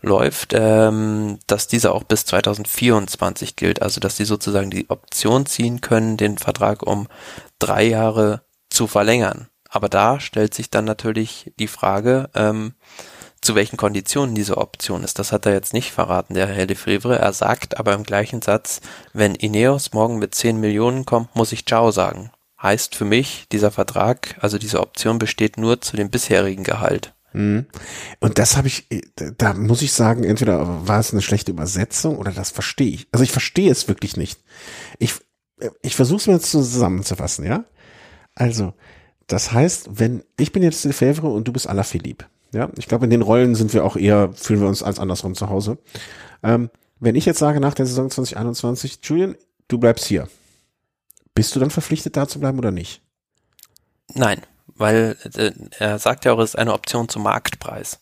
läuft, ähm, dass dieser auch bis 2024 gilt. Also dass sie sozusagen die Option ziehen können, den Vertrag um drei Jahre zu verlängern. Aber da stellt sich dann natürlich die Frage, ähm, zu welchen Konditionen diese Option ist. Das hat er jetzt nicht verraten, der Herr Lefebvre. Er sagt aber im gleichen Satz, wenn Ineos morgen mit 10 Millionen kommt, muss ich Ciao sagen. Heißt für mich, dieser Vertrag, also diese Option besteht nur zu dem bisherigen Gehalt. Mhm. Und das habe ich, da muss ich sagen, entweder war es eine schlechte Übersetzung oder das verstehe ich. Also ich verstehe es wirklich nicht. Ich, ich versuche es mir jetzt zusammenzufassen, ja? Also, das heißt, wenn ich bin jetzt Lefebvre und du bist Alaphilippe, ja, ich glaube, in den Rollen sind wir auch eher, fühlen wir uns als andersrum zu Hause. Ähm, wenn ich jetzt sage nach der Saison 2021, Julian, du bleibst hier. Bist du dann verpflichtet, da zu bleiben oder nicht? Nein, weil äh, er sagt ja auch, es ist eine Option zum Marktpreis.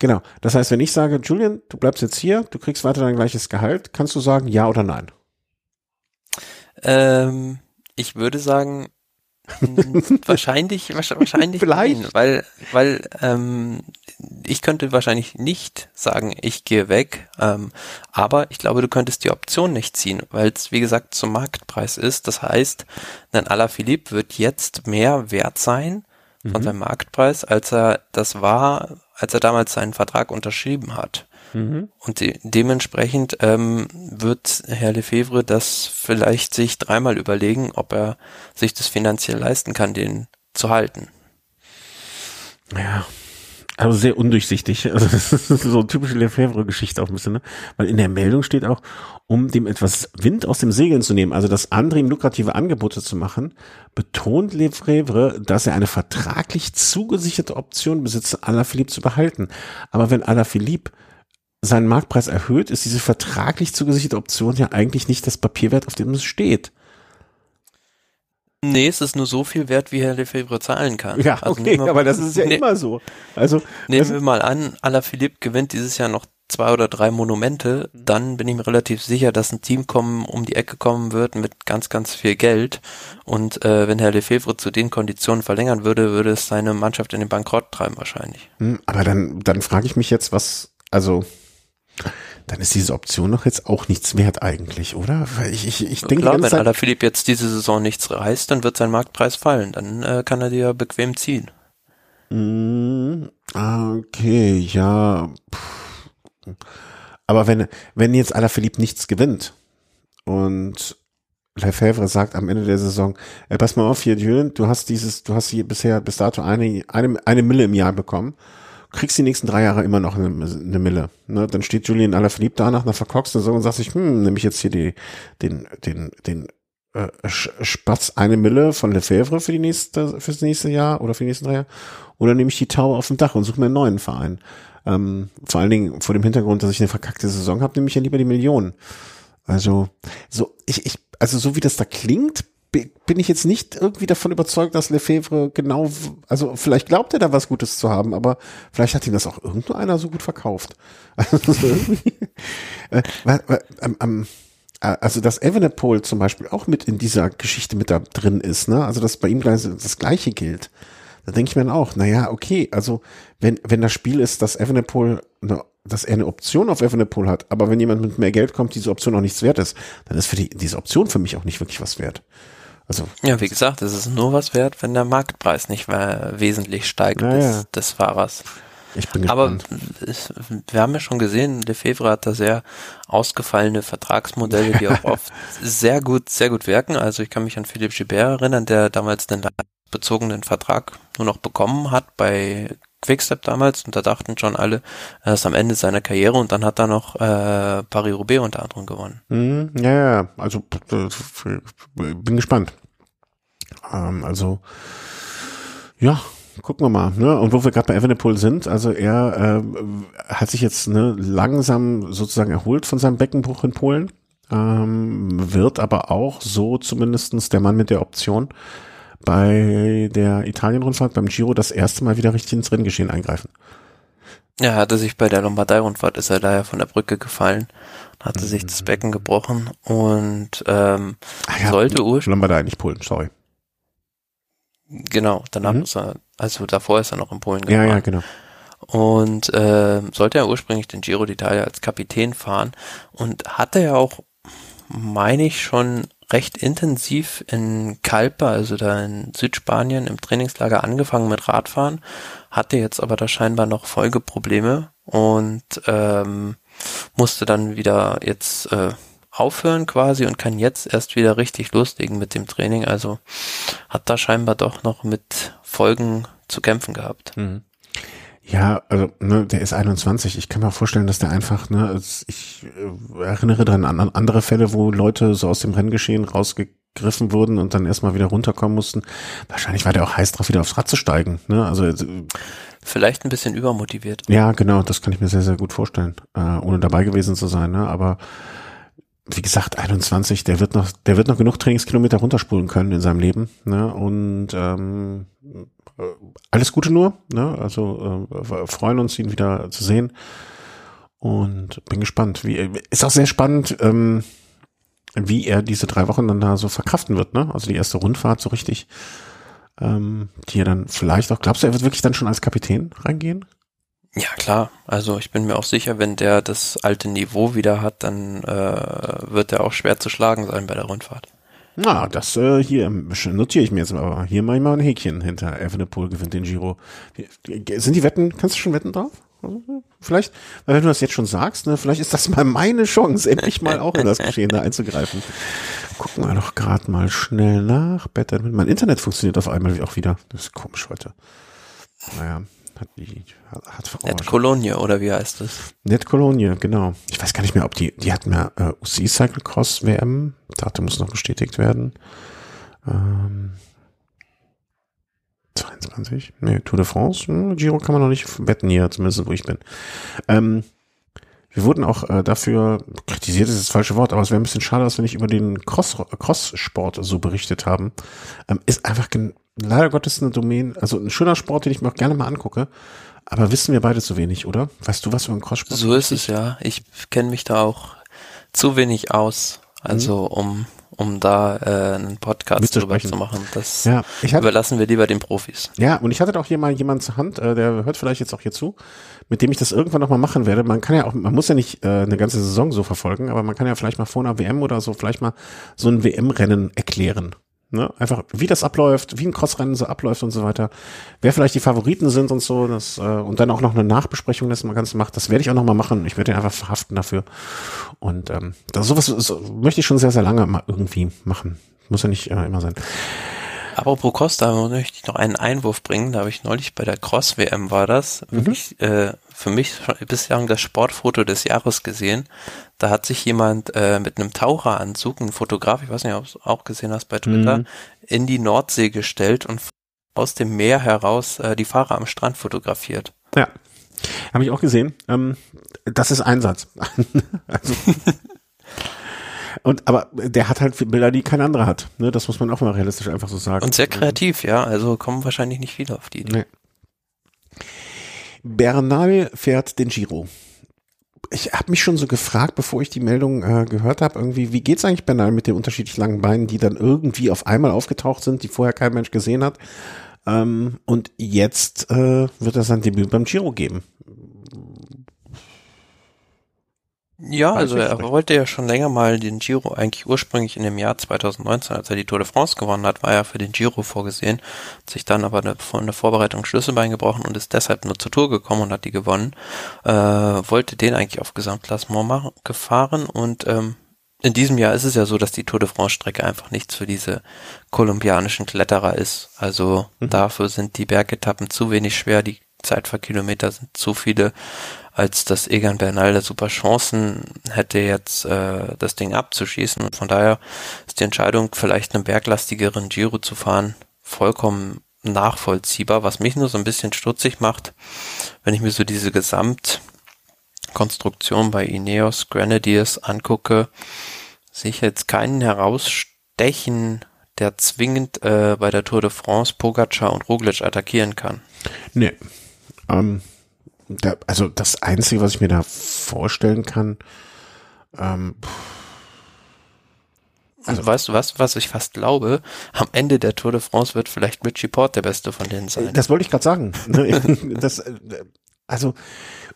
Genau. Das heißt, wenn ich sage, Julian, du bleibst jetzt hier, du kriegst weiter dein gleiches Gehalt, kannst du sagen ja oder nein? Ähm, ich würde sagen, <laughs> wahrscheinlich, wahrscheinlich Vielleicht. Nein, weil, weil ähm, ich könnte wahrscheinlich nicht sagen, ich gehe weg, ähm, aber ich glaube, du könntest die Option nicht ziehen, weil es wie gesagt zum Marktpreis ist. Das heißt, ein Alaphilippe wird jetzt mehr wert sein von mhm. seinem Marktpreis, als er das war, als er damals seinen Vertrag unterschrieben hat. Mhm. Und de dementsprechend ähm, wird Herr Lefebvre das vielleicht sich dreimal überlegen, ob er sich das finanziell leisten kann, den zu halten. Ja, also sehr undurchsichtig. <laughs> Also das ist so eine typische Lefebvre-Geschichte auch ein bisschen, ne? Weil in der Meldung steht auch, um dem etwas Wind aus dem Segeln zu nehmen, also das andere ihm lukrative Angebote zu machen, betont Lefebvre, dass er eine vertraglich zugesicherte Option besitzt, Alaphilippe zu behalten. Aber wenn Alaphilippe seinen Marktpreis erhöht, ist diese vertraglich zugesicherte Option ja eigentlich nicht das Papierwert, auf dem es steht. Nee, es ist nur so viel wert, wie Herr Lefebvre zahlen kann. Ja, also okay, aber das ist ja ne, immer so. Also nehmen wir mal an, Alaphilippe gewinnt dieses Jahr noch zwei oder drei Monumente, dann bin ich mir relativ sicher, dass ein Team kommen, um die Ecke kommen wird mit ganz, ganz viel Geld. Und äh, wenn Herr Lefebvre zu den Konditionen verlängern würde, würde es seine Mannschaft in den Bankrott treiben wahrscheinlich. Hm, aber dann, dann frage ich mich jetzt, was, also dann ist diese Option doch jetzt auch nichts wert eigentlich, oder? Weil ich, ich, ich denke, Klar, wenn Alaphilippe jetzt diese Saison nichts reißt, dann wird sein Marktpreis fallen. Dann äh, kann er die ja bequem ziehen. Mm, okay, ja. Aber wenn, wenn jetzt Alaphilippe nichts gewinnt und Lefebvre sagt am Ende der Saison, ey, pass mal auf hier, Julian, du hast dieses, du hast hier bisher bis dato eine, eine, eine Mille im Jahr bekommen kriegst die nächsten drei Jahre immer noch eine, eine Mille. Ne? Dann steht Julian Alaphilippe da nach einer verkorksten Saison und sagt sich, hm, nehme ich jetzt hier die, den, den, den äh, Spatz eine Mille von Lefebvre für die nächste, fürs nächste Jahr oder für die nächsten drei Jahre, oder nehme ich die Taube auf dem Dach und suche mir einen neuen Verein. Ähm, vor allen Dingen vor dem Hintergrund, dass ich eine verkackte Saison habe, nehme ich ja lieber die Millionen. Also, so, ich, ich, also so wie das da klingt, bin ich jetzt nicht irgendwie davon überzeugt, dass Lefebvre genau, also vielleicht glaubt er da was Gutes zu haben, aber vielleicht hat ihm das auch irgendwo einer so gut verkauft. <laughs> Also, also dass Evenepoel zum Beispiel auch mit in dieser Geschichte mit da drin ist, ne? Also dass bei ihm das Gleiche gilt. Da denke ich mir dann auch, naja, okay, also wenn, wenn das Spiel ist, dass Evenepoel, ne, dass er eine Option auf Evenepoel hat, aber wenn jemand mit mehr Geld kommt, diese Option auch nichts wert ist, dann ist für die, diese Option für mich auch nicht wirklich was wert. Also ja, wie gesagt, es ist nur was wert, wenn der Marktpreis nicht wesentlich steigt ja, des, des, Fahrers. Ich bin gespannt. Aber es, wir haben ja schon gesehen, Lefebvre hat da sehr ausgefallene Vertragsmodelle, die auch <laughs> oft sehr gut, sehr gut wirken. Also ich kann mich an Philipp Gilbert erinnern, der damals den bezogenen Vertrag nur noch bekommen hat bei Quickstep damals und da dachten schon alle, er ist am Ende seiner Karriere und dann hat er noch äh, Paris-Roubaix unter anderem gewonnen. Mhm, ja, ja, also bin gespannt. Ähm, also ja, gucken wir mal. Ne? Und wo wir gerade bei Evenepoel sind, also er äh, hat sich jetzt ne, langsam sozusagen erholt von seinem Beckenbruch in Polen, ähm, wird aber auch so zumindestens der Mann mit der Option bei der Italien-Rundfahrt, beim Giro, das erste Mal wieder richtig ins Renngeschehen eingreifen. Ja, hatte sich bei der Lombardei-Rundfahrt, ist er daher von der Brücke gefallen, hatte mhm. sich das Becken gebrochen und ähm, Ach ja, sollte ursprünglich... Lombardei, nicht Polen, sorry. Genau, danach mhm. ist er, also davor ist er noch in Polen gefahren. Ja, ja, genau. Und äh, sollte er ursprünglich den Giro d'Italia als Kapitän fahren und hatte ja auch, meine ich, schon recht intensiv in Calpe, also da in Südspanien im Trainingslager angefangen mit Radfahren, hatte jetzt aber da scheinbar noch Folgeprobleme und ähm, musste dann wieder jetzt äh, aufhören quasi und kann jetzt erst wieder richtig loslegen mit dem Training. Also hat da scheinbar doch noch mit Folgen zu kämpfen gehabt. Mhm. Ja, also ne, der ist 21. Ich kann mir vorstellen, dass der einfach, ne, ich äh, erinnere dran an andere Fälle, wo Leute so aus dem Renngeschehen rausgegriffen wurden und dann erstmal wieder runterkommen mussten. Wahrscheinlich war der auch heiß drauf, wieder aufs Rad zu steigen. Ne? Also äh, vielleicht ein bisschen übermotiviert. Ja, genau, das kann ich mir sehr, sehr gut vorstellen, äh, ohne dabei gewesen zu sein. Ne? Aber wie gesagt, 21, der wird noch, der wird noch genug Trainingskilometer runterspulen können in seinem Leben. Ne? Und ähm, äh, alles Gute nur. Ne? Also äh, freuen uns, ihn wieder zu sehen. Und bin gespannt. Wie, ist auch sehr spannend, ähm, wie er diese drei Wochen dann da so verkraften wird. Ne? Also die erste Rundfahrt so richtig. Ähm, die er dann vielleicht auch, glaubst du, er wird wirklich dann schon als Kapitän reingehen? Ja, klar. Also ich bin mir auch sicher, wenn der das alte Niveau wieder hat, dann äh, wird er auch schwer zu schlagen sein bei der Rundfahrt. Na, das äh, hier notiere ich mir jetzt aber. Hier mache ich mal ein Häkchen hinter Evenepoel gewinnt den Giro. Sind die Wetten, kannst du schon wetten drauf? Vielleicht, weil wenn du das jetzt schon sagst, ne, vielleicht ist das mal meine Chance, endlich mal auch in das Geschehen da einzugreifen. Gucken wir doch gerade mal schnell nach. Mein Internet funktioniert auf einmal auch wieder. Das ist komisch heute. Naja, hat die hat Net Cologne oder wie heißt das? Net Cologne, genau. Ich weiß gar nicht mehr, ob die die hatten ja äh, UC Cyclecross WM, Datum muss noch bestätigt werden. Ähm, 22? Nee, Tour de France, hm, Giro kann man noch nicht wetten hier, zumindest wo ich bin. Ähm, wir wurden auch äh, dafür kritisiert, ist das falsche Wort, aber es wäre ein bisschen schade, dass wir nicht über den Cross, Cross-Sport so berichtet haben. Ähm, ist einfach leider Gottes eine Domain, also ein schöner Sport, den ich mir auch gerne mal angucke. Aber wissen wir beide zu wenig, oder? Weißt du was über einen Crosssport? So ist es ja. Ich kenne mich da auch zu wenig aus, also mhm. um um da äh, einen Podcast drüber zu machen. Das ja, hatte, überlassen wir lieber den Profis. Ja, und ich hatte doch hier mal jemanden zur Hand, äh, der hört vielleicht jetzt auch hier zu, mit dem ich das irgendwann nochmal machen werde. Man kann ja auch, man muss ja nicht äh, eine ganze Saison so verfolgen, aber man kann ja vielleicht mal vor einer WM oder so vielleicht mal so ein WM-Rennen erklären. Ne? Einfach, wie das abläuft, wie ein Crossrennen so abläuft und so weiter. Wer vielleicht die Favoriten sind und so, das, äh, und dann auch noch eine Nachbesprechung, das man ganz macht, das werde ich auch nochmal machen. Ich werde ihn einfach verhaften dafür. Und ähm, das, sowas so, möchte ich schon sehr, sehr lange mal irgendwie machen. Muss ja nicht äh, immer sein. Apropos Costa, möchte ich noch einen Einwurf bringen. Da habe ich neulich bei der Cross-WM war das, mhm. wirklich äh, für mich bislang das Sportfoto des Jahres gesehen. Da hat sich jemand äh, mit einem Taucheranzug, ein Fotograf, ich weiß nicht, ob du es auch gesehen hast bei Twitter, mhm. in die Nordsee gestellt und aus dem Meer heraus äh, die Fahrer am Strand fotografiert. Ja, habe ich auch gesehen. Ähm, das ist Einsatz. <laughs> also, und aber der hat halt Bilder, die kein anderer hat. Ne? Das muss man auch mal realistisch einfach so sagen. Und sehr kreativ, ja. Also kommen wahrscheinlich nicht viele auf die Idee. Nee. Bernal fährt den Giro. Ich habe mich schon so gefragt, bevor ich die Meldung äh, gehört habe, irgendwie, wie geht's eigentlich Bernal mit den unterschiedlich langen Beinen, die dann irgendwie auf einmal aufgetaucht sind, die vorher kein Mensch gesehen hat. Ähm, und jetzt äh, wird er sein Debüt beim Giro geben. Ja, also er wollte ja schon länger mal den Giro, eigentlich ursprünglich in dem Jahr 2019, als er die Tour de France gewonnen hat, war er für den Giro vorgesehen, hat sich dann aber von der Vorbereitung Schlüsselbein gebrochen und ist deshalb nur zur Tour gekommen und hat die gewonnen. Äh, wollte den eigentlich auf Gesamtklassement machen, gefahren und ähm, in diesem Jahr ist es ja so, dass die Tour de France Strecke einfach nichts für diese kolumbianischen Kletterer ist. Also mhm. dafür sind die Bergetappen zu wenig schwer, die Zeit für Kilometer sind zu viele als dass Egan Bernal da super Chancen hätte, jetzt äh, das Ding abzuschießen. Von daher ist die Entscheidung, vielleicht einen berglastigeren Giro zu fahren, vollkommen nachvollziehbar. Was mich nur so ein bisschen stutzig macht, wenn ich mir so diese Gesamtkonstruktion bei Ineos Grenadiers angucke, sehe ich jetzt keinen herausstechen, der zwingend äh, bei der Tour de France Pogacar und Roglic attackieren kann. Nee. Ähm, da, also das Einzige, was ich mir da vorstellen kann, ähm, also weißt du was, was ich fast glaube, am Ende der Tour de France wird vielleicht Richie Port der Beste von denen sein. Das wollte ich gerade sagen. <laughs> Das, äh, also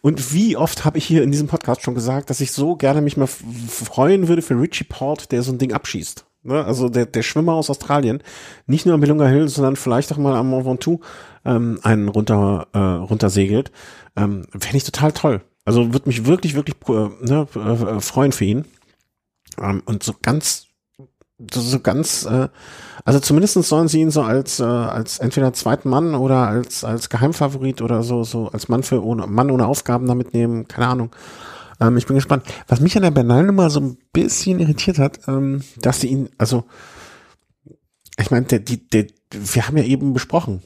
und wie oft habe ich hier in diesem Podcast schon gesagt, dass ich so gerne mich mal freuen würde für Richie Port, der so ein Ding abschießt. Ne? Also der, der Schwimmer aus Australien, nicht nur am Belunga Hill, sondern vielleicht auch mal am Mont Ventoux ähm, einen runter äh, runtersegelt. Ähm, Fände ich total toll. Also würde mich wirklich, wirklich äh, ne, äh, freuen für ihn. Ähm, und so ganz, so ganz, äh, also zumindestens sollen sie ihn so als, äh, als entweder zweiten Mann oder als, als Geheimfavorit oder so, so als Mann für ohne, Mann ohne Aufgaben damit nehmen, keine Ahnung. Ähm, ich bin gespannt. Was mich an der Bernal-Nummer so ein bisschen irritiert hat, ähm, dass sie ihn, also, ich meine, der, die, der, wir haben ja eben besprochen,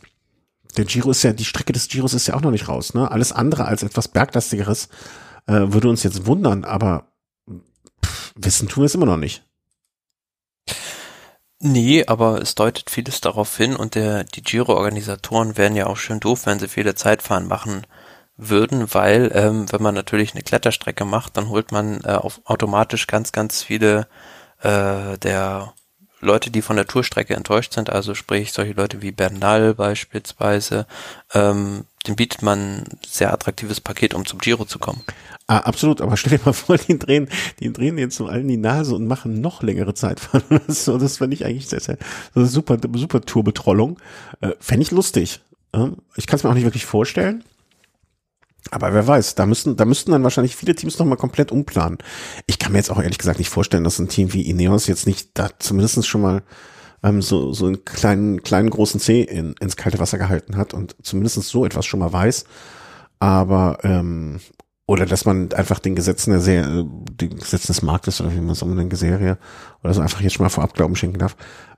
der Giro ist ja, die Strecke des Giros ist ja auch noch nicht raus, ne? Alles andere als etwas Berglastigeres äh, würde uns jetzt wundern, aber pff, wissen tun wir es immer noch nicht. Nee, aber es deutet vieles darauf hin und der, die Giro-Organisatoren wären ja auch schön doof, wenn sie viele Zeitfahren machen würden, weil ähm, wenn man natürlich eine Kletterstrecke macht, dann holt man äh, auf, automatisch ganz, ganz viele äh, der Leute, die von der Tourstrecke enttäuscht sind, also sprich solche Leute wie Bernal beispielsweise, ähm, dem bietet man sehr attraktives Paket, um zum Giro zu kommen. Ah, absolut, aber <laughs> stell dir mal vor, die drehen, die drehen jetzt so allen die Nase und machen noch längere Zeitfahren. <laughs> Das, so, das fände ich eigentlich sehr, sehr, super, super Tourbetrollung. Äh, fände ich lustig. Ich kann es mir auch nicht wirklich vorstellen. Aber wer weiß, da müssten, da müssten dann wahrscheinlich viele Teams nochmal komplett umplanen. Ich kann mir jetzt auch ehrlich gesagt nicht vorstellen, dass ein Team wie Ineos jetzt nicht da zumindest schon mal ähm, so, so einen kleinen, kleinen großen C in, ins kalte Wasser gehalten hat und zumindest so etwas schon mal weiß. Aber, ähm, oder dass man einfach den Gesetzen der Serie, den Gesetzen des Marktes oder wie man es auch nennen, Serie oder so einfach jetzt schon mal vorab Glauben schenken darf.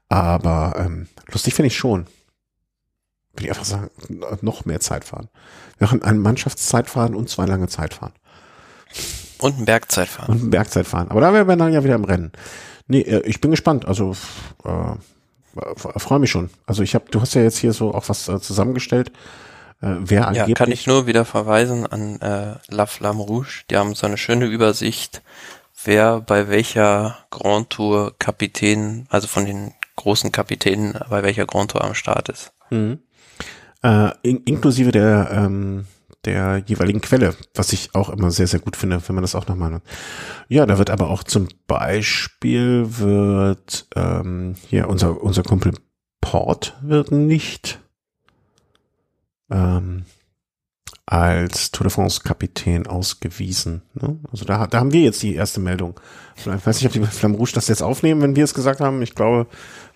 Aber ähm, lustig finde ich schon würde ich einfach sagen, noch mehr Zeit fahren. Wir machen ein Mannschaftszeitfahren und zwei lange Zeitfahren. Und ein Bergzeitfahren. Und ein Bergzeitfahren. Aber da wäre wir dann ja wieder im Rennen. Nee, äh, ich bin gespannt. Also, äh, freue mich schon. Also ich habe, du hast ja jetzt hier so auch was äh, zusammengestellt. Äh, wer ja, angeblich kann ich nur wieder verweisen an äh, La Flamme Rouge. Die haben so eine schöne Übersicht, wer bei welcher Grand Tour Kapitän, also von den großen Kapitänen, bei welcher Grand Tour am Start ist. Mhm. Äh, in, inklusive der ähm, der jeweiligen Quelle, was ich auch immer sehr, sehr gut finde, wenn man das auch nochmal. Ja, da wird aber auch zum Beispiel wird ähm, hier unser unser Kumpel Port wird nicht ähm, als Tour de France Kapitän ausgewiesen. Ne? Also da, da haben wir jetzt die erste Meldung. Ich weiß nicht, ob die Flamme Rouge das jetzt aufnehmen, wenn wir es gesagt haben. Ich glaube,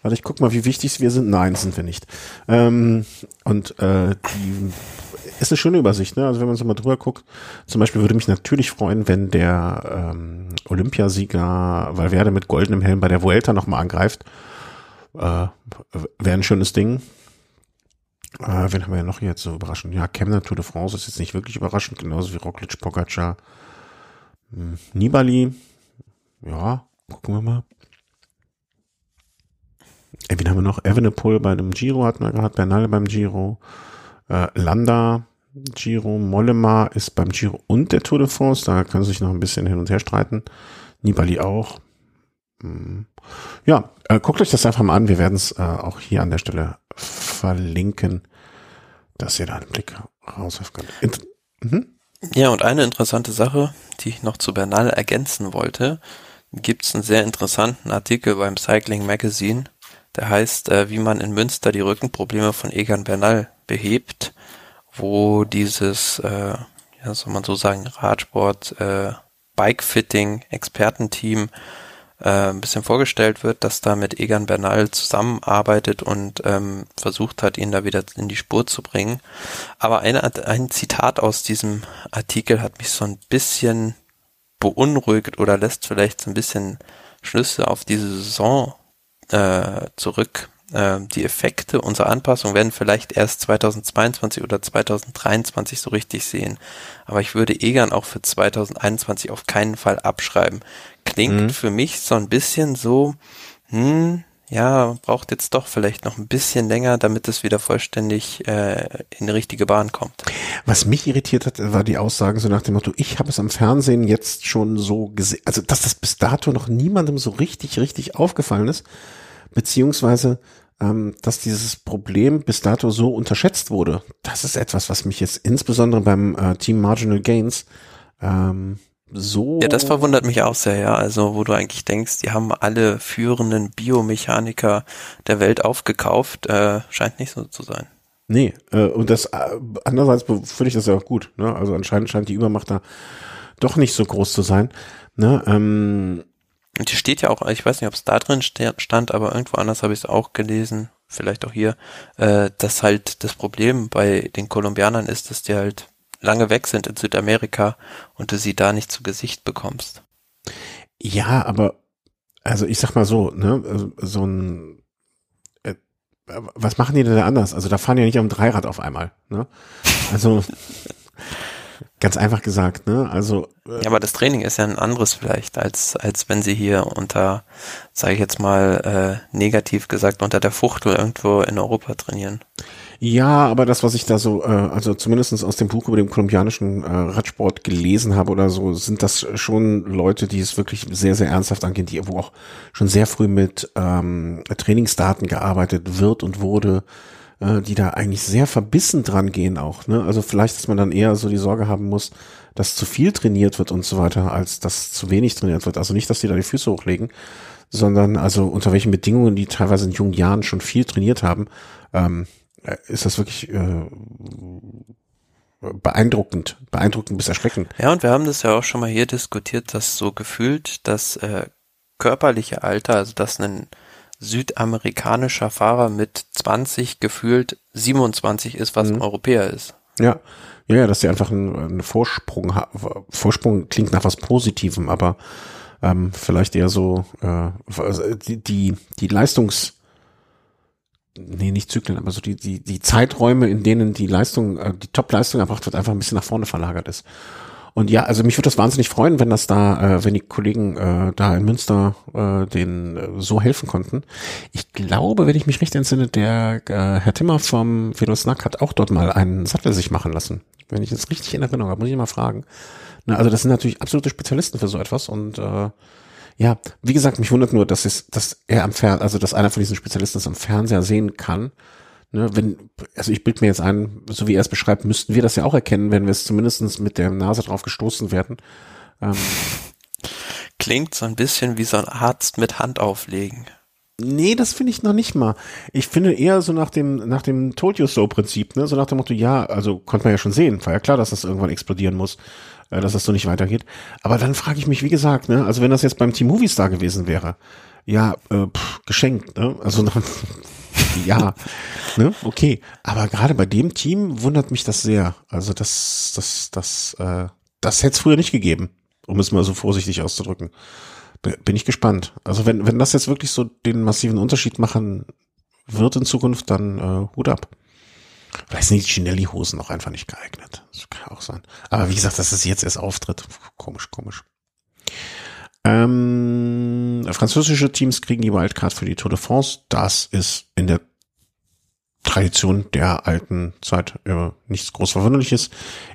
warte, ich guck mal, wie wichtig wir sind. Nein, sind wir nicht. Ähm, und äh, die ist eine schöne Übersicht, ne? Also wenn man so mal drüber guckt, zum Beispiel würde mich natürlich freuen, wenn der ähm, Olympiasieger Valverde mit goldenem Helm bei der Vuelta nochmal angreift. Äh, Wäre ein schönes Ding. Äh, wen haben wir noch jetzt so überraschend? Ja, Kemner Tour de France ist jetzt nicht wirklich überraschend, genauso wie Roglic, Pogacar, hm, Nibali. Ja, gucken wir mal. Wen haben wir noch? Evenepoel bei einem Giro hatten wir gehabt, Bernal beim Giro, äh, Landa, Giro, Mollema ist beim Giro und der Tour de France, da kann sich noch ein bisschen hin und her streiten. Nibali auch. Hm. Ja, äh, guckt euch das einfach mal an. Wir werden es äh, auch hier an der Stelle verlinken, dass ihr da einen Blick rauswerfen könnt. Int mhm. Ja, und eine interessante Sache, die ich noch zu Bernal ergänzen wollte, gibt es einen sehr interessanten Artikel beim Cycling Magazine, der heißt, äh, wie man in Münster die Rückenprobleme von Egan Bernal behebt, wo dieses, äh, ja, soll man so sagen, Radsport, äh, Bikefitting Expertenteam äh, ein bisschen vorgestellt wird, dass da mit Egan Bernal zusammenarbeitet und ähm, versucht hat, ihn da wieder in die Spur zu bringen. Aber eine, ein Zitat aus diesem Artikel hat mich so ein bisschen beunruhigt oder lässt vielleicht so ein bisschen Schlüsse auf diese Saison äh, zurück. Äh, die Effekte unserer Anpassung werden vielleicht erst 2022 oder 2023 so richtig sehen. Aber ich würde Egan auch für 2021 auf keinen Fall abschreiben klingt mhm. für mich so ein bisschen so, hm, ja, braucht jetzt doch vielleicht noch ein bisschen länger, damit es wieder vollständig äh, in die richtige Bahn kommt. Was mich irritiert hat, war die Aussagen so nach dem Motto, ich habe es am Fernsehen jetzt schon so gesehen, also dass das bis dato noch niemandem so richtig, richtig aufgefallen ist, beziehungsweise ähm, dass dieses Problem bis dato so unterschätzt wurde. Das ist etwas, was mich jetzt insbesondere beim äh, Team Marginal Gains ähm, so. Ja, das verwundert mich auch sehr, ja. Also, wo du eigentlich denkst, die haben alle führenden Biomechaniker der Welt aufgekauft, äh, scheint nicht so zu sein. Nee, äh, und das äh, andererseits finde ich das ja auch gut. Ne? Also anscheinend scheint die Übermacht da doch nicht so groß zu sein. Ne? Ähm, und hier steht ja auch, ich weiß nicht, ob es da drin stand, aber irgendwo anders habe ich es auch gelesen, vielleicht auch hier, äh, dass halt das Problem bei den Kolumbianern ist, dass die halt lange weg sind in Südamerika und du sie da nicht zu Gesicht bekommst. Ja, aber also ich sag mal so, ne, so ein äh, was machen die denn da anders? Also da fahren ja nicht am Dreirad auf einmal, ne? Also <laughs> ganz einfach gesagt, ne? Also äh, ja, aber das Training ist ja ein anderes vielleicht als als wenn sie hier unter, sage ich jetzt mal äh, negativ gesagt, unter der Fuchtel irgendwo in Europa trainieren. Ja, aber das, was ich da so, äh, also zumindestens aus dem Buch über den kolumbianischen äh, Radsport gelesen habe oder so, sind das schon Leute, die es wirklich sehr, sehr ernsthaft angehen, die wo auch schon sehr früh mit ähm, Trainingsdaten gearbeitet wird und wurde, äh, die da eigentlich sehr verbissen dran gehen auch. Ne? Also vielleicht, dass man dann eher so die Sorge haben muss, dass zu viel trainiert wird und so weiter, als dass zu wenig trainiert wird. Also nicht, dass die da die Füße hochlegen, sondern also unter welchen Bedingungen die teilweise in jungen Jahren schon viel trainiert haben. Ähm, äh, ist das wirklich äh, beeindruckend, beeindruckend bis erschreckend. Ja, und wir haben das ja auch schon mal hier diskutiert, dass so gefühlt das äh, körperliche Alter, also dass ein südamerikanischer Fahrer mit 20 gefühlt 27 ist, was mhm. ein Europäer ist. Ja, ja, ja, dass sie einfach einen, einen Vorsprung haben. Vorsprung klingt nach was Positivem, aber ähm, vielleicht eher so äh, die, die, die Leistungs nee, nicht Zyklen, aber so die, die, die Zeiträume, in denen die Leistung, äh, die Top-Leistung erbracht wird, einfach ein bisschen nach vorne verlagert ist. Und ja, also mich würde das wahnsinnig freuen, wenn das da, äh, wenn die Kollegen äh, da in Münster äh, den äh, so helfen konnten. Ich glaube, wenn ich mich recht entsinne, der äh, Herr Timmer vom Velo Snack hat auch dort mal einen Sattel sich machen lassen. Wenn ich jetzt richtig in Erinnerung habe, muss ich mal fragen. Na, also das sind natürlich absolute Spezialisten für so etwas und äh, ja, wie gesagt, mich wundert nur, dass es, dass er am Fernseher, also dass einer von diesen Spezialisten das am Fernseher sehen kann. Ne, wenn, also ich bild mir jetzt ein, so wie er es beschreibt, müssten wir das ja auch erkennen, wenn wir es zumindestens mit der Nase drauf gestoßen werden. Ähm, Klingt so ein bisschen wie so ein Arzt mit Hand auflegen. Nee, das finde ich noch nicht mal. Ich finde eher so nach dem, nach dem Told You So Prinzip, ne, so nach dem Motto, ja, also konnte man ja schon sehen, war ja klar, dass das irgendwann explodieren muss. Äh, dass das so nicht weitergeht. Aber dann frage ich mich, wie gesagt, ne, also wenn das jetzt beim Team Movistar gewesen wäre, ja, äh, pff, geschenkt, ne? Also <laughs> <laughs> ja, ne, okay. Aber gerade bei dem Team wundert mich das sehr. Also das, das, das, äh, das hätte es früher nicht gegeben, um es mal so vorsichtig auszudrücken. Bin ich gespannt. Also wenn, wenn das jetzt wirklich so den massiven Unterschied machen wird in Zukunft, dann äh, Hut ab. Vielleicht sind die Chinelli-Hosen auch einfach nicht geeignet. Das kann auch sein. Aber wie gesagt, dass es jetzt erst auftritt. Komisch, komisch. Ähm, französische Teams kriegen die Wildcard für die Tour de France. Das ist in der Tradition der alten Zeit äh, nichts groß Verwunderliches.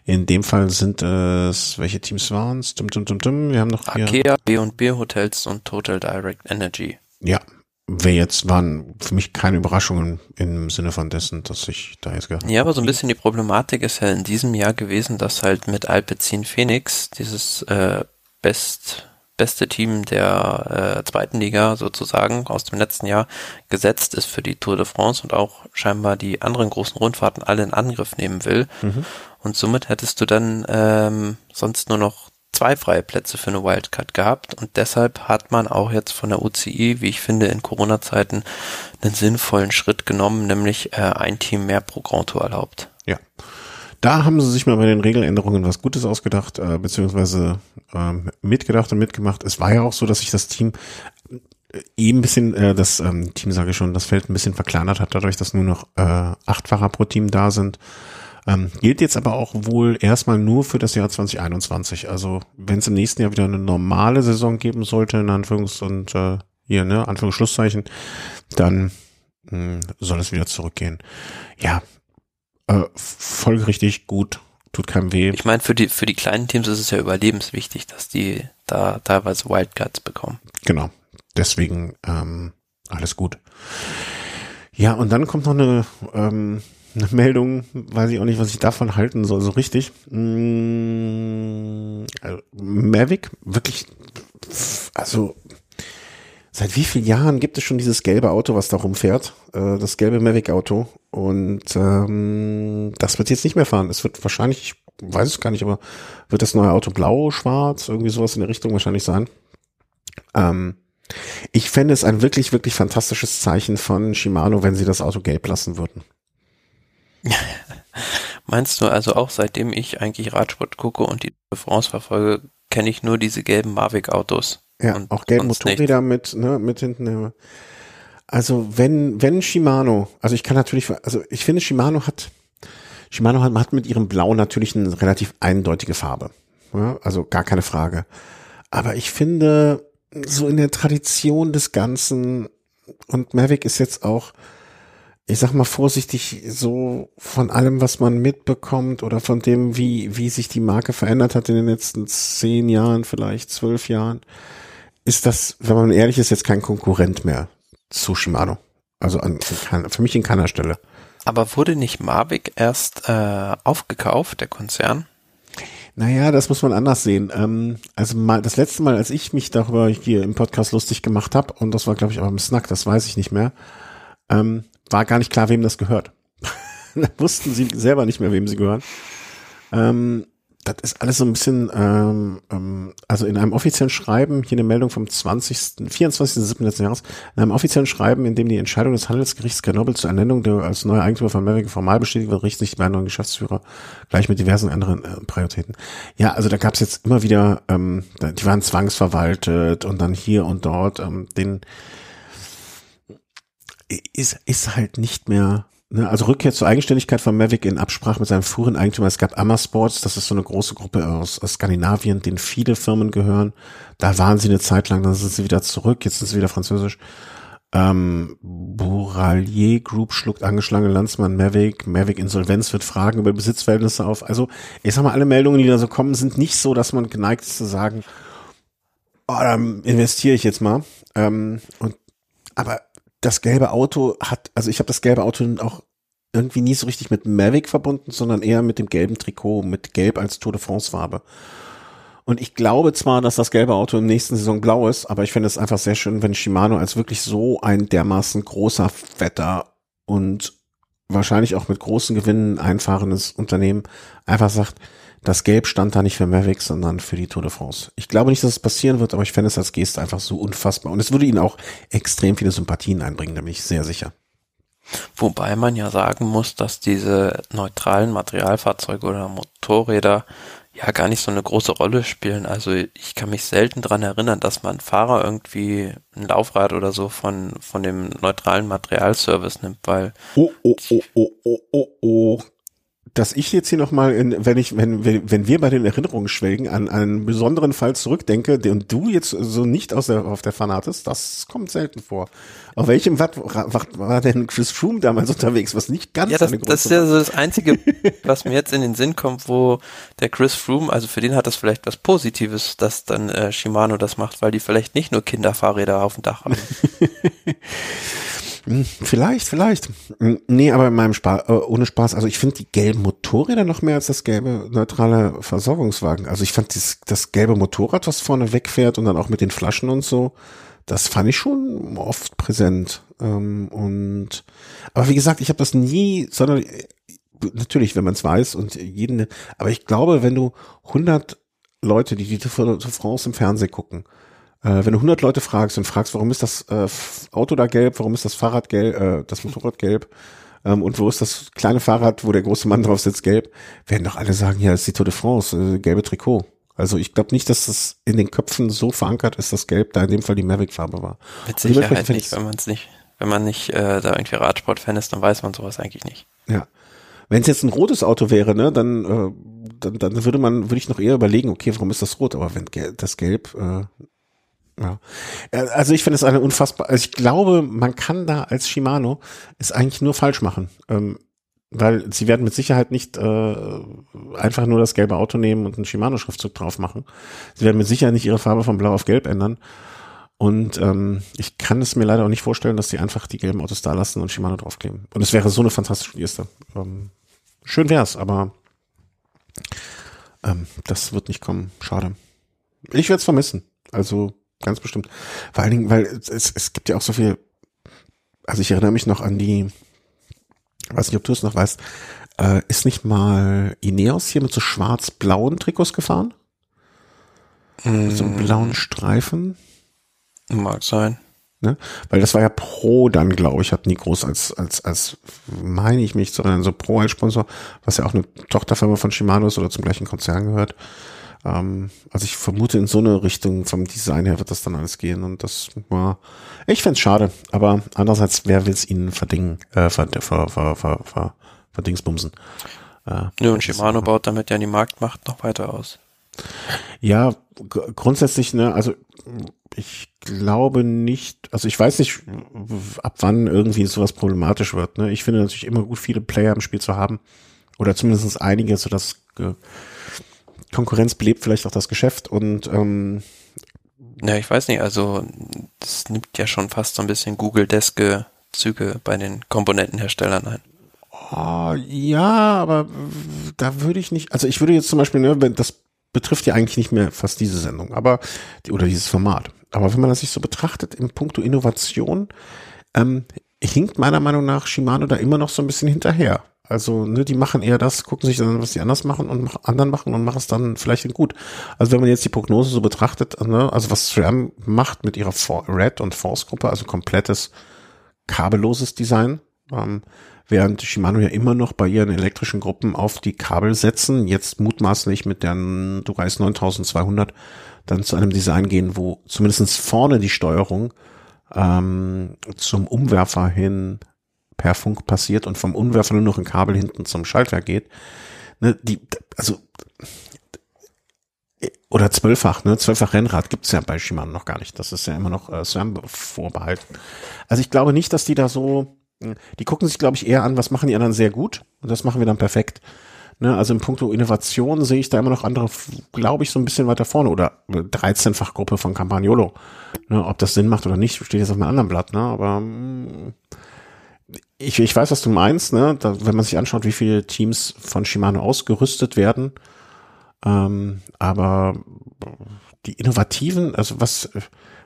In dem Fall sind es, welche Teams waren es? Dum, dum, dum, dum. Wir haben noch hier. Akea, B&B Hotels und Total Direct Energy. Ja, wäre jetzt, waren für mich keine Überraschungen im Sinne von dessen, dass ich da jetzt gehabt Ja, aber so ein bisschen die Problematik ist ja in diesem Jahr gewesen, dass halt mit Alpecin Phoenix dieses äh, Best beste Team der äh, zweiten Liga sozusagen aus dem letzten Jahr gesetzt ist für die Tour de France und auch scheinbar die anderen großen Rundfahrten alle in Angriff nehmen will. Mhm. Und somit hättest du dann ähm, sonst nur noch zwei freie Plätze für eine Wildcard gehabt und deshalb hat man auch jetzt von der UCI, wie ich finde, in Corona-Zeiten einen sinnvollen Schritt genommen, nämlich äh, ein Team mehr pro Grand Tour erlaubt. Ja. Da haben sie sich mal bei den Regeländerungen was Gutes ausgedacht, äh, beziehungsweise äh, mitgedacht und mitgemacht. Es war ja auch so, dass sich das Team äh, eben ein bisschen, äh, das ähm, Team sage ich schon, das Feld ein bisschen verkleinert hat, dadurch, dass nur noch äh, acht Fahrer pro Team da sind. Ähm, gilt jetzt aber auch wohl erstmal nur für das Jahr 2021. Also wenn es im nächsten Jahr wieder eine normale Saison geben sollte, in Anführungs- und äh, hier, ne, Anführungsschlusszeichen, dann mh, hm, soll es wieder zurückgehen. Ja, äh, folgerichtig gut, tut keinem weh. Ich meine, für die, für die kleinen Teams ist es ja überlebenswichtig, dass die da teilweise Wildcards bekommen. Genau. Deswegen ähm, alles gut. Ja, und dann kommt noch eine ähm, eine Meldung, weiß ich auch nicht, was ich davon halten soll, so richtig. Mm, also Mavic, wirklich, also seit wie vielen Jahren gibt es schon dieses gelbe Auto, was da rumfährt? Äh, das gelbe Mavic-Auto. Und ähm, das wird jetzt nicht mehr fahren. Es wird wahrscheinlich, ich weiß es gar nicht, aber wird das neue Auto blau, schwarz, irgendwie sowas in der Richtung wahrscheinlich sein. Ähm, ich fände es ein wirklich, wirklich fantastisches Zeichen von Shimano, wenn sie das Auto gelb lassen würden. <laughs> Meinst du also auch, seitdem ich eigentlich Radsport gucke und die France verfolge, kenne ich nur diese gelben Mavic-Autos? Ja, und auch gelbe Motorräder mit, ne, mit hinten. Also wenn, wenn Shimano, also ich kann natürlich, also ich finde Shimano hat, Shimano hat, hat mit ihrem Blau natürlich eine relativ eindeutige Farbe. Ja, also gar keine Frage. Aber ich finde, so in der Tradition des Ganzen, und Mavic ist jetzt auch, ich sag mal vorsichtig, so von allem, was man mitbekommt oder von dem, wie, wie sich die Marke verändert hat in den letzten zehn Jahren, vielleicht zwölf Jahren, ist das, wenn man ehrlich ist, jetzt kein Konkurrent mehr zu Shimano. Also an, für mich in keiner Stelle. Aber wurde nicht Mavic erst äh, aufgekauft, der Konzern? Naja, das muss man anders sehen. Ähm, also mal das letzte Mal, als ich mich darüber hier im Podcast lustig gemacht habe, und das war, glaube ich, aber im Snack, das weiß ich nicht mehr, ähm, war gar nicht klar, wem das gehört. <laughs> wussten sie selber nicht mehr, wem sie gehören. Ähm, das ist alles so ein bisschen, ähm, ähm, also in einem offiziellen Schreiben, hier eine Meldung vom 20., 24.07. letzten Jahres, in einem offiziellen Schreiben, in dem die Entscheidung des Handelsgerichts Grenoble zur Ernennung der als neuer Eigentümer von Mavic formal bestätigt wird, richten sich die beiden neuen Geschäftsführer gleich mit diversen anderen äh, Prioritäten. Ja, also da gab es jetzt immer wieder, ähm, die waren zwangsverwaltet und dann hier und dort, ähm, den ist, ist halt nicht mehr also Rückkehr zur Eigenständigkeit von Mavic in Absprache mit seinem früheren Eigentümer. Es gab Amasports, das ist so eine große Gruppe aus, aus Skandinavien, denen viele Firmen gehören. Da waren sie eine Zeit lang, dann sind sie wieder zurück, jetzt sind sie wieder französisch. Ähm, Bouralier Group schluckt angeschlagene Landsmann Mavic. Mavic Insolvenz wird Fragen über Besitzverhältnisse auf. Also, ich sag mal, alle Meldungen, die da so kommen, sind nicht so, dass man geneigt ist zu sagen, oh, dann investiere ich jetzt mal. Ähm, und, aber das gelbe Auto hat, also ich habe das gelbe Auto auch irgendwie nie so richtig mit Mavic verbunden, sondern eher mit dem gelben Trikot, mit Gelb als Tour de France Farbe. Und ich glaube zwar, dass das gelbe Auto im nächsten Saison blau ist, aber ich finde es einfach sehr schön, wenn Shimano als wirklich so ein dermaßen großer, fetter und wahrscheinlich auch mit großen Gewinnen einfahrendes Unternehmen einfach sagt, das Gelb stand da nicht für Mavic, sondern für die Tour de France. Ich glaube nicht, dass es passieren wird, aber ich fände es als Geste einfach so unfassbar. Und es würde ihnen auch extrem viele Sympathien einbringen, da bin ich sehr sicher. Wobei man ja sagen muss, dass diese neutralen Materialfahrzeuge oder Motorräder ja gar nicht so eine große Rolle spielen. Also ich kann mich selten dran erinnern, dass man Fahrer irgendwie ein Laufrad oder so von, von dem neutralen Materialservice nimmt, weil. Oh, oh, oh, oh, oh, oh, oh dass ich jetzt hier nochmal, wenn ich, wenn, wenn, wenn wir bei den Erinnerungen schwelgen, an einen besonderen Fall zurückdenke, den du jetzt so nicht aus der, auf der Fan hattest, das kommt selten vor. Auf welchem Watt war denn Chris Froome damals unterwegs, was nicht ganz Ja, das, das ist ja so das Einzige, was mir jetzt in den Sinn kommt, wo der Chris Froome, also für den hat das vielleicht was Positives, dass dann äh, Shimano das macht, weil die vielleicht nicht nur Kinderfahrräder auf dem Dach haben. <laughs> Hm, vielleicht, vielleicht. Hm, nee, aber in meinem Spaß, äh, ohne Spaß. Also ich finde die gelben Motorräder noch mehr als das gelbe neutrale Versorgungswagen. Also ich fand das, das gelbe Motorrad, was vorne wegfährt und dann auch mit den Flaschen und so, das fand ich schon oft präsent. Ähm, und aber wie gesagt, ich habe das nie, sondern äh, natürlich, wenn man es weiß und jeden, aber ich glaube, wenn du 100 Leute, die die Tour de France im Fernsehen gucken, äh, wenn du 100 Leute fragst und fragst, warum ist das äh, Auto da gelb, warum ist das Fahrrad gelb, äh, das Motorrad gelb ähm, und wo ist das kleine Fahrrad, wo der große Mann drauf sitzt, gelb, werden doch alle sagen, ja, das ist die Tour de France, äh, gelbe Trikot. Also ich glaube nicht, dass das in den Köpfen so verankert ist, dass Gelb da in dem Fall die Mavic-Farbe war. Mit Sicherheit nicht, wenn man es nicht, wenn man nicht äh, da irgendwie Radsport-Fan ist, dann weiß man sowas eigentlich nicht. Ja. Wenn es jetzt ein rotes Auto wäre, ne, dann, äh, dann, dann würde man, würde ich noch eher überlegen, okay, warum ist das rot? Aber wenn das Gelb äh, ja. Äh, also ich finde es eine unfassbar, also ich glaube, man kann da als Shimano es eigentlich nur falsch machen. Ähm, weil sie werden mit Sicherheit nicht äh, einfach nur das gelbe Auto nehmen und einen Shimano-Schriftzug drauf machen. Sie werden mit Sicherheit nicht ihre Farbe von blau auf gelb ändern. Und ähm, ich kann es mir leider auch nicht vorstellen, dass sie einfach die gelben Autos da lassen und Shimano draufkleben. Und es wäre so eine fantastische Geste. Ähm, schön wär's, aber ähm, das wird nicht kommen. Schade. Ich werde es vermissen. Also ganz bestimmt. Vor allen Dingen, weil es, es gibt ja auch so viel, also ich erinnere mich noch an die, weiß nicht, ob du es noch weißt, äh, ist nicht mal Ineos hier mit so schwarz-blauen Trikots gefahren? Mm. Mit so einem mm. blauen Streifen? Mag sein. Ne? Weil das war ja Pro dann, glaube ich, hat nie groß als, als, als, meine ich mich zu erinnern, so Pro als Sponsor, was ja auch eine Tochterfirma von Shimano ist oder zum gleichen Konzern gehört. Ähm, also ich vermute, in so eine Richtung vom Design her wird das dann alles gehen und das war, ich fände schade, aber andererseits, wer will es ihnen verdingen, äh, ver, ver, ver, ver, ver, verdingsbumsen. Äh, Nö, und Shimano baut damit ja die Marktmacht noch weiter aus. Ja, grundsätzlich, ne, also ich glaube nicht, also ich weiß nicht, ab wann irgendwie sowas problematisch wird. Ne? Ich finde natürlich immer gut, viele Player im Spiel zu haben. Oder zumindest einige, sodass Konkurrenz belebt vielleicht auch das Geschäft und ähm, ja, ich weiß nicht, also das nimmt ja schon fast so ein bisschen Google Desk Züge bei den Komponentenherstellern ein. Oh, ja, aber da würde ich nicht, also ich würde jetzt zum Beispiel, ne, das betrifft ja eigentlich nicht mehr fast diese Sendung, aber oder dieses Format. Aber wenn man das sich so betrachtet im Punkto Innovation, ähm, hinkt meiner Meinung nach Shimano da immer noch so ein bisschen hinterher. Also, ne, die machen eher das, gucken sich dann, was die anders machen und mach, anderen machen und machen es dann vielleicht gut. Also, wenn man jetzt die Prognose so betrachtet, ne, also was SRAM macht mit ihrer Red und Force Gruppe, also komplettes kabelloses Design, ähm, während Shimano ja immer noch bei ihren elektrischen Gruppen auf die Kabel setzen, jetzt mutmaßlich mit der Durais 9200 dann zu einem Design gehen, wo zumindestens vorne die Steuerung ähm, zum Umwerfer hin per Funk passiert und vom Unwerfer nur noch ein Kabel hinten zum Schaltwerk geht. Ne, die, also oder zwölffach, ne? Zwölffach Rennrad gibt's ja bei Shimano noch gar nicht. Das ist ja immer noch äh, SRAM vorbehalten. Also ich glaube nicht, dass die da so, hm, die gucken sich, glaube ich, eher an, was machen die anderen sehr gut und das machen wir dann perfekt. Ne, also im Punkto Innovation sehe ich da immer noch andere, glaube ich, so ein bisschen weiter vorne oder 13-fach Gruppe von Campagnolo. Ne, ob das Sinn macht oder nicht, steht jetzt auf einem anderen Blatt, ne, aber hm, ich, ich weiß, was du meinst, ne, da, wenn man sich anschaut, wie viele Teams von Shimano ausgerüstet werden, ähm, aber die innovativen, also was,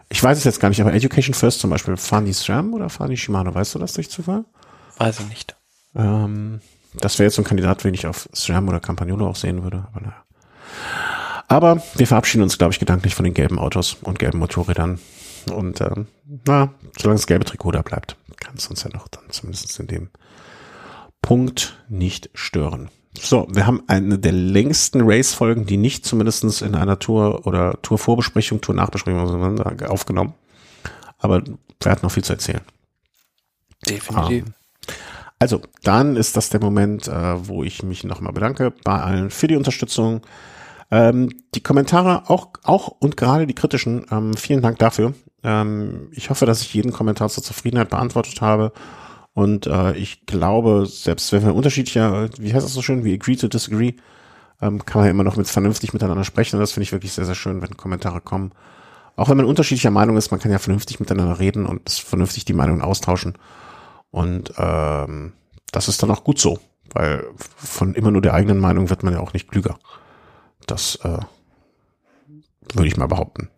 ich weiß es jetzt gar nicht, aber Education First zum Beispiel, fahren die SRAM oder fahren die Shimano? Weißt du das durch Zufall? Weiß ich nicht. Ähm, das wäre jetzt so ein Kandidat, den ich auf SRAM oder Campagnolo auch sehen würde. Aber, naja. aber wir verabschieden uns, glaube ich, gedanklich von den gelben Autos und gelben Motorrädern. Und ähm, na, solange das gelbe Trikot da bleibt, kann es uns ja noch dann zumindest in dem Punkt nicht stören. So, wir haben eine der längsten Race-Folgen, die nicht zumindestens in einer Tour oder Tour-Vorbesprechung, Tour-Nachbesprechung aufgenommen. Aber wir hatten noch viel zu erzählen. Definitiv. Um, also, dann ist das der Moment, äh, wo ich mich nochmal bedanke bei allen für die Unterstützung. Ähm, die Kommentare auch, auch und gerade die kritischen, ähm, vielen Dank dafür. Ähm, ich hoffe, dass ich jeden Kommentar zur Zufriedenheit beantwortet habe. Und äh, ich glaube, selbst wenn wir unterschiedlicher, wie heißt das so schön, wie agree to disagree, ähm, kann man ja immer noch mit vernünftig miteinander sprechen. Und das finde ich wirklich sehr, sehr schön, wenn Kommentare kommen. Auch wenn man unterschiedlicher Meinung ist, man kann ja vernünftig miteinander reden und vernünftig die Meinungen austauschen. Und ähm, das ist dann auch gut so, weil von immer nur der eigenen Meinung wird man ja auch nicht klüger. Das äh, würde ich mal behaupten.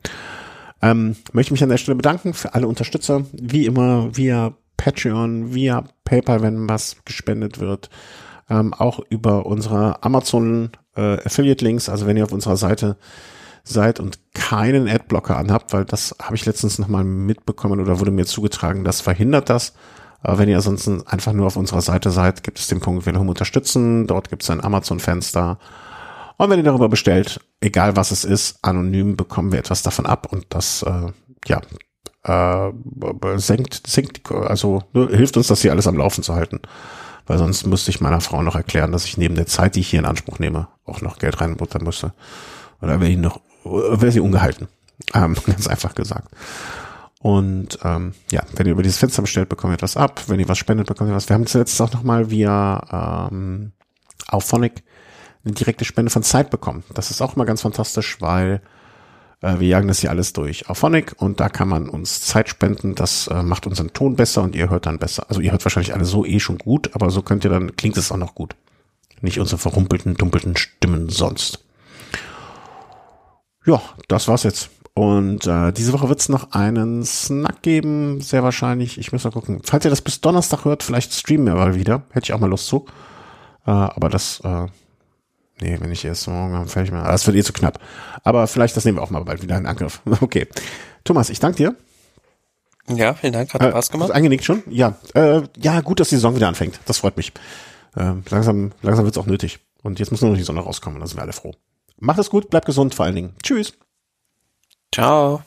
Ähm, möchte mich an der Stelle bedanken für alle Unterstützer, wie immer via Patreon, via PayPal, wenn was gespendet wird, ähm, auch über unsere Amazon äh, Affiliate Links. Also wenn ihr auf unserer Seite seid und keinen Adblocker anhabt, weil das habe ich letztens nochmal mitbekommen oder wurde mir zugetragen, das verhindert das. Aber wenn ihr ansonsten einfach nur auf unserer Seite seid, gibt es den Punkt Willem unterstützen. Dort gibt es ein Amazon-Fenster. Und wenn ihr darüber bestellt, egal was es ist, anonym bekommen wir etwas davon ab und das äh, ja äh, senkt, senkt, also ne, hilft uns, das hier alles am Laufen zu halten. Weil sonst müsste ich meiner Frau noch erklären, dass ich neben der Zeit, die ich hier in Anspruch nehme, auch noch Geld reinbuttern müsste. Oder wäre ich noch, wäre sie ungehalten. Ähm, <laughs> ganz einfach gesagt. Und ähm, ja, wenn ihr über dieses Fenster bestellt, bekommt ihr etwas ab. Wenn ihr was spendet, bekommt ihr was. Wir haben zuletzt auch nochmal via ähm, Auphonic eine direkte Spende von Zeit bekommen. Das ist auch immer ganz fantastisch, weil äh, wir jagen das hier alles durch Auphonic und da kann man uns Zeit spenden. Das äh, macht unseren Ton besser und ihr hört dann besser. Also ihr hört wahrscheinlich alle so eh schon gut, aber so könnt ihr dann, klingt es auch noch gut. Nicht unsere verrumpelten, dumpelten Stimmen sonst. Ja, das war's jetzt. Und äh, diese Woche wird es noch einen Snack geben, sehr wahrscheinlich. Ich muss mal gucken. Falls ihr das bis Donnerstag hört, vielleicht streamen wir mal wieder. Hätte ich auch mal Lust zu. Äh, aber das, äh, nee, wenn ich erst morgen fertig mache. Das wird eh zu knapp. Aber vielleicht, das nehmen wir auch mal bald wieder in Angriff. <laughs> Okay. Thomas, ich danke dir. Ja, vielen Dank, hat äh, Spaß gemacht. Eingenickt schon? Ja. Äh, ja, gut, dass die Saison wieder anfängt. Das freut mich. Äh, langsam langsam wird's auch nötig. Und jetzt muss nur noch die Sonne rauskommen, dann sind wir alle froh. Macht es gut, bleibt gesund vor allen Dingen. Tschüss. Ciao.